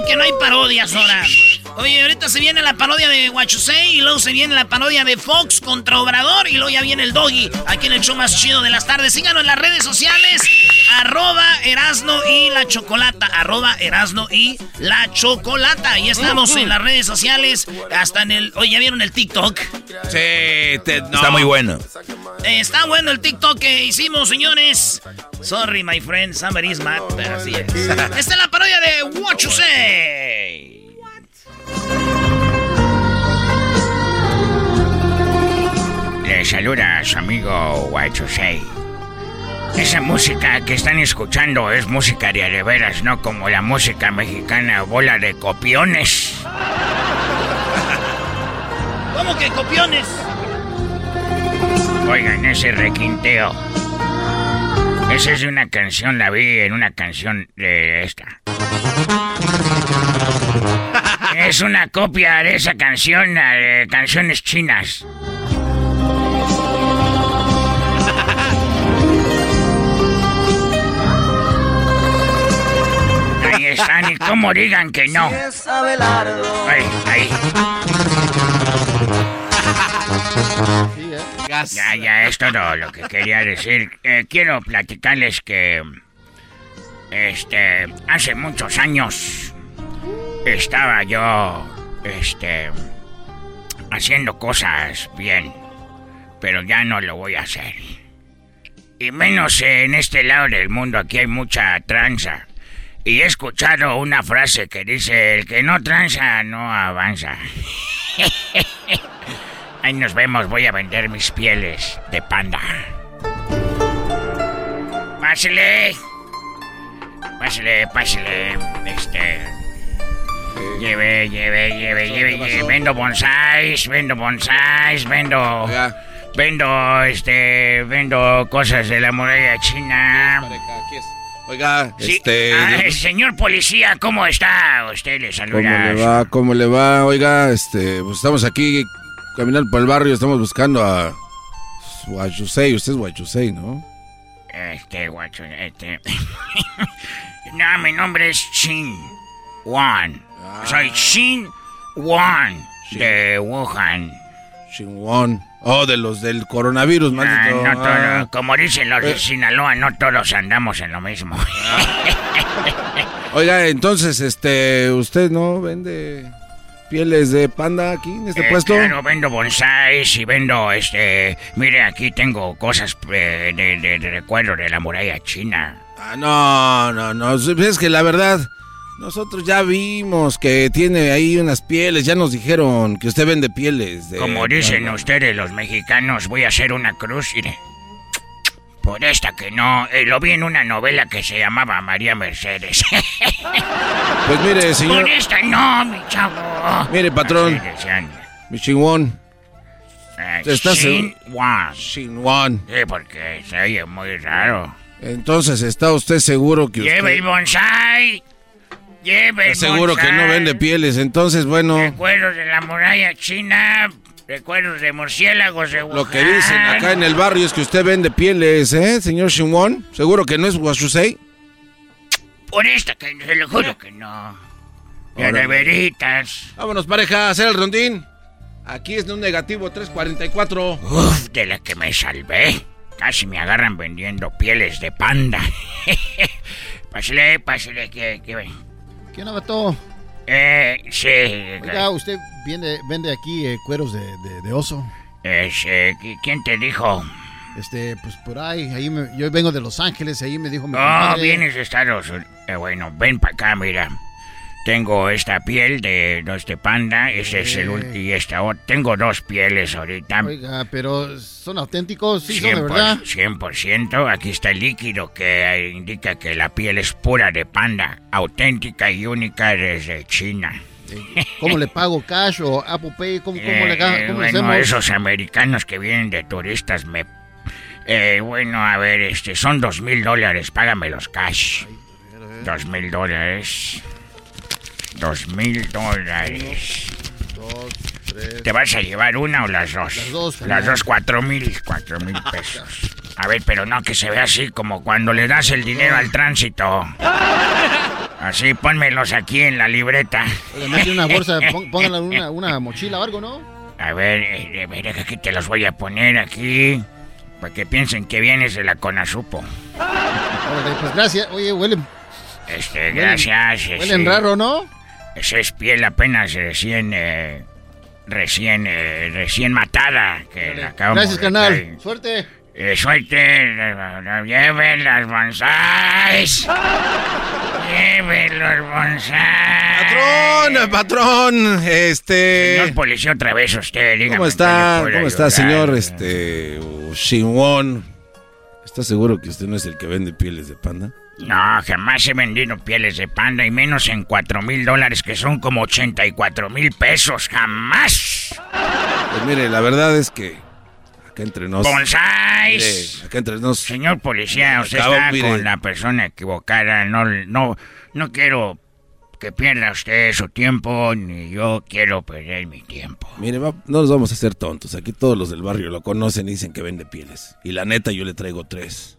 Que no hay parodias ahora. Oye, ahorita se viene la parodia de Huachusei y luego se viene la parodia de Fox contra Obrador y luego ya viene el Doggy aquí en el show más chido de las tardes. Síganos en las redes sociales, arroba Erasno y la Chocolata, arroba Erasno y la Chocolata. Y estamos en las redes sociales, hasta en el... Oye, ¿ya vieron el TikTok? Sí, te, no. Está muy bueno. Eh, está bueno el TikTok que hicimos, señores. Sorry, my friend, somebody's mad, pero así es. <laughs> Esta es la parodia de What Le saluda a su amigo. Esa música que están escuchando es música de areveras, no como la música mexicana bola de copiones. <laughs> ¿Cómo que copiones? Oigan, ese requinteo. Esa es de una canción, la vi en una canción de esta. <laughs> Es una copia de esa canción, de canciones chinas. Están, y cómo digan que no. Ahí, ahí. Ya, ya, es todo lo que quería decir. Eh, quiero platicarles que. Este. Hace muchos años. Estaba yo. Este. Haciendo cosas bien. Pero ya no lo voy a hacer. Y menos en este lado del mundo, aquí hay mucha tranza. Y he escuchado una frase que dice: El que no tranza no avanza. <laughs> Ahí nos vemos, voy a vender mis pieles de panda. Pásele. Pásele, pásele. Este. Lleve, lleve, lleve, lleve, lleve. Vendo bonsáis, vendo bonsáis, vendo. Vendo, este. Vendo cosas de la muralla china. Oiga, Sí, este. ah, señor policía, ¿cómo está? Usted le ¿Cómo saluda. le va? ¿Cómo le va? Oiga, este, pues estamos aquí caminando por el barrio, estamos buscando a Guachusei, usted es Guachusei, ¿no? Este, guacho, este. <laughs> no, mi nombre es Shin Wan. Soy Shin Wan de Wuhan. Shin Wan. Oh, de los del coronavirus, Ah, maldito. no todo- Ah. como dicen los de Eh. Sinaloa, no todos andamos en lo mismo. <laughs> Oiga, entonces, este, ¿usted no vende pieles de panda aquí en este Eh, puesto? Claro, vendo bonsáis y vendo, este... Mire, aquí tengo cosas eh, de, de- de recuerdo de la muralla china. Ah, no, no, no. Es que la verdad, nosotros ya vimos que tiene ahí unas pieles. Ya nos dijeron que usted vende pieles. De Como dicen ustedes los mexicanos, voy a hacer una cruz, mire. Por esta que no, eh, lo vi en una novela que se llamaba María Mercedes. <laughs> Pues mire, señor. Por esta no, mi chavo. Mire, patrón. Mi chingón. Eh, ¿Está Shin seguro? Wan. Shin Wan. Sí, porque se oye muy raro. Entonces, ¿está usted seguro que usted... Lleve el bonsai. Lleve seguro que no vende pieles? Entonces, bueno, Recuerdos de la muralla china. Recuerdos de murciélagos de lo que dicen acá en el barrio es que usted vende pieles, ¿eh, señor Shin Wan? ¿Seguro que no es Guachusei? Por esta que se lo juro que no. De neveritas. Vámonos, pareja, a hacer el rondín. Aquí es de un negativo 344. Uf, de la que me salvé. Casi me agarran vendiendo pieles de panda. <laughs> pásale, pásale, que, que... ¿Quién abató? Eh, sí. Oiga, usted vende, vende aquí eh, cueros de, de- de oso. Ese, ¿qui- ¿Quién te dijo? Este, pues por ahí, ahí me- yo vengo de Los Ángeles, ahí me dijo mi Oh, compadre. vienes de Estados Unidos. Eh, bueno, ven para acá, mira. Tengo esta piel de, de este panda, ese es el ulti- y esta otra. Tengo dos pieles ahorita. Oiga, pero son auténticos, sí, son de 100%, verdad. 100%. Aquí está el líquido que eh, indica que la piel es pura de panda, auténtica y única desde China. ¿Cómo le pago cash o Apple Pay? ¿Cómo, cómo le, Eh, cómo bueno, hacemos? esos americanos que vienen de turistas me... Eh, bueno, a ver, este, son dos mil dólares, págamelos cash. Dos mil dólares. Dos mil dólares. ¿Te vas a llevar una o las dos? Las dos, Las dos, cuatro mil, cuatro mil <laughs> pesos. A ver, pero no que se vea así como cuando le das el dinero al tránsito. Así, pónmelos aquí en la libreta. Mete una bolsa, <laughs> póngala en una, una mochila o algo, ¿no? A ver, eh, a ver, aquí te los voy a poner aquí. Para que piensen que vienes de la Conasupo. Pues gracias. Oye, huelen, Este, Huelen- gracias. huelen ese- raro, ¿no? Esa es piel apenas recién eh, recién, eh, recién matada. Que la acabamos Gracias, de canal. Suerte. Eh, suerte, eh, lleven las bonsáis. lleven los bonsáis. <laughs> Patrón, patrón, este... Señor policía, otra vez usted, dígame. ¿Cómo ¿en está? ¿Cómo está, ayudar? señor? Este. Shinwon. ¿Está seguro que usted no es el que vende pieles de panda? No, jamás he vendido pieles de panda y menos en cuatro mil dólares, que son como 84 mil pesos. ¡Jamás! Pues mire, la verdad es que. Acá entre nos. ¡Bonsáis! Mire, acá entre nos. Señor policía, usted Acabo, está mire. con la persona equivocada. No, no, no quiero que pierda usted su tiempo, ni yo quiero perder mi tiempo. Mire, va- no nos vamos a hacer tontos. Aquí todos los del barrio lo conocen y dicen que vende pieles. Y la neta, yo le traigo tres.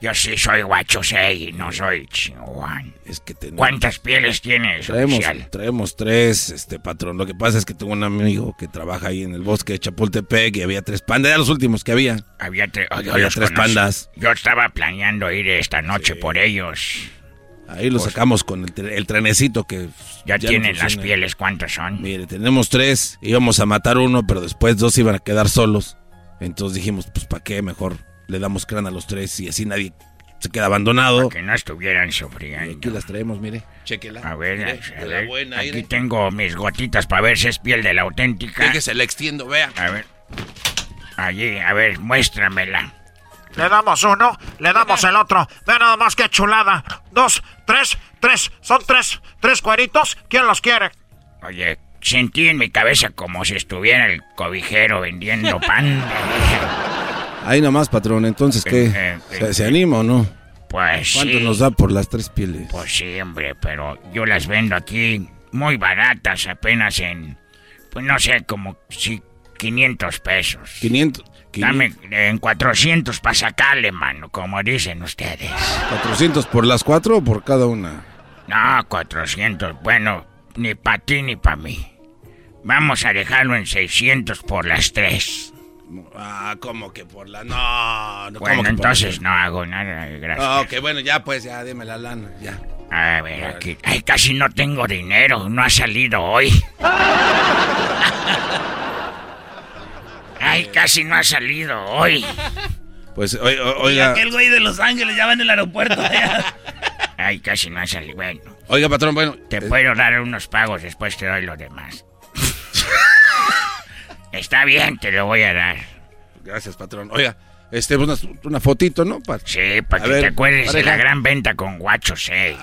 Yo sí soy guachosei y no soy chingón. Es que tenemos- ¿Cuántas pieles tienes, Traemos, oficial? traemos tres, este patrón. Lo que pasa es que tengo un amigo que trabaja ahí en el bosque de Chapultepec y había tres pandas. Eran los últimos que había. Había, tre- oh, Había tres pandas. Yo estaba planeando ir esta noche por ellos. Ahí lo sacamos con el, el trenecito que Pues Ya, no tienen las pieles, ¿cuántas son? Mire, tenemos tres. Íbamos a matar uno, pero después dos iban a quedar solos. Entonces dijimos, pues ¿para qué? Mejor le damos crán a los tres y así nadie se queda abandonado. Que no estuvieran sufriendo. Aquí las traemos, mire. Chéquela. A ver, Mire, a ver, buena, aquí tengo mis gotitas para ver si es piel de la auténtica. que se la extiendo, vea. A ver. Allí, a ver, muéstramela. Le damos uno, le damos el otro. Ve nada más que chulada. Dos, tres, tres. Son tres, tres cueritos. ¿Quién los quiere? Oye, sentí en mi cabeza como si estuviera el cobijero vendiendo pan. <laughs> Ahí nomás, patrón. Entonces, ¿qué? Eh, eh, ¿Se, se anima o no? Pues ¿Cuánto sí. nos da por las tres pieles? Pues sí, hombre, pero yo las vendo aquí muy baratas, apenas en, pues no sé, como si 500 pesos. 500. Dame en 400 para sacarle, mano, como dicen ustedes. ¿400 por las cuatro o por cada una? No, 400, bueno, ni para ti ni para mí. Vamos a dejarlo en 600 por las tres. Ah, ¿cómo que por la.? No, no, ¿cómo Bueno, entonces no hago nada, gracias. Ah, ok, bueno, ya pues, ya, dime la lana, ya. A ver, aquí. Ay, casi no tengo dinero, no ha salido hoy. Ay, casi no ha salido hoy. Pues, o- o- Y oiga, aquel güey de Los Ángeles ya va en el aeropuerto. <laughs> allá. Ay, casi no ha salido. Bueno, oiga, patrón, bueno. te eh, puedo dar unos pagos, después te doy lo demás. Está bien, te lo voy a dar. Gracias, patrón. Oiga, este, una, una fotito, ¿no? Pa- Sí, para que ver, te acuerdes de pareja. la gran venta con guacho 6.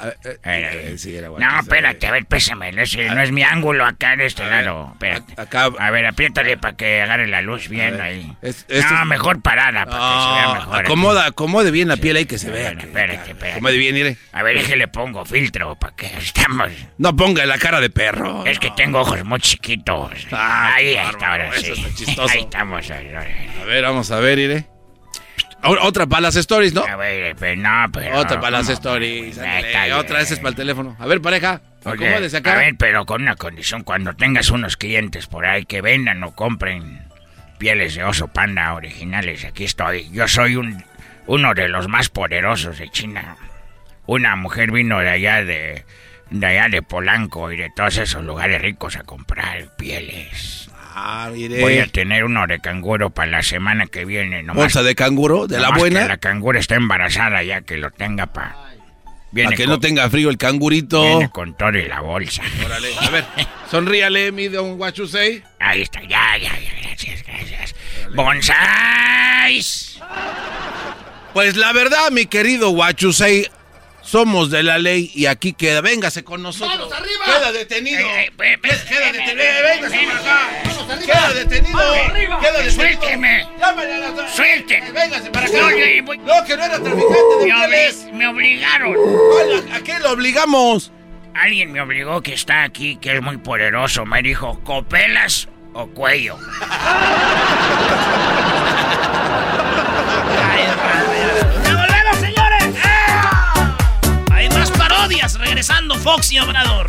eh, sí, era guacho no, seis. espérate, a ver, pésame. Ese no es mi ángulo acá de este lado. Espérate. A ver, apriétale para que agarre la luz bien ahí. Es- no, es- mejor parada para que se vea Ah, mejor. aquí. acomoda, acomode bien la piel ahí que se vea. Bueno, espérate, espérate. Acomode bien, mire. A ver, déjale pongo filtro para que estamos. No ponga la cara de perro. Es que tengo ojos muy chiquitos. Ah, ahí está, ahora sí. Ahí estamos. A ver, vamos a ver, mire. Otra para las stories, ¿no? A ver, pero no, pero. Otra para las stories. ándale. Otra, esa es para el teléfono. A ver, pareja, Oye, acá. A ver, pero con una condición, cuando tengas unos clientes por ahí que vendan o compren pieles de oso panda originales, aquí estoy. Yo soy un uno de los más poderosos de China. Una mujer vino de allá de de allá de Polanco y de todos esos lugares ricos a comprar pieles. Ah, mire. Voy a tener uno de canguro para la semana que viene. Nomás, Bolsa de canguro, de la buena. que la canguro está embarazada ya que lo tenga para... Para que no tenga frío el cangurito. Viene con todo y la bolsa. Órale, a ver, sonríale, mi don Guachusei. Ahí está, ya, ya, ya, gracias, gracias. ¡Bonsais! Pues la verdad, mi querido Guachusei, somos de la ley y aquí queda. Véngase con nosotros. ¡Manos arriba! Queda detenido. Eh, Queda detenido. Véngase para acá. Queda detenido. Queda detenido. ¡Suélteme! Llámale a la... ¡Suélteme! Véngase para acá. No, yo voy- No, que no era traficante de Me, me obligaron. ¿A, a qué lo obligamos? Alguien me obligó que está aquí, que es muy poderoso. Me dijo, ¿copelas o cuello? <laughs> regresando Fox y Obrador.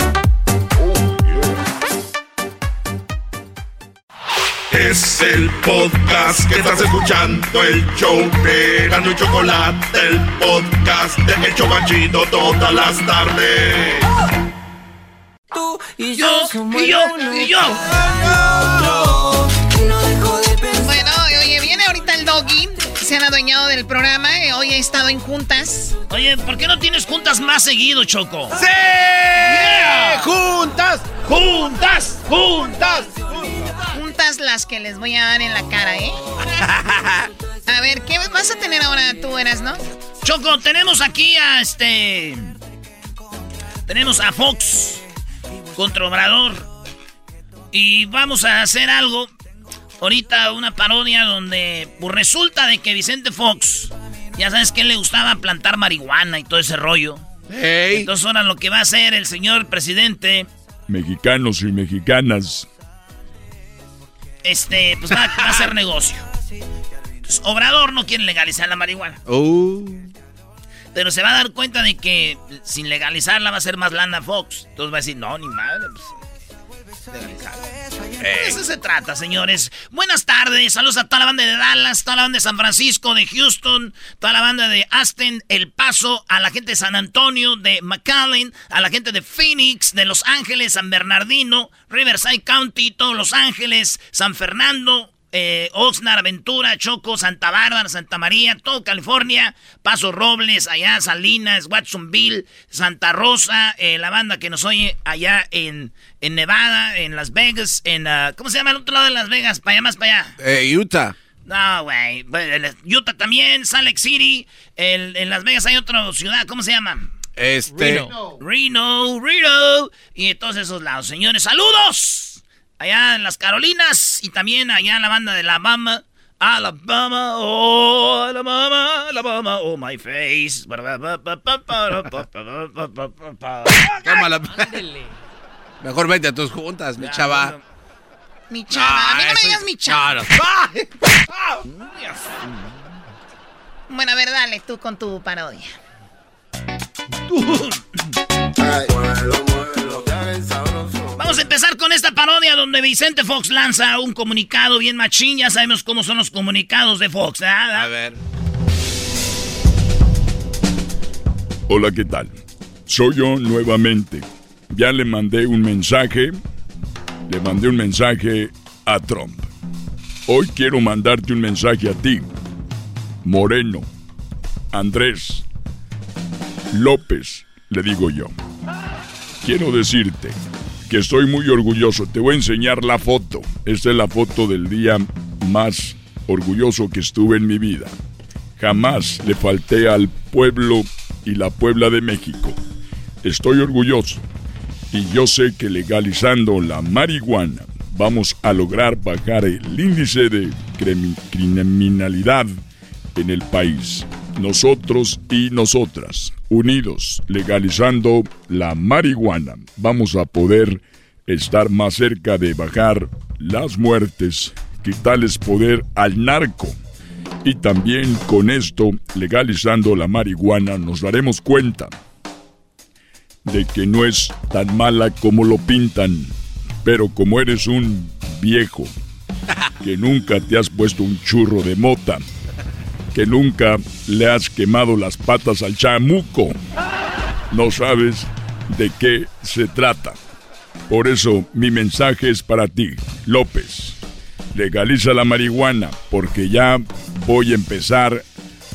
Es el podcast que estás escuchando, el show de Gano y Chocolate, el podcast de El Chocachito todas las tardes. Tú y yo, y yo, y yo. Bueno, Del programa. eh, Hoy he estado en juntas. Oye, ¿por qué no tienes juntas más seguido, Choco? ¡Sí! ¡Juntas! ¡Juntas! ¡Juntas! Juntas las que les voy a dar en la cara, ¿eh? <laughs> A ver, ¿qué vas a tener ahora tú, eras, no? Choco, tenemos aquí a este. Tenemos a Fox contra Obrador. Y vamos a hacer algo. Ahorita una parodia donde pues, resulta de que Vicente Fox, ya sabes que él le gustaba plantar marihuana y todo ese rollo. Entonces ahora lo que va a hacer el señor presidente, Mexicanos y mexicanas. este, pues va, va a hacer negocio. Obrador no quiere legalizar la marihuana. Oh. Pero se va a dar cuenta de que sin legalizarla va a ser más lana Fox. Entonces va a decir, no, ni madre, pues. De eso se trata, señores. Buenas tardes, saludos a toda la banda de Dallas, toda la banda de San Francisco, de Houston, toda la banda de Aston, El Paso, a la gente de San Antonio, de McAllen, a la gente de Phoenix, de Los Ángeles, San Bernardino, Riverside County, todos Los Ángeles, San Fernando, eh, Oxnard, Aventura, Choco, Santa Bárbara, Santa María, todo California, Paso Robles, allá Salinas, Watsonville, Santa Rosa, eh, la banda que nos oye allá en, en Nevada, en Las Vegas, en, ah, ¿cómo se llama el otro lado de Las Vegas? Para allá, más para allá. Eh, Utah. No, güey, Utah también, Salt Lake City, el- en Las Vegas hay otra ciudad, ¿cómo se llama? Este. Reno, Reno, Reno, y todos esos lados. Señores, saludos. Allá en las Carolinas y también allá en la banda de Alabama. Alabama, oh, Alabama, Alabama, oh, my face. Tómala. Mejor vete a tus juntas, mi chava. Mi chava, a mí no me digas mi chava. no, Bueno, a ver, dale tú con tu parodia. Vamos a empezar con esta parodia donde Vicente Fox lanza un comunicado bien machín. Ya sabemos cómo son los comunicados de Fox, ¿verdad? A ver. Hola, ¿qué tal? Soy yo nuevamente. Ya le mandé un mensaje. Le mandé un mensaje a Trump. Hoy quiero mandarte un mensaje a ti. Moreno. Andrés. López, le digo yo. Quiero decirte que estoy muy orgulloso. Te voy a enseñar la foto. Esta es la foto del día más orgulloso que estuve en mi vida. Jamás le falté al pueblo y la Puebla de México. Estoy orgulloso y yo sé que legalizando la marihuana vamos a lograr bajar el índice de criminalidad en el país. Nosotros y nosotras, unidos, legalizando la marihuana, vamos a poder estar más cerca de bajar las muertes, quitarles poder al narco. Y también con esto, legalizando la marihuana, nos daremos cuenta de que no es tan mala como lo pintan. Pero como eres un viejo que nunca te has puesto un churro de mota, que nunca le has quemado las patas al chamuco, no sabes de qué se trata. Por eso mi mensaje es para ti, López. Legaliza la marihuana porque ya voy a empezar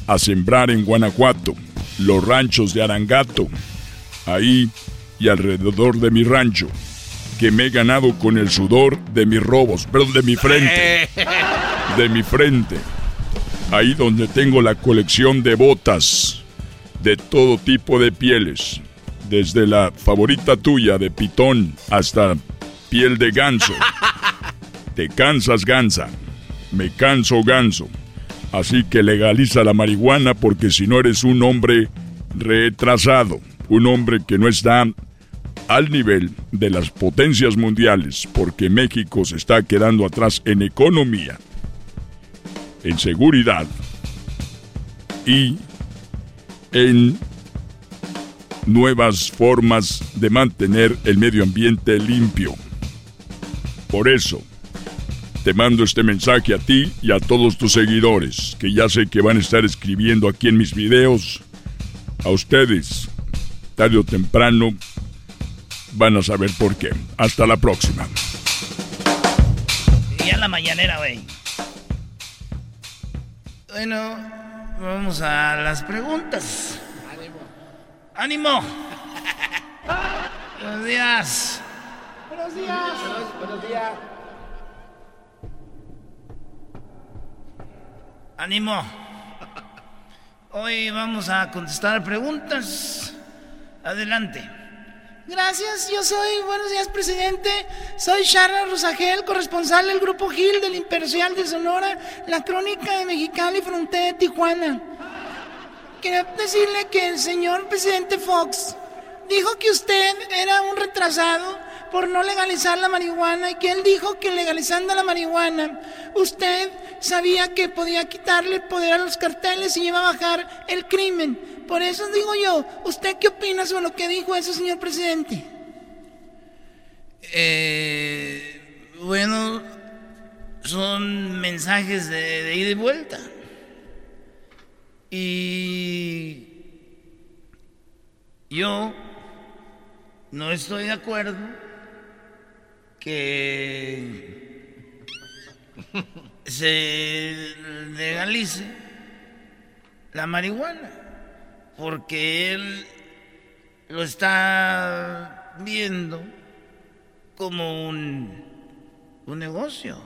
a sembrar en Guanajuato los ranchos de Arangato, ahí y alrededor de mi rancho, que me he ganado con el sudor de mis robos, perdón, de mi frente, <laughs> de mi frente, ahí donde tengo la colección de botas de todo tipo de pieles, desde la favorita tuya de pitón hasta piel de ganso. <laughs> Te cansas, gansa. Me canso, ganso. Así que legaliza la marihuana porque si no eres un hombre retrasado, un hombre que no está al nivel de las potencias mundiales, porque México se está quedando atrás en economía, en seguridad y en nuevas formas de mantener el medio ambiente limpio. Por eso, te mando este mensaje a ti y a todos tus seguidores, que ya sé que van a estar escribiendo aquí en mis videos. A ustedes, tarde o temprano, van a saber por qué. Hasta la próxima. Y a la mañanera. Bueno, vamos a las preguntas. ¡Ánimo! ¡Ánimo! <laughs> Buenos días. Buenos días. Buenos días. ¡Ánimo! Hoy vamos a contestar preguntas. Adelante. Gracias, yo soy, buenos días, presidente. Soy Charla Rosagel, corresponsal del Grupo Gil del Imperial de Sonora, la crónica de Mexicali, frontera de Tijuana. Quería decirle que el señor presidente Fox dijo que usted era un retrasado por no legalizar la marihuana y que él dijo que legalizando la marihuana usted sabía que podía quitarle poder a los carteles y iba a bajar el crimen. Por eso digo yo, ¿usted qué opina sobre lo que dijo ese señor presidente? Eh, bueno, son mensajes de, de ida y vuelta. Y yo no estoy de acuerdo que <laughs> se legalice la marihuana, porque él lo está viendo como un, un negocio,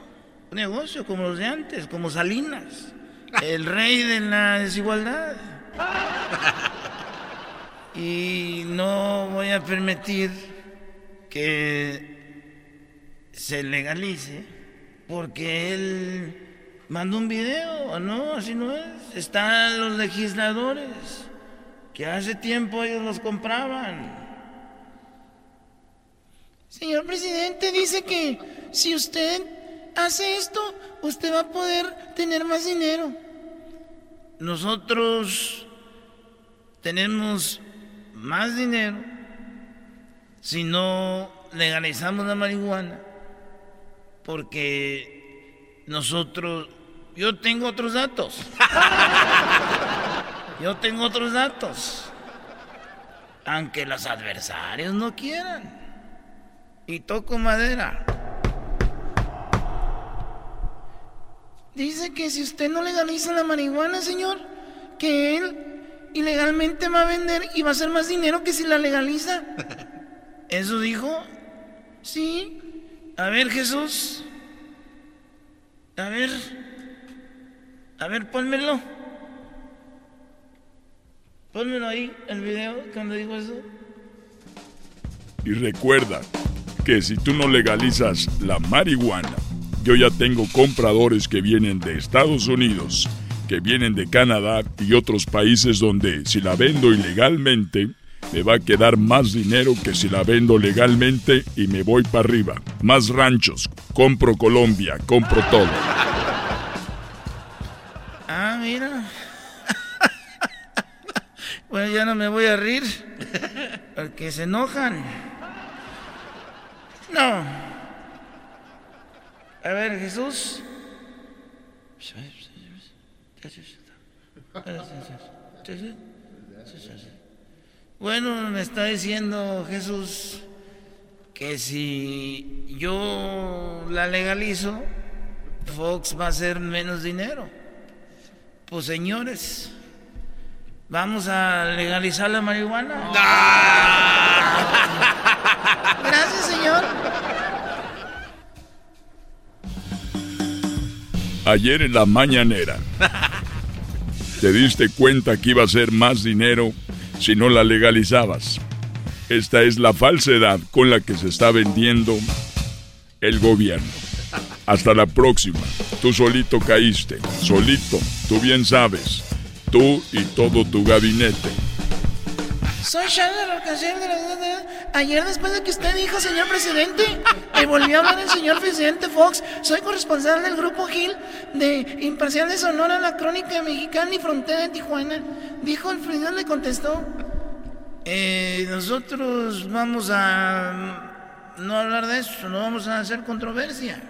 un negocio como los de antes, como Salinas, <laughs> el rey de la desigualdad. Y no voy a permitir que se legalice porque él mandó un video, no, así no es. Están los legisladores que hace tiempo ellos los compraban. Señor presidente, dice que si usted hace esto, usted va a poder tener más dinero. Nosotros tenemos más dinero si no legalizamos la marihuana, porque nosotros, yo tengo otros datos, <laughs> yo tengo otros datos, aunque los adversarios no quieran, y toco madera. Dice que si usted no legaliza la marihuana, señor, que él ilegalmente va a vender y va a hacer más dinero que si la legaliza. ¿Eso dijo? Sí. A ver, Jesús. A ver. A ver, pónmelo. Pónmelo ahí, el video, cuando dijo eso. Y recuerda que si tú no legalizas la marihuana, yo ya tengo compradores que vienen de Estados Unidos que vienen de Canadá y otros países donde si la vendo ilegalmente me va a quedar más dinero que si la vendo legalmente y me voy para arriba. Más ranchos, compro Colombia, compro todo. Ah, mira. Bueno, ya no me voy a rir. Porque se enojan. No. A ver, Jesús. Bueno, me está diciendo Jesús que si yo la legalizo, Fox va a hacer menos dinero. Pues señores, vamos a legalizar la marihuana. <laughs> Gracias, señor. Ayer en la mañanera, <laughs> te diste cuenta que iba a ser más dinero si no la legalizabas. Esta es la falsedad con la que se está vendiendo el gobierno. Hasta la próxima. Tú solito caíste. Solito. Tú bien sabes. Tú y todo tu gabinete. Soy Shannon Alcacer de la Ayer después de que usted dijo, señor presidente, me volvió a hablar el señor presidente Fox. Soy corresponsal del Grupo Gil de Imparcial de Sonora, la crónica mexicana y frontera de Tijuana. Dijo el presidente, le contestó. Eh, nosotros vamos a no hablar de eso, no vamos a hacer controversia.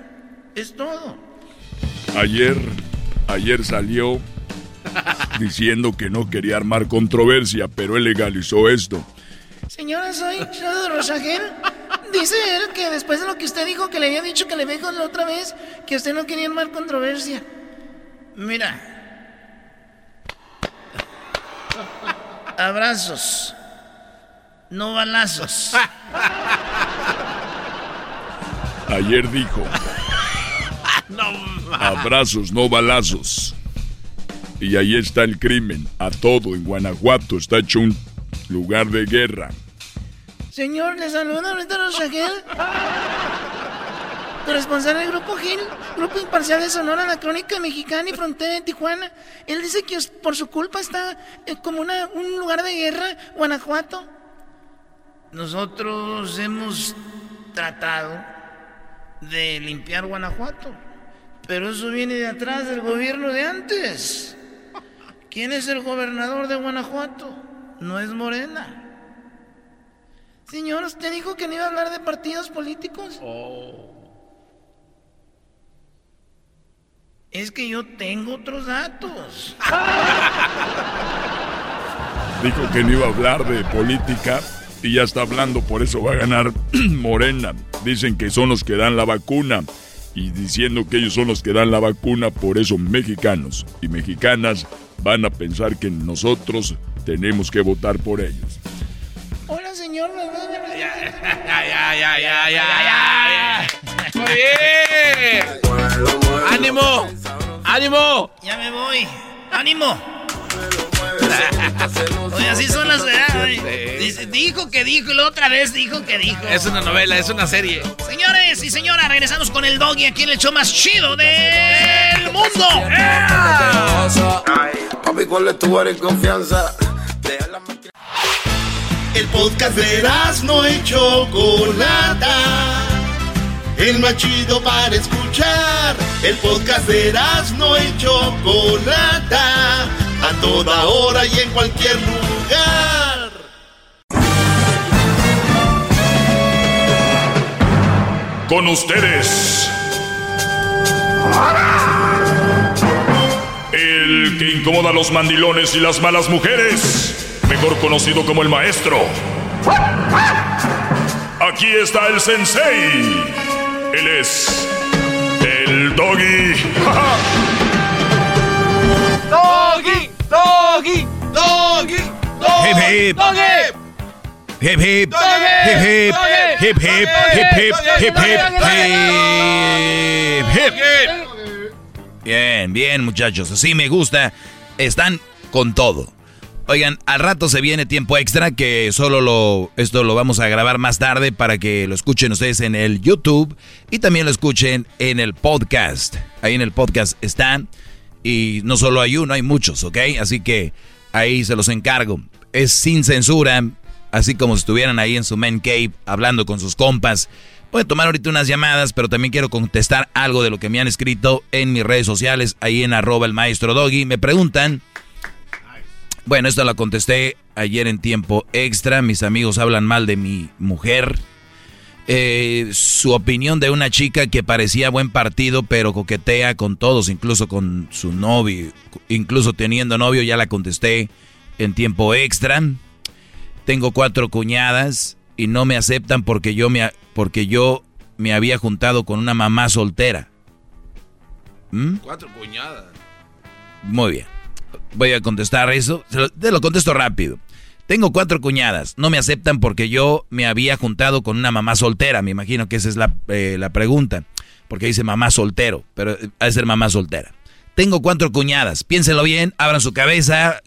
Es todo. Ayer, ayer salió <laughs> diciendo que no quería armar controversia, pero él legalizó esto. Señora, soy Shadow Rosagel. Dice él que después de lo que usted dijo, que le había dicho que le dijo la otra vez, que usted no quería armar controversia. Mira. Abrazos. No balazos. Ayer dijo. <laughs> Abrazos, no balazos. Y ahí está el crimen. A todo en Guanajuato está hecho un lugar de guerra. Señor, le saluda ahorita Rosagel. Corresponsal del Grupo Gil, Grupo Imparcial de Sonora, la Crónica Mexicana y Frontera de Tijuana. Él dice que por su culpa está eh, como una, un lugar de guerra, Guanajuato. Nosotros hemos tratado de limpiar Guanajuato, pero eso viene de atrás del gobierno de antes. ¿Quién es el gobernador de Guanajuato? No es Morena. Señor, ¿usted dijo que no iba a hablar de partidos políticos? Oh. Es que yo tengo otros datos. <laughs> Dijo que no iba a hablar de política y ya está hablando, por eso va a ganar <clears throat> Morena. Dicen que son los que dan la vacuna y diciendo que ellos son los que dan la vacuna, por eso mexicanos y mexicanas van a pensar que nosotros tenemos que votar por ellos. Hola, señor. Ya, ya, ya, ya, ya, ya. Muy bien. ¡Ánimo! ¡Ánimo! Ya me voy. ¡Ánimo! <laughs> Oye, así son las edades. Dijo que dijo y la otra vez dijo que dijo. Es una novela, es una serie. Señores y señoras, regresamos con el doggy aquí en el show más chido del mundo. Papi, ¿cuál es tu confianza? El podcast de no y Chocolata. El más chido para escuchar. El podcast de no y Chocolata. A toda hora y en cualquier lugar. Con ustedes. El que incomoda a los mandilones y las malas mujeres mejor conocido como el maestro. Aquí está el sensei. Él es el doggy. <laughs> doggy, doggy, doggy, doggy. Hip hip. Doggy. Hip hip. Hip hip. Hip hip. Hip hip. Hip hip. Hip hip. Bien, bien muchachos, así me gusta. Están con todo. Oigan, al rato se viene tiempo extra que solo lo esto lo vamos a grabar más tarde para que lo escuchen ustedes en el YouTube y también lo escuchen en el podcast. Ahí en el podcast están y no solo hay uno, hay muchos, ¿ok? Así que ahí se los encargo. Es sin censura, así como si estuvieran ahí en su man cave hablando con sus compas. Voy a tomar ahorita unas llamadas, pero también quiero contestar algo de lo que me han escrito en mis redes sociales, ahí en arroba el maestro Doggy. Me preguntan bueno, esto la contesté ayer en tiempo extra. Mis amigos hablan mal de mi mujer. Eh, su opinión de una chica que parecía buen partido, pero coquetea con todos, incluso con su novio, incluso teniendo novio, ya la contesté en tiempo extra. Tengo cuatro cuñadas y no me aceptan porque yo me, porque yo me había juntado con una mamá soltera. ¿Mm? Cuatro cuñadas. Muy bien. Voy a contestar eso. Te lo contesto rápido. Tengo cuatro cuñadas. No me aceptan porque yo me había juntado con una mamá soltera. Me imagino que esa es la, eh, pregunta. Porque dice mamá soltero. Pero ha de ser mamá soltera. Tengo cuatro cuñadas. Piénsenlo bien. Abran su cabeza.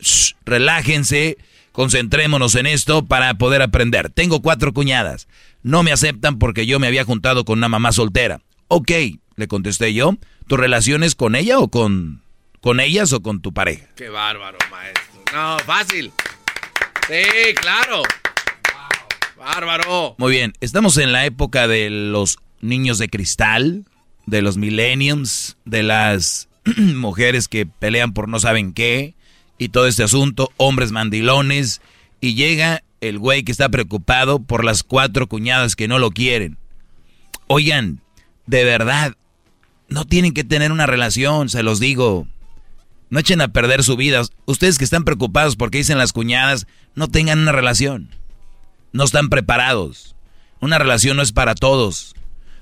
relájense. Concentrémonos en esto para poder aprender. Tengo cuatro cuñadas. No me aceptan porque yo me había juntado con una mamá soltera. Ok, le contesté yo. ¿Tu relación es con ella o con ¿Con ellas o con tu pareja? Qué bárbaro, maestro. No, fácil. Sí, claro. Bárbaro. Muy bien, estamos en la época de los niños de cristal, de los millenniums, de las <clears throat> mujeres que pelean por no saben qué y todo este asunto, hombres mandilones, y llega el güey que está preocupado por las cuatro cuñadas que no lo quieren. Oigan, de verdad, no tienen que tener una relación, se los digo. No echen a perder su vida. Ustedes que están preocupados porque dicen las cuñadas, no tengan una relación. No están preparados. Una relación no es para todos.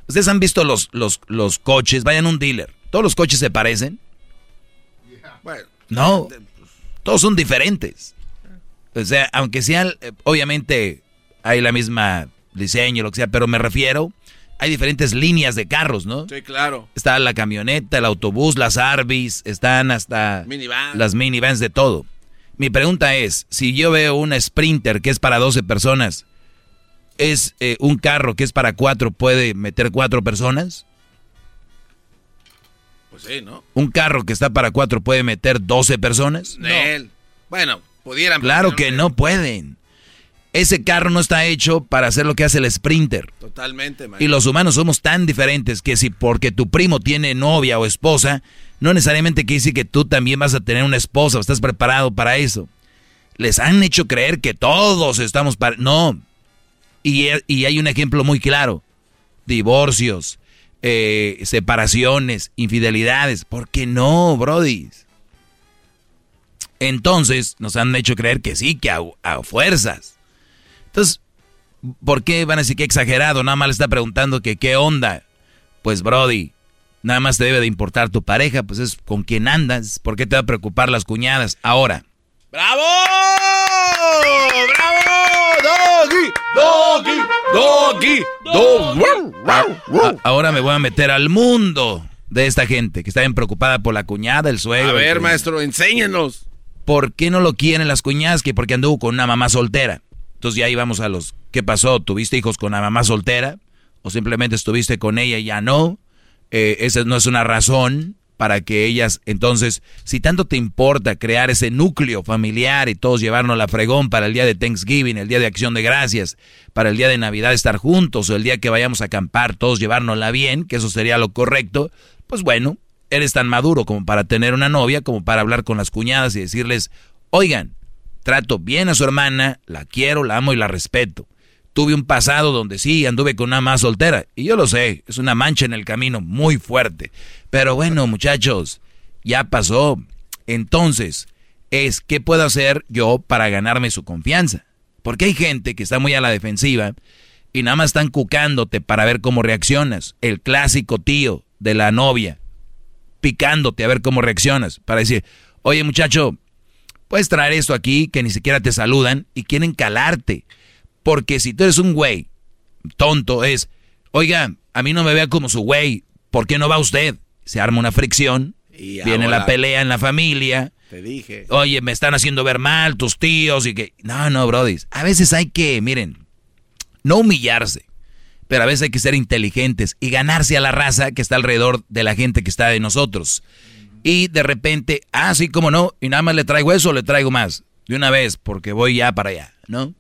Ustedes han visto los, los, los coches, vayan a un dealer. ¿Todos los coches se parecen? no, todos son diferentes. O sea, aunque sean, eh, obviamente hay la misma diseño, lo que sea, pero me refiero, hay diferentes líneas de carros, ¿no? Sí, claro. Está la camioneta, el autobús, las Arby's, están hasta Minivan. las minivans de todo. Mi pregunta es, si yo veo una Sprinter que es para 12 personas, ¿es eh, un carro que es para 4, puede meter 4 personas? Pues sí, ¿no? ¿Un carro que está para 4 puede meter 12 personas? Nel. Bueno, pudieran. Claro que no pueden. Ese carro no está hecho para hacer lo que hace el Sprinter. Totalmente, man. Y los humanos somos tan diferentes que si porque tu primo tiene novia o esposa, no necesariamente quiere decir que tú también vas a tener una esposa o estás preparado para eso. Les han hecho creer que todos estamos para... No. Y, y hay un ejemplo muy claro. Divorcios, eh, separaciones, infidelidades. ¿Por qué no, Brody? Entonces nos han hecho creer que sí, que a, a fuerzas. Entonces, ¿por qué van a decir que exagerado? Nada más le está preguntando que qué onda. Pues, Brody, nada más te debe de importar tu pareja, pues es con quien andas. ¿Por qué te va a preocupar las cuñadas? Ahora. ¡Bravo! ¡Bravo! ¡Doggy! ¡Doggy! ¡Doggy! A- Ahora me voy a meter al mundo de esta gente que está bien preocupada por la cuñada, el suegro. A ver, maestro, enséñenos. ¿Por qué no lo quieren las cuñadas? Que porque anduvo con una mamá soltera. Entonces ya íbamos a los, ¿qué pasó? ¿Tuviste hijos con la mamá soltera? ¿O simplemente estuviste con ella y ya no? Eh, esa no es una razón para que ellas, entonces, si tanto te importa crear ese núcleo familiar y todos llevarnos la fregón para el día de Thanksgiving, el día de Acción de Gracias, para el día de Navidad estar juntos o el día que vayamos a acampar, todos llevárnosla bien, que eso sería lo correcto, pues bueno, eres tan maduro como para tener una novia, como para hablar con las cuñadas y decirles, oigan, trato bien a su hermana, la quiero, la amo y la respeto. Tuve un pasado donde sí, anduve con una más soltera. Y yo lo sé, es una mancha en el camino muy fuerte. Pero bueno, <laughs> muchachos, ya pasó. Entonces, es qué puedo hacer yo para ganarme su confianza. Porque hay gente que está muy a la defensiva y nada más están cucándote para ver cómo reaccionas. El clásico tío de la novia, picándote a ver cómo reaccionas. Para decir, oye muchacho, puedes traer esto aquí que ni siquiera te saludan y quieren calarte. Porque si tú eres un güey tonto, es, oiga, a mí no me vea como su güey, ¿por qué no va usted? Se arma una fricción, Y viene ahora- la pelea en la familia. Te dije. Oye, me están haciendo ver mal tus tíos y que... No, no, Brody. A veces hay que, miren, no humillarse, pero a veces hay que ser inteligentes y ganarse a la raza que está alrededor de la gente que está de nosotros. Y de repente, ah, sí, cómo no, y nada más le traigo eso le traigo más. De una vez, porque voy ya para allá, ¿no?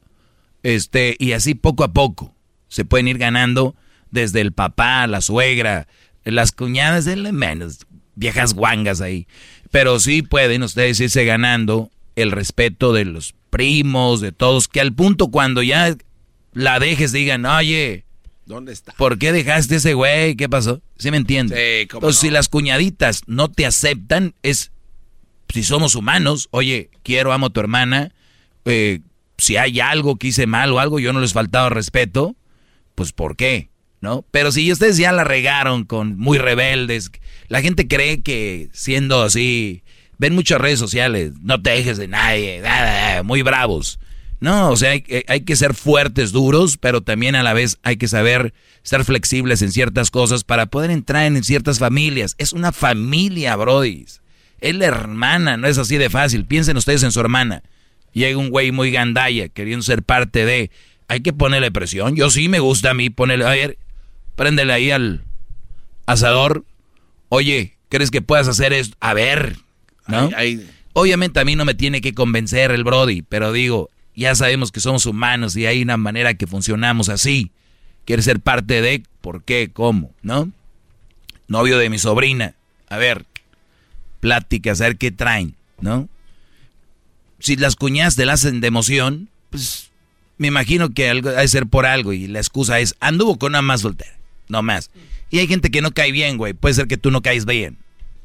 Este, y así poco a poco se pueden ir ganando desde el papá, la suegra, las cuñadas de la menos, viejas guangas ahí. Pero sí pueden ustedes irse ganando el respeto de los primos, de todos, que al punto cuando ya la dejes digan, oye, ¿Dónde está? ¿por qué dejaste ese güey? ¿Qué pasó? ¿Sí me entiendes? Sí, cómo Entonces, no. si las cuñaditas no te aceptan, es, si somos humanos, oye, quiero, amo a tu hermana, eh, si hay algo que hice mal o algo, yo no les faltaba respeto, pues ¿por qué? ¿No? Pero si ustedes ya la regaron con muy rebeldes, la gente cree que siendo así, ven muchas redes sociales, no te dejes de nadie, muy bravos. No, o sea, hay, hay que ser fuertes, duros, pero también a la vez hay que saber ser flexibles en ciertas cosas para poder entrar en ciertas familias. Es una familia, Brody. Es la hermana, no es así de fácil. Piensen ustedes en su hermana. Llega un güey muy gandalla queriendo ser parte de. Hay que ponerle presión. Yo sí me gusta a mí ponerle. A ver, préndele ahí al asador. Oye, ¿crees que puedas hacer esto? A ver, ¿no? Obviamente a mí no me tiene que convencer el Brody, pero digo, ya sabemos que somos humanos y hay una manera que funcionamos así. ¿Quieres ser parte de? ¿Por qué? ¿Cómo? ¿No? Novio de mi sobrina. A ver, pláticas, a ver qué traen, ¿no? Si las cuñadas te la hacen de emoción, pues me imagino que algo ha de ser por algo y la excusa es, anduvo con una más soltera, no más. Y hay gente que no cae bien, güey. Puede ser que tú no caes bien.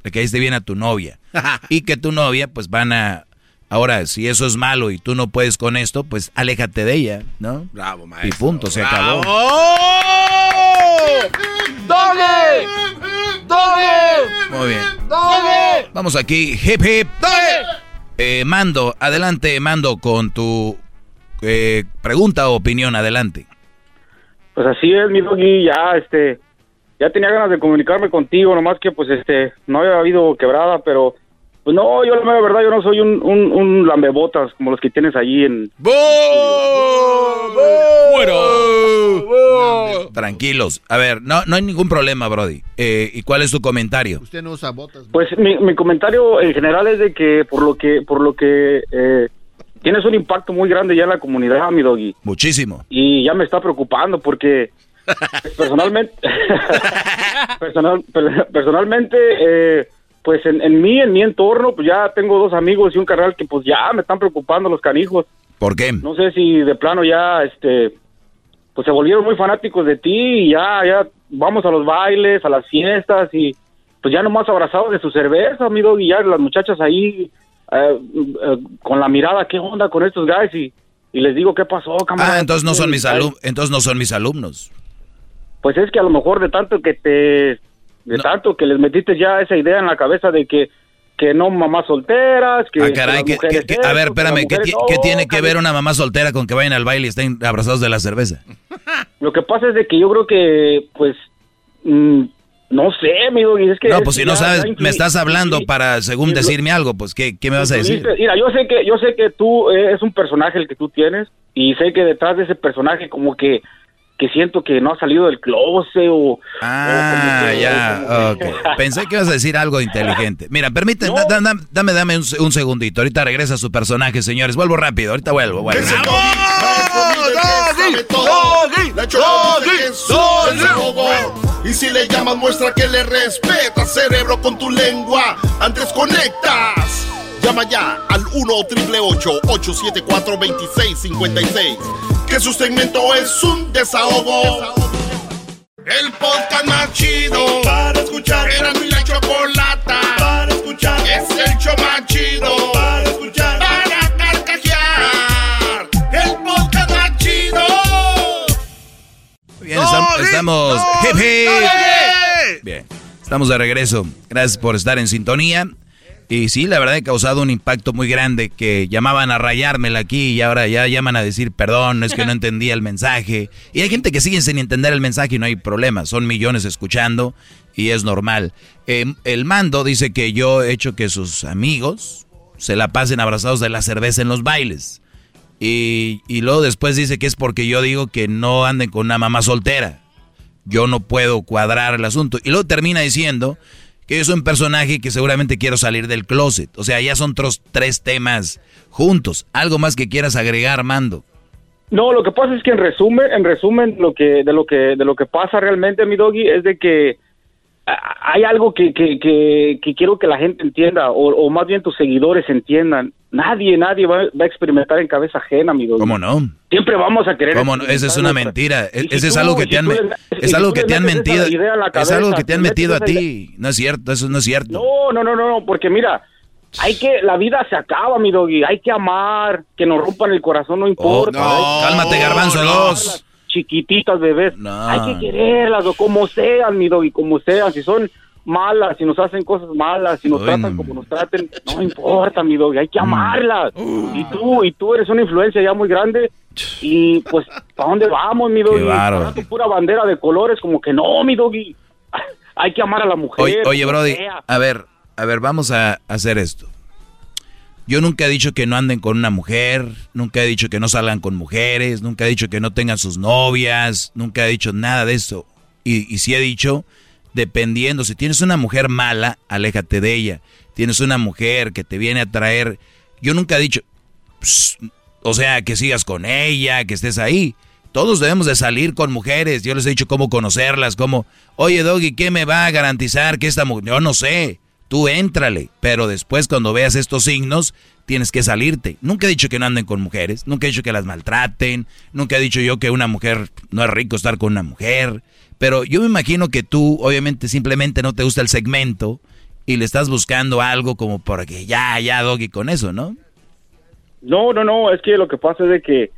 Le caíste bien a tu novia. <laughs> y que tu novia, pues van a, Ahora, si eso es malo y tú no puedes con esto, pues aléjate de ella, ¿no? Bravo, maestro. Y punto, se acabó. ¡Doggy! ¡Doggy! Muy bien. ¡Doggy! Vamos aquí, hip hip. Eh, Mando, adelante, Mando, con tu eh, pregunta o opinión, adelante. Pues así es, mi doggy, ya, este, ya tenía ganas de comunicarme contigo, nomás que, pues, este, no había habido quebrada, pero, pues, no, yo la mera verdad, yo no soy un, un, un lambebotas como los que tienes allí en... Tranquilos. A ver, no, no hay ningún problema, Brody. Eh, ¿Y cuál es tu comentario? Usted no usa botas. Pues, mi, mi comentario en general es de que, por lo que, por lo que, eh, tienes un impacto muy grande ya en la comunidad, mi doggy. Muchísimo. y ya me está preocupando porque <laughs> personalmente <laughs> personal, per- <laughs> personalmente eh, pues en, en mí en mi entorno pues ya tengo dos amigos y un carnal que pues ya me están preocupando los canijos ¿Por qué? no sé si de plano ya este pues se volvieron muy fanáticos de ti y ya ya vamos a los bailes a las fiestas y pues ya nomás abrazados de su cerveza amigo y ya las muchachas ahí eh, eh, con la mirada qué onda con estos guys y, y les digo qué pasó camarada Ah, entonces no son mis alumnos. Entonces no son mis alumnos. pues es que a lo mejor de tanto que te de tanto que les metiste ya esa idea en la cabeza de que que no mamás solteras que Ah, caray, que que- las mujeres que- que- a ver, espérame, ¿qué, qué tiene que ver una mamá soltera con que vayan al baile y estén abrazados de la cerveza? <laughs> lo que pasa es de que yo creo que pues mm, no sé amigo y es que No, es pues si no sabes, me estás hablando sí, para, según sí, lo- decirme algo, pues ¿qué, qué me vas a decir? Mira, yo sé que yo sé que tú eh, es un personaje el que tú tienes y sé que detrás de ese personaje como que que siento que no ha salido del closet o Ah, ya, ok. <laughs> Pensé que ibas a decir algo inteligente. Mira, permíteme, da- da- da- dame, dame un, un segundito. Ahorita regresa su personaje, señores. Vuelvo rápido, ahorita vuelvo. vuelvo. Y si le llamas, muestra que le respeta, cerebro, con tu lengua. Antes conectas. Llama ya al 1-888-874-2656. Que su segmento es un desahogo. El podcast más chido para escuchar. Era mi la chocolata para escuchar. Es el show más chido para escuchar. Para carcajear. El podcast más chido. Bien, estam- estamos. hip, hip. Bien, estamos de regreso. Gracias por estar en sintonía. Y sí, la verdad he causado un impacto muy grande que llamaban a rayármela aquí y ahora ya llaman a decir perdón, es que no <laughs> entendía el mensaje. Y hay gente que sigue sin entender el mensaje y no hay problema, son millones escuchando y es normal. Eh, el mando dice que yo he hecho que sus amigos se la pasen abrazados de la cerveza en los bailes. Y, y luego después dice que es porque yo digo que no anden con una mamá soltera. Yo no puedo cuadrar el asunto. Y luego termina diciendo que soy un personaje que seguramente quiero salir del closet. O sea, ya son otros tres temas juntos. Algo más que quieras agregar, Mando. No, lo que pasa es que en resumen, en resumen, lo que de lo que de lo que pasa realmente, mi doggy, es de que hay algo que, que, que, que quiero que la gente entienda, o, o más bien tus seguidores entiendan. Nadie, nadie va, va a experimentar en cabeza ajena, mi doggy. ¿Cómo no? Siempre vamos a querer. ¿Cómo no? Esa es una mentira. Y si Ese es algo que te han es algo que te han mentido. Es algo que te han metido a ti. No es cierto, eso no es cierto. No, no, no, no, no, porque mira, hay que, la vida se acaba, mi doggy, hay que amar, que nos rompan el corazón, no importa. no, Hay que cálmate, amar, Garbanzo, amarlas, dos. Chiquititas, bebés. No. Hay que quererlas, o como sean, mi doggy, como sean, si son malas, si nos hacen cosas malas, si nos Uy, tratan no. como nos traten, no importa, mi doggy, hay que amarlas. Y tú, y tú eres una influencia ya muy grande, y pues, ¿para dónde vamos, mi doggy? tu pura bandera de colores, como que no, mi doggy. <laughs> Hay que amar a la mujer. Oye, Brody, sea. a ver, a ver, vamos a hacer esto. Yo nunca he dicho que no anden con una mujer, nunca he dicho que no salgan con mujeres, nunca he dicho que no tengan sus novias, nunca he dicho nada de eso. Y, y sí he dicho, dependiendo, si tienes una mujer mala, aléjate de ella. Tienes una mujer que te viene a traer, yo nunca he dicho, "Pss", o sea, que sigas con ella, que estés ahí. Todos debemos de salir con mujeres. Yo les he dicho cómo conocerlas, cómo, oye Doggy, ¿qué me va a garantizar que esta mujer? Yo no sé, tú éntrale, pero después cuando veas estos signos, tienes que salirte. Nunca he dicho que no anden con mujeres, nunca he dicho que las maltraten, nunca he dicho yo que una mujer, no es rico estar con una mujer, pero yo me imagino que tú obviamente simplemente no te gusta el segmento y le estás buscando algo como porque ya, ya Doggy con eso, ¿no? No, no, no, es que lo que pasa es de que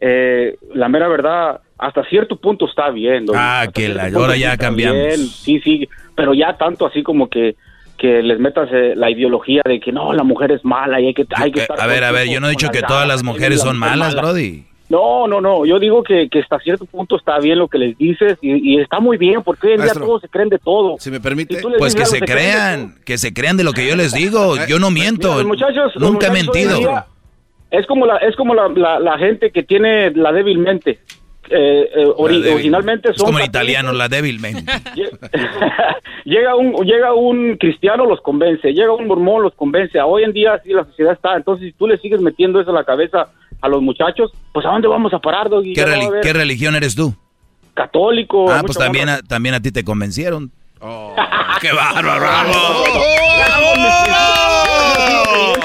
eh, la mera verdad, hasta cierto punto está bien. Doggy. Ah, Hasta que la, ahora ya cambiamos. bien, Sí, sí, pero ya tanto así como que que les metas eh, la ideología de que no, la mujer es mala y hay que, hay que estar A ver, a ver, yo no he dicho que todas las mujeres son malas, mala. Brody. No, no, no. Yo digo que, que hasta cierto punto está bien lo que les dices y, y está muy bien porque hoy en día todos se creen de todo. Si me permite. Pues que se crean, que se crean de lo que yo les digo. Yo no miento. Mira, los muchachos, los Nunca he muchachos mentido. día Es como la es como la, la, la gente que tiene la débilmente. Eh, eh, ori- La débil. originalmente Es son como el católicos. italiano, la débilmente. <laughs> <laughs> llega un llega un cristiano los convence, llega un mormón los convence. Hoy en día así la sociedad está. Entonces si tú le sigues metiendo eso a la cabeza a los muchachos, pues a dónde vamos a parar, Doggy? ¿Qué, reli- religión eres tú? católico. Ah, pues también a, también a ti te convencieron. <laughs> ¡Qué bárbaro!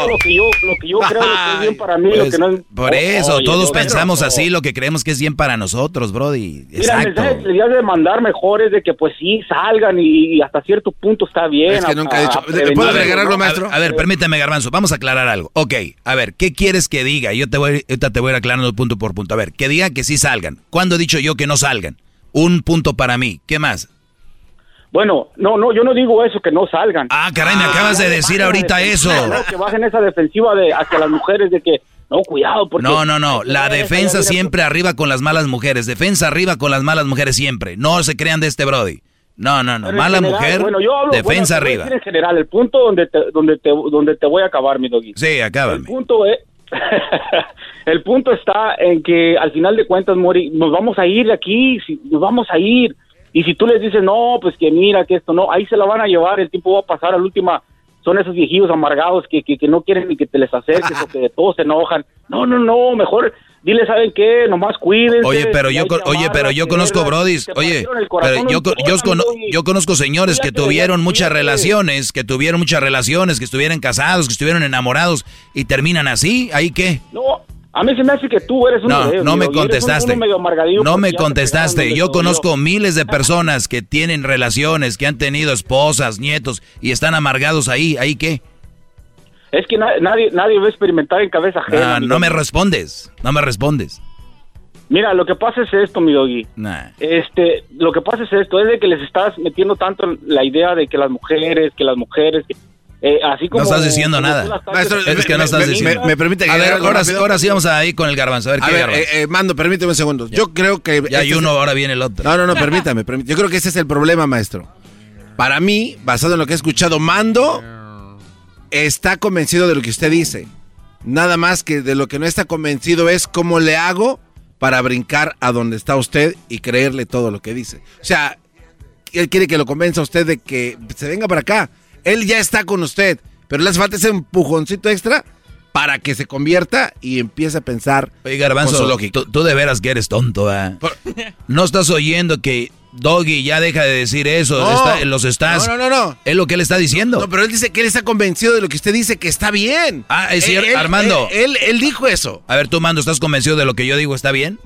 Lo que yo, lo que yo creo que es bien para mí, lo que no es... por eso, Oye, todos pensamos así, lo que creemos que es bien para nosotros, Brody. Mira, debías de mandar mejor es de que pues sí, salgan y, y hasta cierto punto está bien. Es que a- nunca he a- dicho- a ¿le puedo maestro? A ver, permíteme, Garbanzo, vamos a aclarar algo. Ok, a ver, ¿qué quieres que diga? Yo te voy, ahorita te voy a ir aclarando punto por punto. A ver, que diga que sí salgan. ¿Cuándo he dicho yo que no salgan? Un punto para mí. ¿Qué más? Bueno, no, no, yo no digo eso, que no salgan. Ah, caray, me acabas de decir ahorita eso. No, que bajen esa defensiva de hacia las mujeres de que, no, cuidado, porque... No, no, no. La defensa siempre arriba con las malas mujeres. Defensa arriba con las malas mujeres siempre. No se crean de este Brody. No, no, no. Mala general, mujer, bueno, yo hablo- defensa bueno, arriba. En general, el punto donde te, donde te, donde te voy a acabar, mi doggy. Sí, acábame. El punto es, <laughs> el punto está en que al final de cuentas, Mori, nos vamos a ir de aquí, nos vamos a ir. Y si tú les dices, no, pues que mira, que esto no, ahí se la van a llevar, el tiempo va a pasar, a la última son esos viejillos amargados que, que, que no quieren ni que te les acerques <laughs> o que de todos se enojan. No, no, no, mejor dile, ¿saben qué? Nomás cuídense. Oye, pero yo, con- oye, pero yo conozco brodis, oye, pero yo, con- yo, yo conozco señores que tuvieron muchas relaciones, que tuvieron muchas relaciones, que estuvieron casados, que estuvieron enamorados y terminan así, ¿ahí qué? No, a mí se me hace que tú eres un No, de- no me un- contestaste. medio No me contestaste. Yo conozco miles de personas que tienen relaciones, que han tenido esposas, nietos y están amargados ahí, ¿ahí qué? Es que na- nadie, nadie va a experimentar en cabeza ajena. Ah, no me respondes, no me respondes. Mira, lo que pasa es esto, mi doggy. Nah. Este, lo que pasa es esto, es de que les estás metiendo tanto la idea de que las mujeres, que las mujeres, que, eh, así como... No estás diciendo nada. Maestro, Es que no me- estás me- diciendo. me- me permite A ver, ahora, ahora sí vamos a ir con el garbanzo. A ver, A ¿qué ver, garbanzo? eh, eh, Mando, permíteme un segundo. Yo creo que... Ya hay este es- uno, ahora viene el otro. No, no, no, permítame, permítame. Yo creo que ese es el problema, maestro. Para mí, basado en lo que he escuchado, Mando está convencido de lo que usted dice. Nada más que de lo que no está convencido es cómo le hago para brincar a donde está usted y creerle todo lo que dice. O sea, él quiere que lo convenza a usted de que se venga para acá. Él ya está con usted, pero le hace falta ese empujoncito extra para que se convierta y empiece a pensar Oye, con Garbanzo, su lógica. tú, tú de veras que eres tonto, ¿ah? No estás oyendo que Doggy ya deja de decir eso, No. está- los estás... No, no, no, no. Es lo que él está diciendo. No, pero él dice que él está convencido de lo que usted dice que está bien. Ah, es cierto, Él- él- Armando. Él, él- él dijo eso. A ver, tú, Mando, ¿estás convencido de lo que yo digo está bien?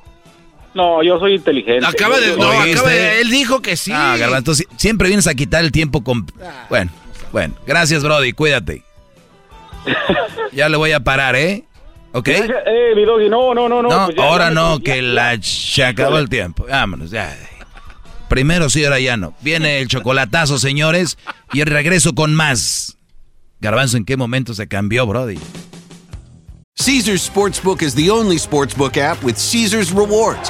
No, yo soy inteligente. Acaba de, no, acaba de- él dijo que sí. Ah, Garbanzo, si- siempre vienes a quitar el tiempo con... Bueno, bueno. Gracias, Brody, cuídate. Ya le voy a parar, ¿eh? ¿Ok? Eh, mi doggy, no, no, no, no. No, pues ya- ahora ya no, ya- que la se acabó el tiempo. Vámonos, ya. Primero sí, ahora ya no. Viene el chocolatazo, señores, y el regreso con más. Garbanzo, ¿en qué momento se cambió, Brody? Caesar's Sportsbook is the only sportsbook app with Caesar's rewards.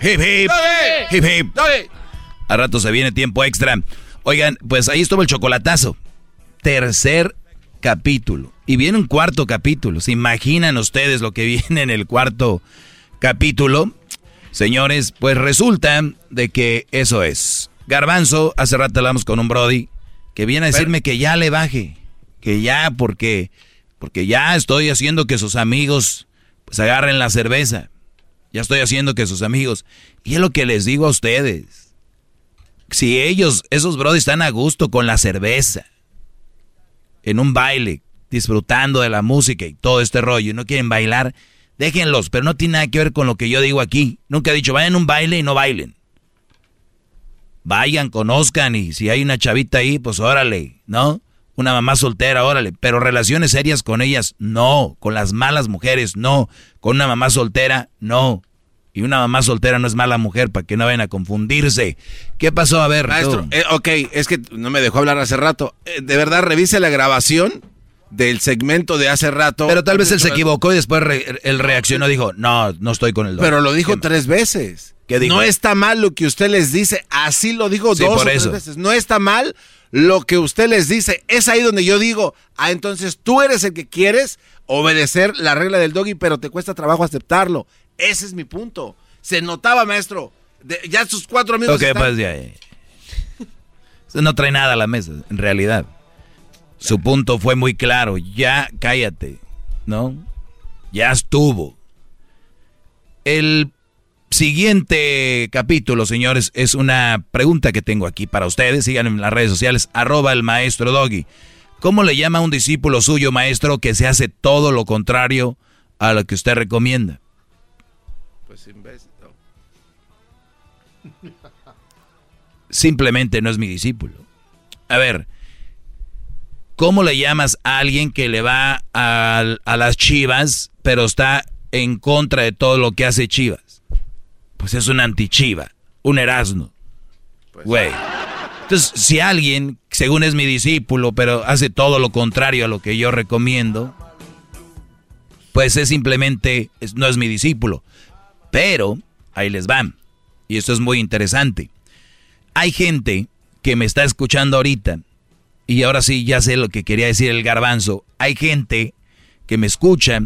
¡Hip, hip! ¡Hip, hip! A rato se viene tiempo extra. Oigan, pues ahí estuvo el chocolatazo. Tercer capítulo. Y viene un cuarto capítulo. ¿Se imaginan ustedes lo que <laughs> viene en el cuarto capítulo? Señores, pues resulta de que eso es. Garbanzo, hace rato hablamos con un Brody que viene a decirme que ya le baje. Que ya, porque Porque ya estoy haciendo que sus amigos pues agarren la cerveza. Ya estoy haciendo que sus amigos. Y es lo que les digo a ustedes. Si ellos, esos brothers están a gusto con la cerveza, en un baile, disfrutando de la música y todo este rollo, y no quieren bailar, déjenlos, pero no tiene nada que ver con lo que yo digo aquí. Nunca he dicho, vayan a un baile y no bailen. Vayan, conozcan y si hay una chavita ahí, pues órale, ¿no? Una mamá soltera, órale, pero relaciones serias con ellas, no. Con las malas mujeres, no. Con una mamá soltera, no. Y una mamá soltera no es mala mujer, para que no vayan a confundirse. ¿Qué pasó? A ver, Maestro, eh, ok, es que no me dejó hablar hace rato. Eh, de verdad, revise la grabación del segmento de hace rato. Pero tal vez él se equivocó y después él reaccionó y dijo, no, no estoy con el doctor. Pero lo dijo tres veces. No está mal lo que usted les dice, así lo dijo dos o tres veces. No está mal lo que usted les dice. Es ahí donde yo digo, ah, entonces tú eres el que quieres obedecer la regla del doggy, pero te cuesta trabajo aceptarlo. Ese es mi punto. Se notaba, maestro. ya sus cuatro amigos. Ok, pues ya. no trae nada a la mesa, en realidad. Su punto fue muy claro. Ya cállate, ¿no? Ya estuvo. El siguiente capítulo, señores, es una pregunta que tengo aquí para ustedes. Síganme en las redes sociales, arroba el maestro Doggy. ¿Cómo le llama a un discípulo suyo, maestro, que se hace todo lo contrario a lo que usted recomienda? Simplemente no es mi discípulo. A ver, ¿cómo le llamas a alguien que le va a, las chivas, pero está en contra de todo lo que hace chivas? Pues es un antichiva, un erasno. Pues Güey. Entonces, si alguien, según es mi discípulo, pero hace todo lo contrario a lo que yo recomiendo, pues es simplemente, no es mi discípulo. Pero, ahí les van. Y esto es muy interesante. Hay gente que me está escuchando ahorita, y ahora sí ya sé lo que quería decir el garbanzo. Hay gente que me escucha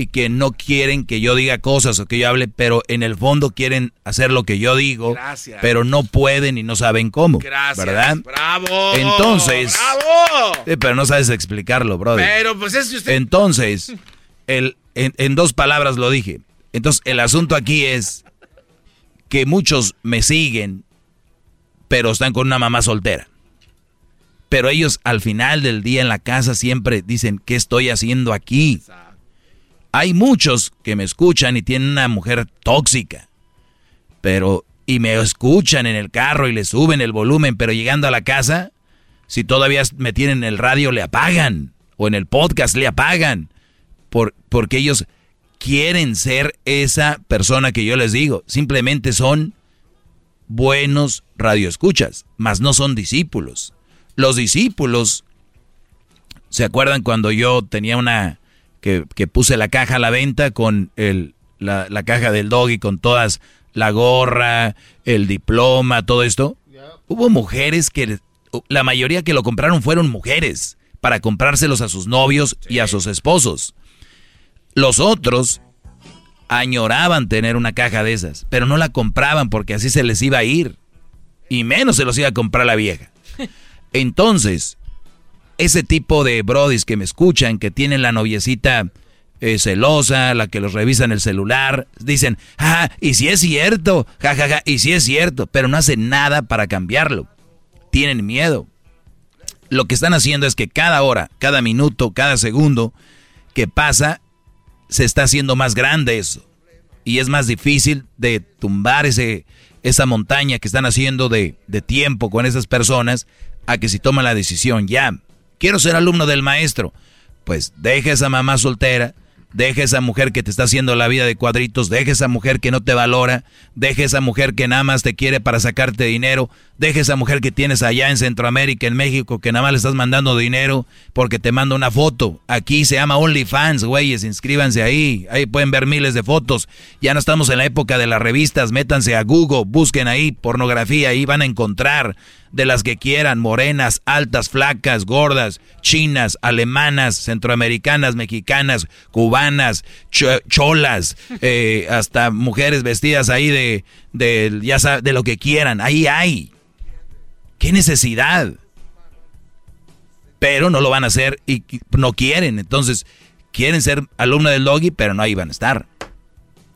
y que no quieren que yo diga cosas o que yo hable, pero en el fondo quieren hacer lo que yo digo, pero no pueden y no saben cómo. Gracias. ¿Verdad? Bravo. Entonces, bravo. pero no sabes explicarlo, brother. Pero pues es usted. Entonces, el, en dos palabras lo dije. Entonces, el asunto aquí es que muchos me siguen, pero están con una mamá soltera. Pero ellos al final del día en la casa siempre dicen, ¿qué estoy haciendo aquí? Hay muchos que me escuchan y tienen una mujer tóxica, pero y me escuchan en el carro y le suben el volumen, pero llegando a la casa, si todavía me tienen en el radio, le apagan, o en el podcast le apagan, por, porque ellos quieren ser esa persona que yo les digo. Simplemente son buenos radioescuchas, mas no son discípulos. Los discípulos, ¿se acuerdan cuando yo tenía una, que, puse la caja a la venta con el, la, la, caja del doggy, con todas, la gorra, el diploma, todo esto? Hubo mujeres que, la mayoría que lo compraron fueron mujeres, para comprárselos a sus novios y a sus esposos. Los otros añoraban tener una caja de esas, pero no la compraban porque así se les iba a ir. Y menos se los iba a comprar la vieja. <laughs> Entonces, ese tipo de brodis que me escuchan, que tienen la noviecita eh, celosa, la que los revisa en el celular, dicen, ah, y si es cierto, jajaja, y si es cierto, pero no hacen nada para cambiarlo. Tienen miedo. Lo que están haciendo es que cada hora, cada minuto, cada segundo que pasa, se está haciendo más grande eso. Y es más difícil de tumbar ese, esa montaña que están haciendo de, de tiempo con esas personas a que si toman la decisión ya. Quiero ser alumno del maestro. Pues deja esa mamá soltera, Deja esa mujer que te está haciendo la vida de cuadritos, deja esa mujer que no te valora, deja esa mujer que nada más te quiere para sacarte dinero, deja esa mujer que tienes allá en Centroamérica, en México, que nada más le estás mandando dinero porque te manda una foto. Aquí se llama OnlyFans, güeyes, inscríbanse ahí, ahí pueden ver miles de fotos. Ya no estamos en la época de las revistas, métanse a Google, busquen ahí pornografía, ahí van a encontrar de las que quieran, morenas, altas, flacas, gordas, chinas, alemanas, centroamericanas, mexicanas, cubanas, cholas, <laughs> eh, hasta mujeres vestidas ahí de, de, ya de lo que quieran, ahí hay. ¿Qué necesidad? pero no lo van a hacer y no quieren. Entonces, quieren ser alumno del doggy, pero no ahí van a estar.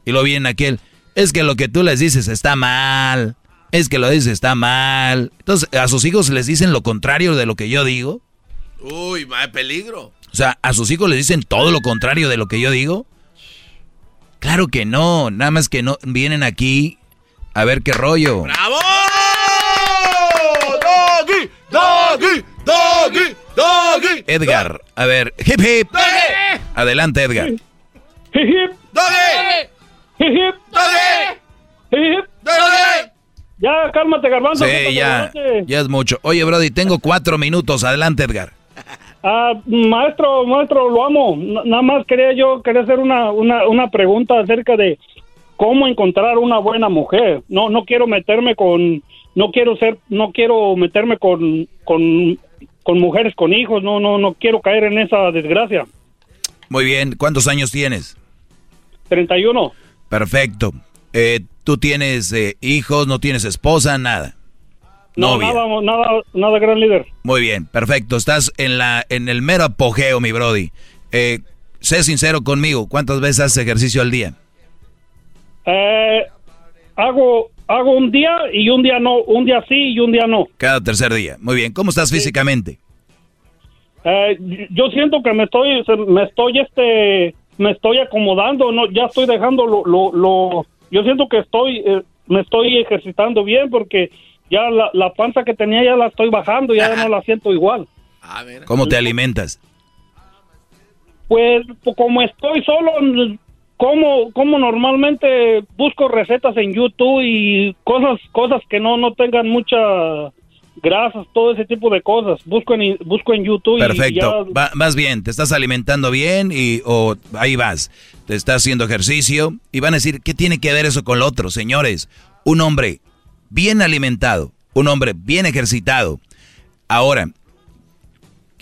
Y lo viene aquel, es que lo que tú les dices está mal, es que lo dices está mal. Entonces, a sus hijos les dicen lo contrario de lo que yo digo. Uy, va peligro. O sea, a sus hijos les dicen todo lo contrario de lo que yo digo. Claro que no, nada más que no vienen aquí a ver qué rollo. ¡Bravo! ¡Doggy! ¡Doggy! ¡Doggy! ¡Doggy! Edgar, a ver, hip hip. Adelante, Edgar. Hip hip. ¡Doggy! Hip hip. ¡Doggy! Hip hip. ¡Doggy! Ya, cálmate, garbanzo. Sí, cálmate, ya, garbanzo. ya es mucho. Oye, Brody, tengo cuatro minutos. Adelante, Edgar. Ah, maestro, maestro, lo amo. N- nada más quería yo, quería hacer una, una, una pregunta acerca de cómo encontrar una buena mujer. No, no quiero meterme con, no quiero ser, no quiero meterme con, con, con mujeres con hijos. No, no, no quiero caer en esa desgracia. Muy bien, ¿cuántos años tienes? 31. Perfecto. Eh, ¿Tú tienes eh, hijos, no tienes esposa, nada? No, Novia. nada, nada, nada, gran líder. Muy bien, perfecto. Estás en la en el mero apogeo, mi Brody. Eh, sé sincero conmigo, ¿cuántas veces haces ejercicio al día? Eh, hago, hago un día y un día no, un día sí y un día no. Cada tercer día. Muy bien. ¿Cómo estás físicamente? Eh, yo siento que me estoy, me estoy, este, me estoy acomodando, no, ya estoy dejando lo, lo, lo- yo siento que estoy, eh, me estoy ejercitando bien porque ya la, la panza que tenía ya la estoy bajando, ya no la siento igual. ¿Cómo te alimentas? Pues po- como estoy solo, como, como normalmente busco recetas en YouTube y cosas, cosas que no, no tengan mucha grasas, todo ese tipo de cosas. Busco en, busco en YouTube y Perfecto. ya Va- vas bien, te estás alimentando bien y o ahí vas. Te estás haciendo ejercicio y van a decir, ¿qué tiene que ver eso con lo otro? Señores, un hombre bien alimentado, un hombre bien ejercitado. Ahora,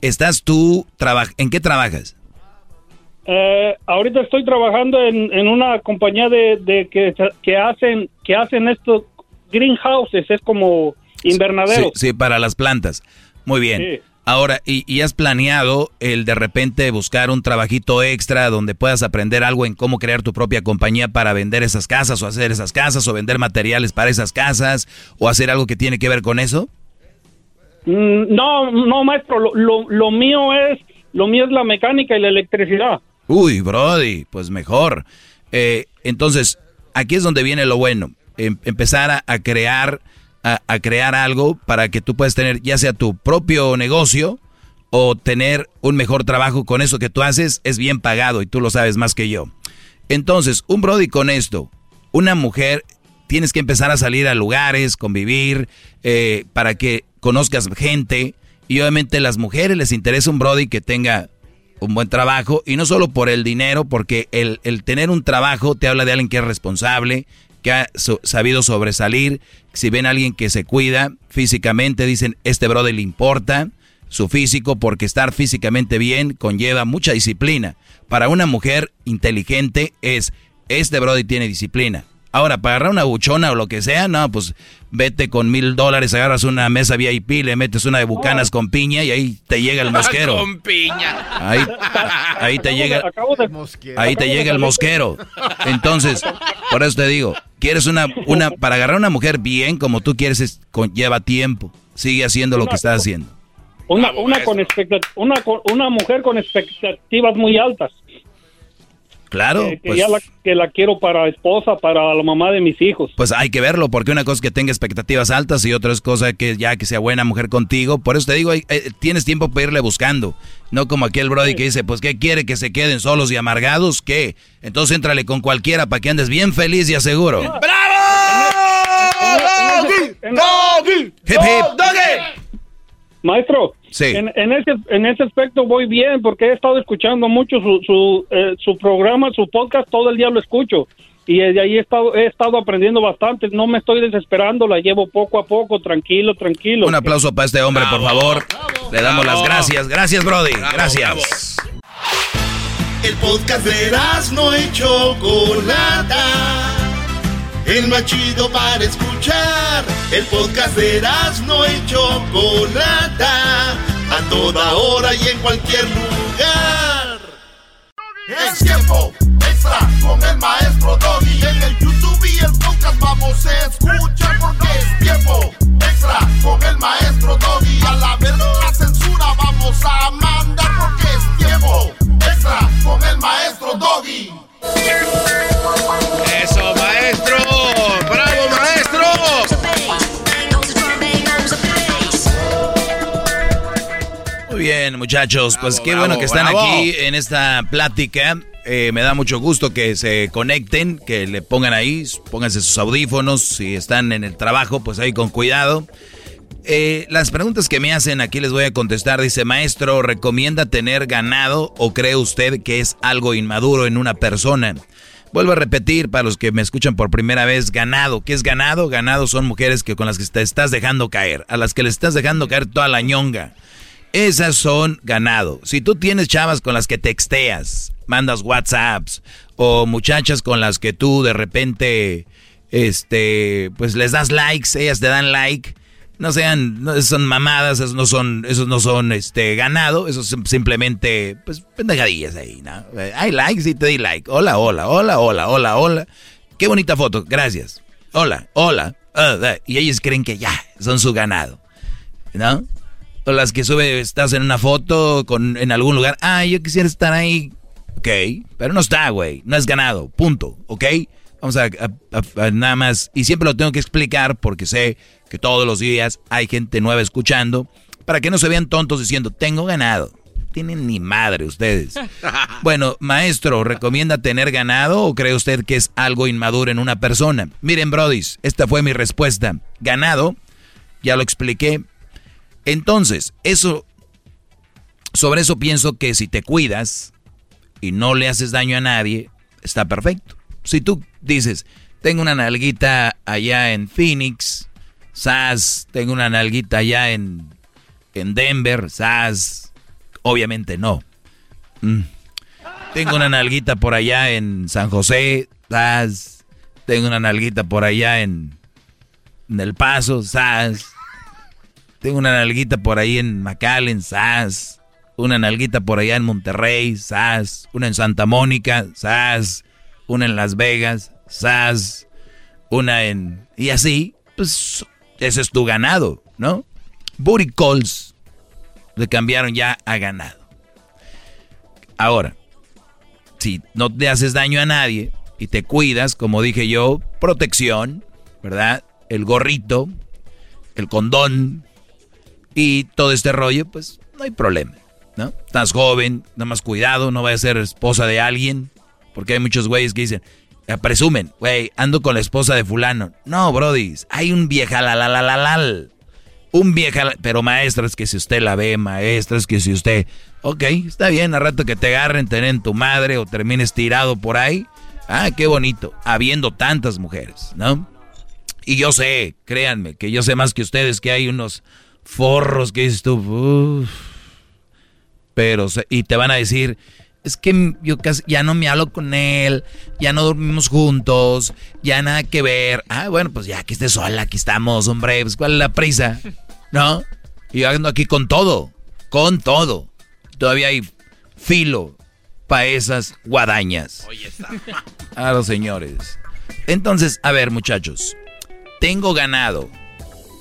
¿estás tú, traba- ¿en qué trabajas? Eh, ahorita estoy trabajando en, en una compañía de, de que, que hacen que hacen estos greenhouses, es como invernadero. Sí, sí, para las plantas. Muy bien. Sí. Ahora, ¿y, y has planeado el de repente buscar un trabajito extra donde puedas aprender algo en cómo crear tu propia compañía para vender esas casas o hacer esas casas o vender materiales para esas casas o hacer algo que tiene que ver con eso? Mm, No, no, maestro, lo, lo, lo mío es lo mío es la mecánica y la electricidad. Uy, Brody, pues mejor. Eh, entonces, aquí es donde viene lo bueno. Em- empezar a, crear, a, crear algo para que tú puedas tener ya sea tu propio negocio o tener un mejor trabajo con eso que tú haces es bien pagado y tú lo sabes más que yo. Entonces, un Brody con esto, una mujer, tienes que empezar a salir a lugares, convivir, eh, para que conozcas gente. Y obviamente las mujeres les interesa un Brody que tenga un buen trabajo y no solo por el dinero, porque el, el tener un trabajo te habla de alguien que es responsable, que ha sabido sobresalir. Si ven a alguien que se cuida físicamente, dicen, este brother le importa su físico, porque estar físicamente bien conlleva mucha disciplina. Para una mujer inteligente es, este brother tiene disciplina. Ahora, para agarrar una buchona o lo que sea, no, pues vete con mil dólares, agarras una mesa VIP, le metes una de bucanas con piña y ahí te llega el <laughs> mosquero. Con piña. Ahí, ahí te llega, Acabo de, ahí te llega el mosquero. Entonces, por eso te digo, quieres una, una, para agarrar una mujer bien como tú quieres, es- con- lleva tiempo. Sigue haciendo lo que estás haciendo. Una, una, con una, una mujer con expectativas muy altas. Claro, que, que pues, ya la, que la quiero para esposa, para la mamá de mis hijos. pues hay que verlo, porque una cosa es que tenga expectativas altas y otra es cosa que ya que sea buena mujer contigo. Por eso te digo, eh, tienes tiempo para irle buscando. No como aquel Brody que dice, pues ¿qué quiere? ¿Que se queden solos y amargados? ¿Qué? Entonces éntrale con cualquiera para que andes bien feliz y aseguro. ¡Doggy! ¡Doggy! Hip, hip. Maestro, Sí. en, en ese, en ese aspecto voy bien porque he estado escuchando mucho su, su, eh, su programa, su podcast, todo el día lo escucho. Y de ahí he estado, he estado aprendiendo bastante. No me estoy desesperando, la llevo poco a poco, tranquilo, tranquilo. Un aplauso para este hombre, por favor. Le damos las gracias. Gracias, Brody. Gracias. El podcast de no y Chocolata. El más chido para escuchar. El podcast de no y Chocolata. a toda hora y en cualquier lugar. Es tiempo extra con el maestro Doggy. En el YouTube y el podcast vamos a escuchar porque es tiempo extra con el maestro Doggy. A la verga la censura vamos a mandar porque es tiempo extra con el maestro Doggy. Bien, muchachos. Pues qué bravo, bueno que están bravo. aquí en esta plática. Eh, me da mucho gusto que se conecten, que le pongan ahí, pónganse sus audífonos. Si están en el trabajo, pues ahí con cuidado. Eh, las preguntas que me hacen aquí les voy a contestar. Dice, maestro, ¿recomienda tener ganado o cree usted que es algo inmaduro en una persona? Vuelvo a repetir para los que me escuchan por primera vez, ganado. ¿Qué es ganado? Ganado son mujeres que con las que te estás dejando caer, a las que le estás dejando caer toda la ñonga. Esas son ganado. Si tú tienes chavas con las que texteas, mandas WhatsApps o muchachas con las que tú de repente este pues les das likes, ellas te dan like, no sean no, son mamadas, esos no son esos no son este ganado, esos simplemente pues pendejadillas ahí, ¿no? Hay likes y te di like. Hola, hola, hola, hola, hola, hola. Qué bonita foto, gracias. Hola, hola. ah, ah, y ellos creen que ya son su ganado. ¿No? O las que sube, estás en una foto con, en algún lugar. Ah, yo quisiera estar ahí. Ok, pero no está, güey. No es ganado. Punto. ¿Ok? Vamos a, a- a- a nada más. Y siempre lo tengo que explicar porque sé que todos los días hay gente nueva escuchando. Para que no se vean tontos diciendo, tengo ganado. Tienen ni madre ustedes. <laughs> Bueno, maestro, ¿recomienda tener ganado o cree usted que es algo inmaduro en una persona? Miren, Brodis, esta fue mi respuesta. Ganado, ya lo expliqué. Entonces, eso, sobre eso pienso que si te cuidas y no le haces daño a nadie, está perfecto. Si tú dices, tengo una nalguita allá en Phoenix, sas, tengo una nalguita allá en, en Denver, sas, obviamente no. Mm. Tengo una nalguita por allá en San José, sas, tengo una nalguita por allá en, en El Paso, sas. Tengo una nalguita por ahí en McAllen, sas. Una nalguita por allá en Monterrey, sas. Una en Santa Mónica, sas. Una en Las Vegas, sas. Una en... Y así, pues ese es tu ganado, ¿no? Booty calls le cambiaron ya a ganado. Ahora, si no te haces daño a nadie y te cuidas, como dije yo, protección, ¿verdad? El gorrito, el condón y todo este rollo, pues no hay problema, ¿no? Estás joven, nada más cuidado, no vayas a ser esposa de alguien, porque hay muchos güeyes que dicen, eh, presumen, güey, ando con la esposa de fulano. No, brodis, hay un vieja la la la la la. Un vieja, pero maestra, es que si usted la ve, maestra, es que si usted... Ok, está bien, a rato que te agarren, tener en tu madre o termines tirado por ahí. Ah, qué bonito, habiendo tantas mujeres, ¿no? Y yo sé, créanme, que yo sé más que ustedes que hay unos forros que dices tú, "Uf". pero, y te van a decir, es que yo casi, ya no me hablo con él, ya no dormimos juntos, ya nada que ver. Ah, bueno, pues ya que estés sola, aquí estamos, hombre, pues cuál es la prisa, <laughs> ¿no? Y yo ando aquí con todo, con todo. Todavía hay filo para esas guadañas. A los señores. Entonces, a ver, muchachos. Tengo ganado.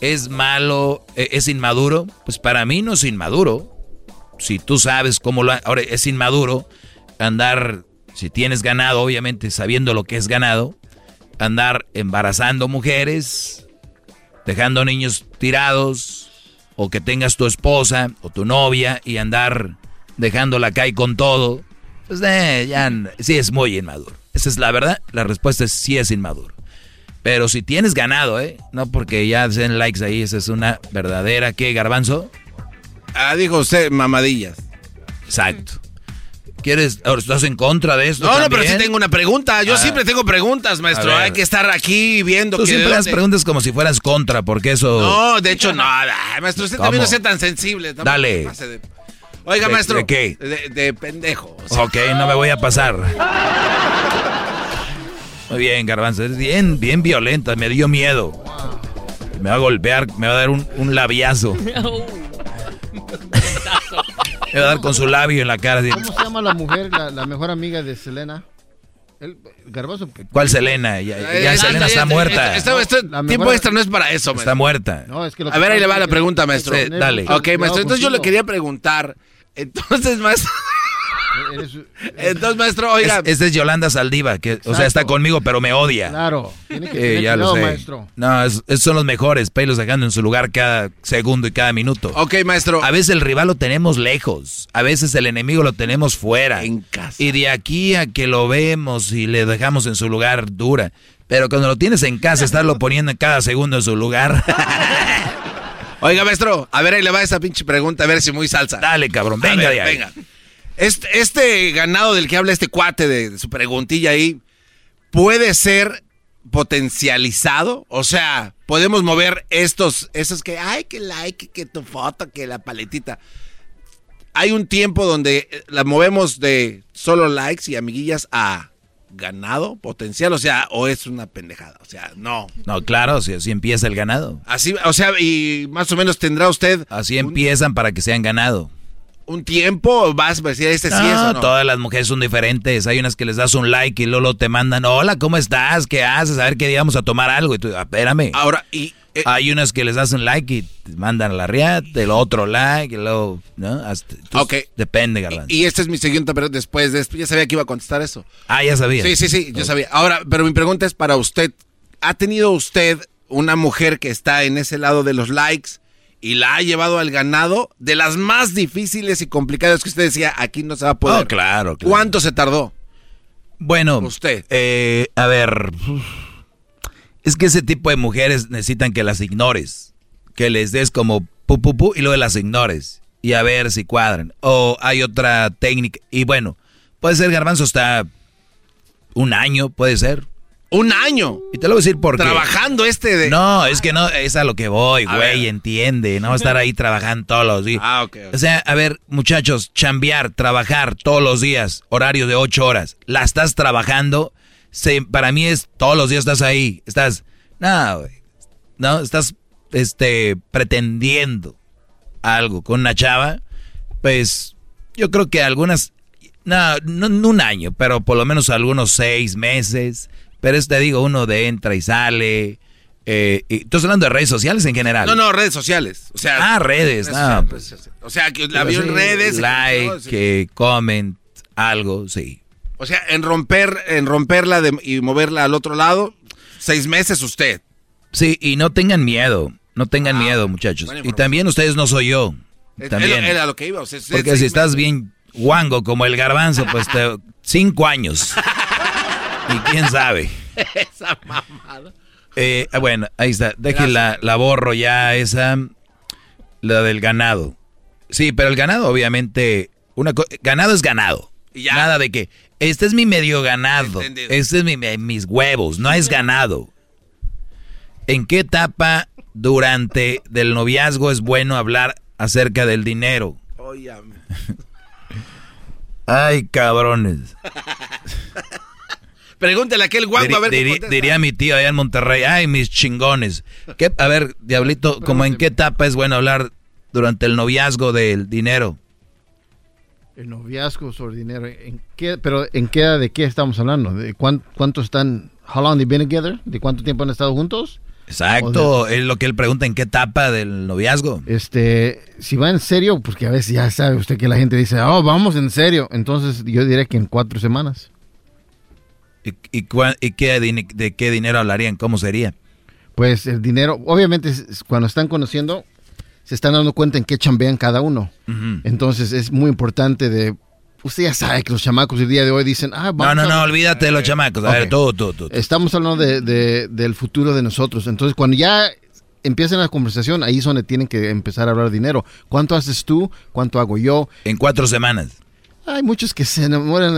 ¿Es malo? eh, ¿Es inmaduro? Pues para mí no es inmaduro. Si tú sabes cómo lo... Ahora, es inmaduro andar, si tienes ganado, obviamente sabiendo lo que es ganado, andar embarazando mujeres, dejando niños tirados, o que tengas tu esposa o tu novia y andar dejándola caer con todo. Pues eh, ya sí es muy inmaduro. Esa es la verdad. La respuesta es sí es inmaduro. Pero si tienes ganado, ¿eh? No porque ya den likes ahí, esa es una verdadera, ¿qué, garbanzo? Ah, dijo usted, mamadillas. Exacto. ¿Quieres, estás en contra de esto No, no, pero sí tengo una pregunta. Yo Ah. siempre tengo preguntas, maestro. Hay que estar aquí viendo Tú que siempre dónde- preguntas como si fueras contra, porque eso... No, de hecho, no. Maestro, usted también no sea tan sensible. Dale. de- Oiga, ¿De- maestro. de qué? De, de pendejo. o sea. Ok, no me voy a pasar. <laughs> Muy bien, Garbanzo. Es bien, bien violenta. Me dio miedo. Me va a golpear, me va a dar un, un labiazo. <laughs> Le va a dar con su labio en la cara. así. ¿Cómo se llama la mujer, la, la mejor amiga de Selena? El, Garbanzo. ¿Cuál Selena? Ya, ya Eh, Selena está ya, muerta. esto- La tiempo extra no es para eso, Está maestro. muerta. No, es que lo A ver, ahí le va la pregunta, maestro. Dale. Ok, maestro, entonces yo le quería preguntar. Entonces, maestro. Entonces, maestro, oiga. Es- Esta es Yolanda Saldiva, que, o sea, está conmigo, pero me odia. Claro, tiene que Eh, tener ya lo sé. maestro. No, es- esos son los mejores, pelos dejando en su lugar cada segundo y cada minuto. Ok, maestro. A veces el rival lo tenemos lejos, a veces el enemigo lo tenemos fuera. En casa. Y de aquí a que lo vemos y le dejamos en su lugar dura. Pero cuando lo tienes en casa, estarlo poniendo en cada segundo en su lugar. <laughs> Oiga, maestro, a ver, ahí le va esa pinche pregunta, a ver si muy salsa. Dale, cabrón, venga ver, de ahí. venga. Este, este ganado del que habla este cuate de, de su preguntilla ahí, ¿puede ser potencializado? O sea, podemos mover estos, esos que, ay, que like, que tu foto, que la paletita. Hay un tiempo donde eh, la movemos de solo likes y amiguillas a ganado potencial, o sea, o es una pendejada, o sea, no. No, claro, si así empieza el ganado. Así, o sea, y más o menos tendrá usted Así empiezan para que sean ganado. Un tiempo, vas a decir, este sí es o no. todas las mujeres son diferentes. Hay unas que les das un like y luego te mandan, hola, ¿cómo estás? ¿Qué haces? A ver qué día vamos a tomar algo. Y tú, "Ah, espérame. Ahora, y... eh, Hay unas que les das un like y te mandan a la riata, el otro like, y luego, ¿no? Hasta, entonces, Ok. Depende, Garbanzo. Y esta es mi siguiente pregunta después de esto. Ya sabía que iba a contestar eso. ah, ya sabía. Sí, sí, sí, yo sabía. Ahora, pero mi pregunta es para usted. ¿Ha tenido usted una mujer que está en ese lado de los likes y la ha llevado al ganado de las más difíciles y complicadas que usted decía, aquí no se va a poder? Oh, claro, claro. ¿Cuánto se tardó? Bueno, Usted. eh, a ver, es que ese tipo de mujeres necesitan que las ignores, que les des como pu, pu, pu, y luego las ignores y a ver si cuadran. O hay otra técnica, y bueno, puede ser garbanzo hasta un año, puede ser. Un año. Y te lo voy a decir por qué. Trabajando este de... No, es que no, es a lo que voy, güey, entiende, no va a estar ahí trabajando todos los días. Ah, ok. ok. O sea, a ver, muchachos, chambear, trabajar todos los días, horario de ocho horas, la estás trabajando, se, para mí es todos los días estás ahí, estás, no, güey, no, estás, este, pretendiendo algo con una chava, pues, yo creo que algunas, no, no, no un año, pero por lo menos algunos seis meses, pero es, te digo, uno de entra y sale, eh, y, estás hablando de redes sociales en general. No, no, redes sociales. O sea, Ah, redes, no, sociales, pues. redes. O sea, que la vio en Sí, redes. Like, Sí. que comment, algo, sí. O sea, en romper, en romperla de- y moverla al otro lado, seis meses usted. Sí, y no tengan miedo, no tengan miedo, muchachos. Y también ustedes no soy yo. También. Era, lo que iba. O sea, Porque si estás bien guango como el garbanzo, pues te, <laughs> cinco años. Y quién sabe. <laughs> Esa mamada. Eh, ah, bueno, ahí está. Déjenla, la borro ya esa. La del ganado. Sí, pero el ganado, obviamente. Una ganado es ganado. Nada de que. Este es mi medio ganado. Entendido. Este es mi, mis huevos. No es ganado. ¿En qué etapa durante del noviazgo es bueno hablar acerca del dinero? Óyame. <laughs> Ay, cabrones. <laughs> Pregúntale a aquel guapo a ver qué diría mi tío allá en Monterrey, ay, mis chingones. ¿Qué- a ver, Diablito, ¿como en qué etapa es bueno hablar durante el noviazgo del dinero? El noviazgo sobre dinero. ¿En qué, pero ¿en qué de qué estamos hablando? ¿De cuán- cuánto están? How long they been together? ¿De cuánto tiempo han estado juntos? Exacto, es lo que él pregunta, ¿en qué etapa del noviazgo? Este, si va en serio, porque a veces ya sabe usted que la gente dice, oh, vamos en serio. Entonces yo diré que en cuatro semanas. ¿Y, y y qué de qué dinero hablarían? ¿Cómo sería? Pues el dinero, obviamente cuando están conociendo, se están dando cuenta en qué chambean cada uno. Entonces es muy importante de... Usted ya sabe que los chamacos el día de hoy dicen, ah, No, vamos no, a- no, olvídate de los chamacos. A ver, tú, tú, tú. tú. Estamos hablando de, de- del futuro de nosotros. Entonces, cuando ya empiezan la conversación, ahí es donde tienen que empezar a hablar de dinero. ¿Cuánto haces tú? ¿Cuánto hago yo? En cuatro semanas. Hay muchos que se enamoran,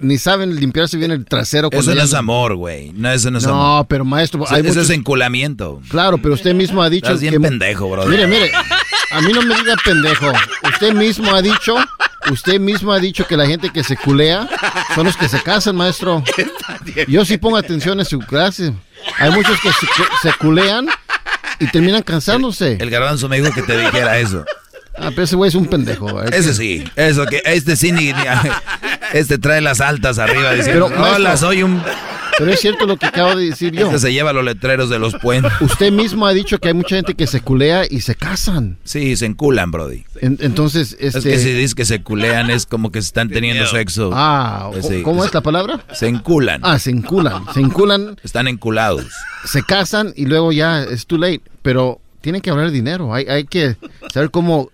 ni saben limpiarse bien el trasero. Eso no es amor, güey. No, eso no es No, amor. pero maestro, hay eso muchos- es enculamiento. Claro, pero usted mismo ha dicho Estás bien que... pendejo, bro. Mire, mire, a mí no me diga pendejo. Usted mismo ha dicho, usted mismo ha dicho que la gente que se culea son los que se casan, maestro. Yo sí pongo atención en su clase. Hay muchos que se, se culean y terminan cansándose. El garbanzo me dijo que te dijera eso. Ah, pero ese güey es un pendejo. Ese sí, eso que este sí ni, ni- <laughs> este trae las altas arriba diciendo, Pero, maestro, hola, soy un Pero es cierto lo que acabo de decir yo. Este se lleva los letreros de los puentes. Usted mismo ha dicho que hay mucha gente que se culea y se casan. Sí, se enculan, Brody. En- entonces, Es este... que si dices que se culean es como que se están teniendo sexo. Ah, Pues sí. ¿cómo es la palabra? Se enculan. Ah, se enculan. Se enculan, Están enculados. se casan y luego ya es too late. Pero tienen que hablar de dinero. Hay, hay que saber cómo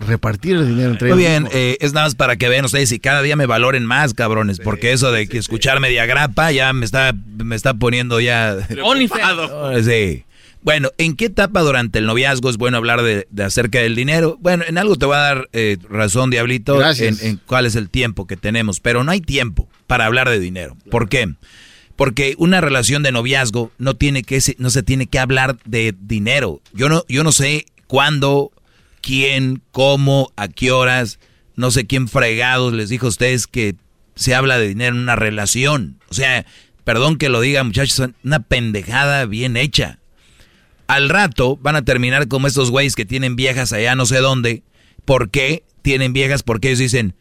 repartir el dinero entre Muy ellos bien, mismos. eh, es nada más para que vean ustedes y cada día me valoren más, cabrones, porque eso de que escuchar media grapa ya me está, me está poniendo ya... <laughs> Sí. Bueno, ¿en qué etapa durante el noviazgo es bueno hablar de, de acerca del dinero? Bueno, en algo te voy a dar eh, razón, Diablito, en, Gracias. en cuál es el tiempo que tenemos, pero no hay tiempo para hablar de dinero. ¿Por qué? Porque una relación de noviazgo no tiene que se- no se tiene que hablar de dinero. Yo no yo no sé cuándo, quién, cómo, a qué horas, no sé quién fregados les dijo a ustedes que se habla de dinero en una relación. O sea, perdón que lo diga, muchachos, una pendejada bien hecha. Al rato van a terminar como estos güeyes que tienen viejas allá no sé dónde. ¿Por qué tienen viejas? Porque ellos dicen,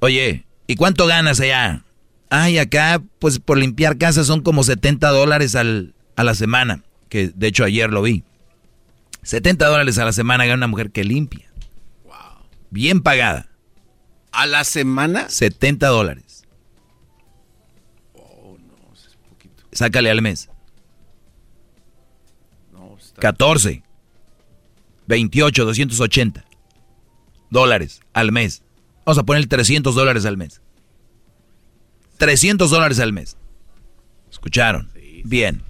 oye, ¿y cuánto ganas allá? Ay, acá, pues por limpiar casas son como 70 dólares al, a la semana. Que de hecho ayer lo vi. 70 dólares a la semana gana una mujer que limpia. Bien pagada. ¿A la semana? 70 dólares. Sácale al mes. 14. 28, 280 dólares al mes. Vamos a poner 300 dólares al mes. 300 dólares al mes. ¿Escucharon? Bien.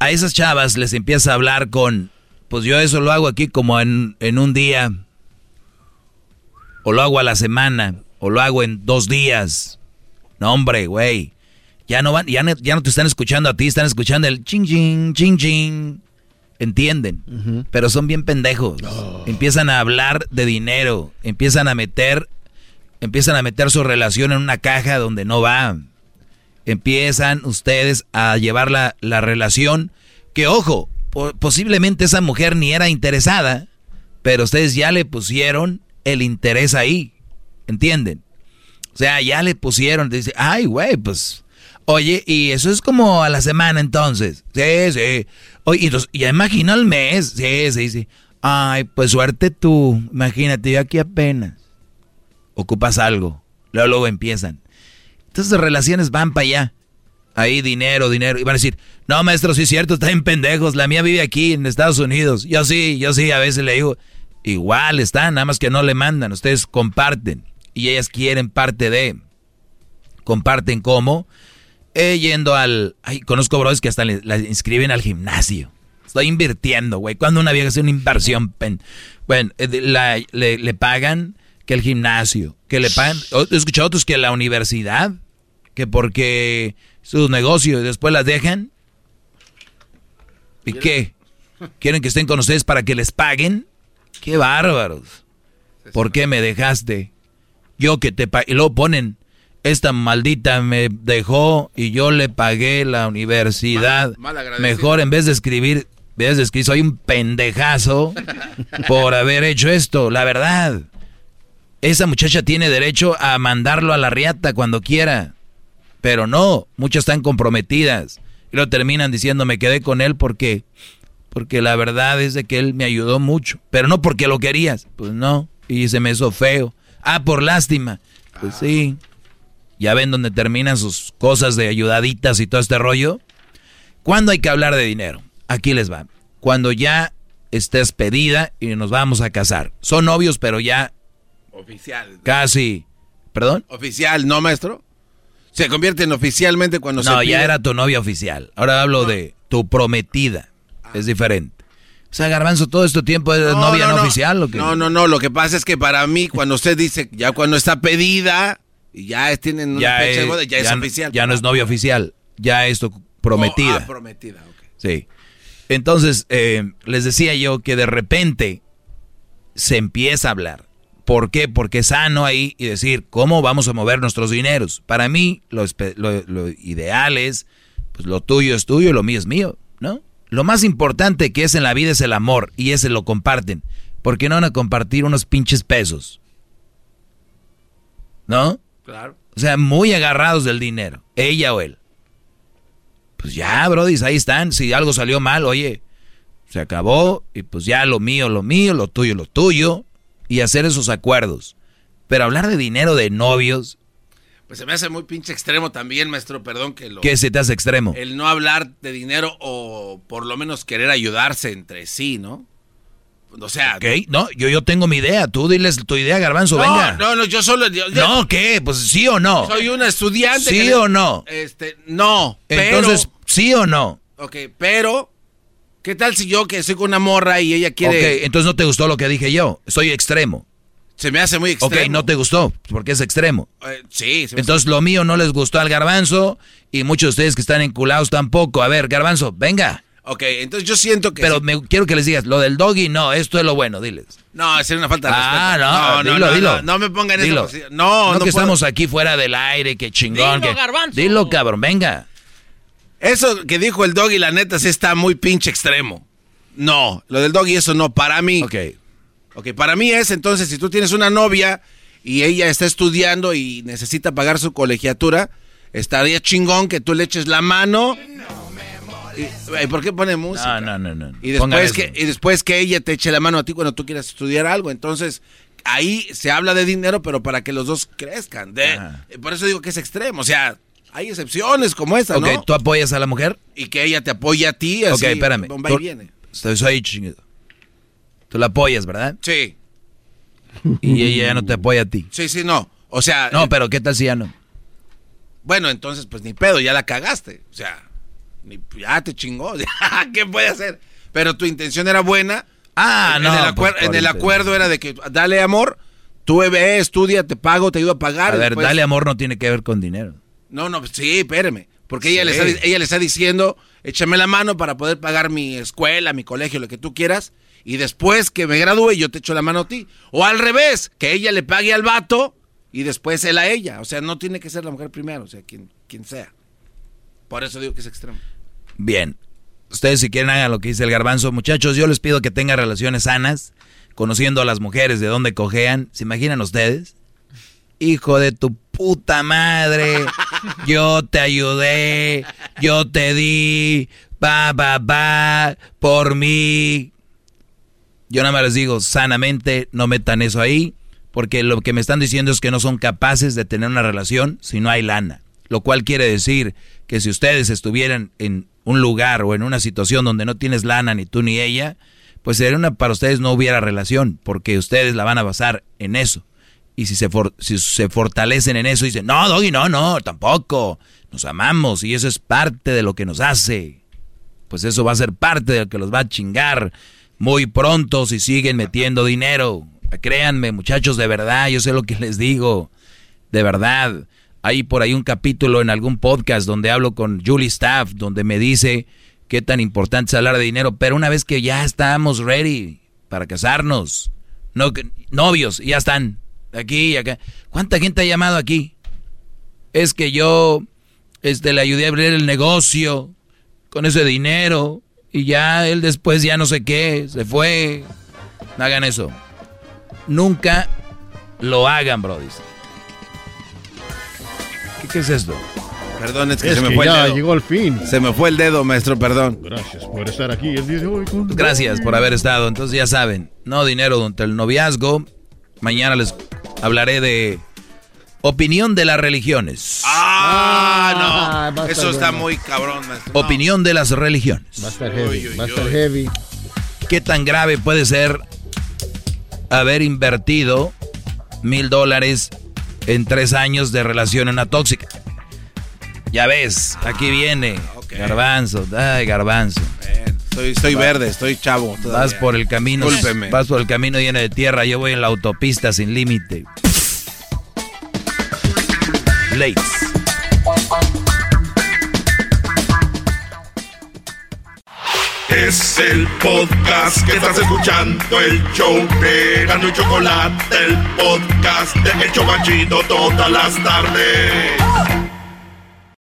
A esas chavas les empieza a hablar con, pues yo eso lo hago aquí como en, en un día, o lo hago a la semana, o lo hago en dos días. No, hombre, güey. Ya no van, ya no, ya no te están escuchando a ti, están escuchando el ching ching, ching ching. Entienden, pero son bien pendejos. Empiezan a hablar de dinero, empiezan a meter, empiezan a meter su relación en una caja donde no va. Empiezan ustedes a llevar la, la relación que, ojo, po- posiblemente esa mujer ni era interesada, pero ustedes ya le pusieron el interés ahí. ¿Entienden? O sea, ya le pusieron, dice, ay, güey, pues, oye, y eso es como a la semana entonces. Sí, sí. Oye, entonces, ya imagino al mes. Sí, sí, sí. Ay, pues suerte tú. Imagínate, yo aquí apenas. Ocupas algo. Luego, luego empiezan. Entonces las relaciones van para allá. Ahí dinero, dinero. Y van a decir, no, maestro, sí es cierto, está en pendejos. La mía vive aquí en Estados Unidos. Yo sí, yo sí, a veces le digo, igual están, nada más que no le mandan. Ustedes comparten. Y ellas quieren parte de. Comparten cómo. Eh, yendo al... Ay, conozco bros que hasta le, la inscriben al gimnasio. Estoy invirtiendo, güey. Cuando una vieja hace una inversión, bueno, eh, le, le pagan que el gimnasio, que le pagan... o- He escuchado otros que la universidad, que porque su negocio y después las dejan. ¿Y qué? ¿Quieren que estén con ustedes para que les paguen? ¡Qué bárbaros! ¿Por qué me dejaste? Yo que te pa- Y luego ponen, esta maldita me dejó y yo le pagué la universidad. Mal- mal agradecido. Mejor en vez de escribir, en vez de escribir, soy un pendejazo <laughs> por haber hecho esto. La verdad, esa muchacha tiene derecho a mandarlo a la riata cuando quiera. Pero no, muchas están comprometidas. Y lo terminan diciendo, me quedé con él porque, porque la verdad es de que él me ayudó mucho. Pero no porque lo querías. Pues no. Y se me hizo feo. Ah, por lástima. Pues sí. Ya ven dónde terminan sus cosas de ayudaditas y todo este rollo. ¿Cuándo hay que hablar de dinero? Aquí les va. Cuando ya estés pedida y nos vamos a casar. Son novios, pero ya Oficial. casi. ¿Perdón? Oficial, ¿no, maestro? Se convierten oficialmente cuando se No, ya era tu novia oficial. Ahora hablo de tu prometida. Es diferente. O sea, Garbanzo, todo este tiempo es novia no, oficial. ¿o qué? No, no, no. Lo que pasa es que para mí, cuando usted dice, ya cuando está pedida y ya tienen una ya fecha es, de boda, ya, es no- oficial. ya no es novia oficial. Ya es tu prometida. Oh, ah, prometida, ok. Sí. Entonces, eh, les decía yo que de repente se empieza a hablar. ¿Por qué? Porque es sano ahí y decir, ¿cómo vamos a mover nuestros dineros? Para mí, lo, espe- lo- lo ideal es, pues lo tuyo es tuyo y lo mío es mío, ¿no? Lo más importante que es en la vida es el amor y ese lo comparten. ¿por qué no van a compartir unos pinches pesos? ¿No? Claro. O sea, muy agarrados del dinero, ella o él. Pues ya, Brody, ahí están. Si algo salió mal, oye, se acabó y pues ya lo mío, lo mío, lo tuyo, lo tuyo. Y hacer esos acuerdos. Pero hablar de dinero de novios, Pues se me hace muy pinche extremo también, maestro, perdón que lo... ¿qué se te hace extremo? El no hablar de dinero o por lo menos querer ayudarse entre sí, ¿no? O sea... Ok, no, yo, yo tengo mi idea. Tú diles tu idea, Garbanzo, no, venga. No, no, yo solo... yo- yo- No, ¿qué? Pues sí o no. Soy un estudiante. ¿Sí que le- o no? Este, no, pero... Entonces, ¿sí o no? Ok, pero... ¿Qué tal si yo que estoy con una morra y ella quiere... Ok, entonces no te gustó lo que dije yo. Soy extremo. Se me hace muy extremo. Ok, no te gustó, porque es extremo. Eh, sí, se me Entonces lo mío no les gustó al garbanzo y muchos de ustedes que están enculados tampoco. A ver, garbanzo, venga. Ok, entonces yo siento que... Pero sí- me, quiero que les digas, lo del doggy, no, esto es lo bueno, diles. No, sería una falta de Ah, respeto. no, dilo, no, dilo. No, no me pongan en esa Dilo. No, no, que puedo. estamos aquí fuera del aire, que chingón. Dilo, que- garbanzo. Dilo, cabrón, venga. Eso que dijo el doggy, la neta, sí está muy pinche extremo. No, lo del doggy, eso no, para mí. Ok. Ok, para mí es entonces, si tú tienes una novia y ella está estudiando y necesita pagar su colegiatura, estaría chingón que tú le eches la mano. Y- ay, ¿Por qué pone música? No, no, no, no. Y después, que, y después que ella te eche la mano a ti cuando tú quieras estudiar algo. Entonces, ahí se habla de dinero, pero para que los dos crezcan. De, por eso digo que es extremo. O sea, hay excepciones como esa, Ok, ¿no? ¿tú apoyas a la mujer? Y que ella te apoye a ti. Así, ok, espérame. Tú- viene. Estoy, soy chingado. Tú la apoyas, ¿verdad? Sí. Y ella ya no te apoya a ti. Sí, sí, no. O sea. No, eh, pero ¿qué tal si ya no? Bueno, entonces, pues ni pedo, ya la cagaste. O sea, ni- ya te chingó. <laughs> ¿Qué puede hacer? Pero tu intención era buena. Ah, en, no, En el, acuer- pues, en por el acuerdo era de que dale amor, tú ve, estudia, te pago, te ayudo a pagar. A ver, después- dale amor no tiene que ver con dinero. No, no, sí, espéreme. Porque ella, le está, ella le está diciendo, échame la mano para poder pagar mi escuela, mi colegio, lo que tú quieras. Y después que me gradúe, yo te echo la mano a ti. O al revés, que ella le pague al vato y después él a ella. O sea, no tiene que ser la mujer primero, o sea, quien, quien sea. Por eso digo que es extremo. Bien. Ustedes si quieren hagan lo que dice el garbanzo. Muchachos, yo les pido que tengan relaciones sanas, conociendo a las mujeres de dónde cojean. ¿Se imaginan ustedes? Hijo de tu puta madre. <laughs> Yo te ayudé. Yo te di. Va, va, va. Por mí. Yo nada más les digo, sanamente, no metan eso ahí. Porque lo que me están diciendo es que no son capaces de tener una relación si no hay lana. Lo cual quiere decir que si ustedes estuvieran en un lugar o en una situación donde no tienes lana ni tú ni ella, pues sería una, para ustedes no hubiera relación, porque ustedes la van a basar en eso. Y si se, for- si se fortalecen en eso dicen, no, Doggy, no, no, tampoco, nos amamos y eso es parte de lo que nos hace, pues eso va a ser parte de lo que los va a chingar muy pronto si siguen metiendo dinero. Créanme, muchachos, de verdad, yo sé lo que les digo, de verdad. Hay por ahí un capítulo en algún podcast donde hablo con Julie Staff, donde me dice qué tan importante es hablar de dinero, pero una vez que ya estamos ready para casarnos, no, novios, ya están, aquí y acá. ¿Cuánta gente ha llamado aquí? Es que yo este, le ayudé a abrir el negocio con ese dinero y ya él después ya no sé qué, se fue. No hagan eso. Nunca lo hagan, Brody. ¿Qué, qué es esto? Perdón, es que Es se me que fue ya el dedo. llegó el fin. Se me fue el dedo, maestro, perdón. Gracias por estar aquí el día de hoy. con- Gracias por haber estado. Entonces ya saben, no dinero durante el noviazgo. Mañana les hablaré de opinión de las religiones. Ah, Ah, no. va a Eso está bueno. muy cabrón, maestro. Opinión de las religiones. Va a estar heavy. Va a estar heavy. ¿Qué tan grave puede ser haber invertido mil dólares en tres años de relación en una tóxica? Ya ves, aquí viene. Garbanzo, ay, garbanzo. Estoy, estoy verde, estoy chavo. Vas por el camino, Discúlpeme. vas por el camino lleno de tierra, yo voy en la autopista sin límite. Late. Es el podcast que estás escuchando, el show de Gano y Chocolate, el podcast de El Chocachito todas las tardes.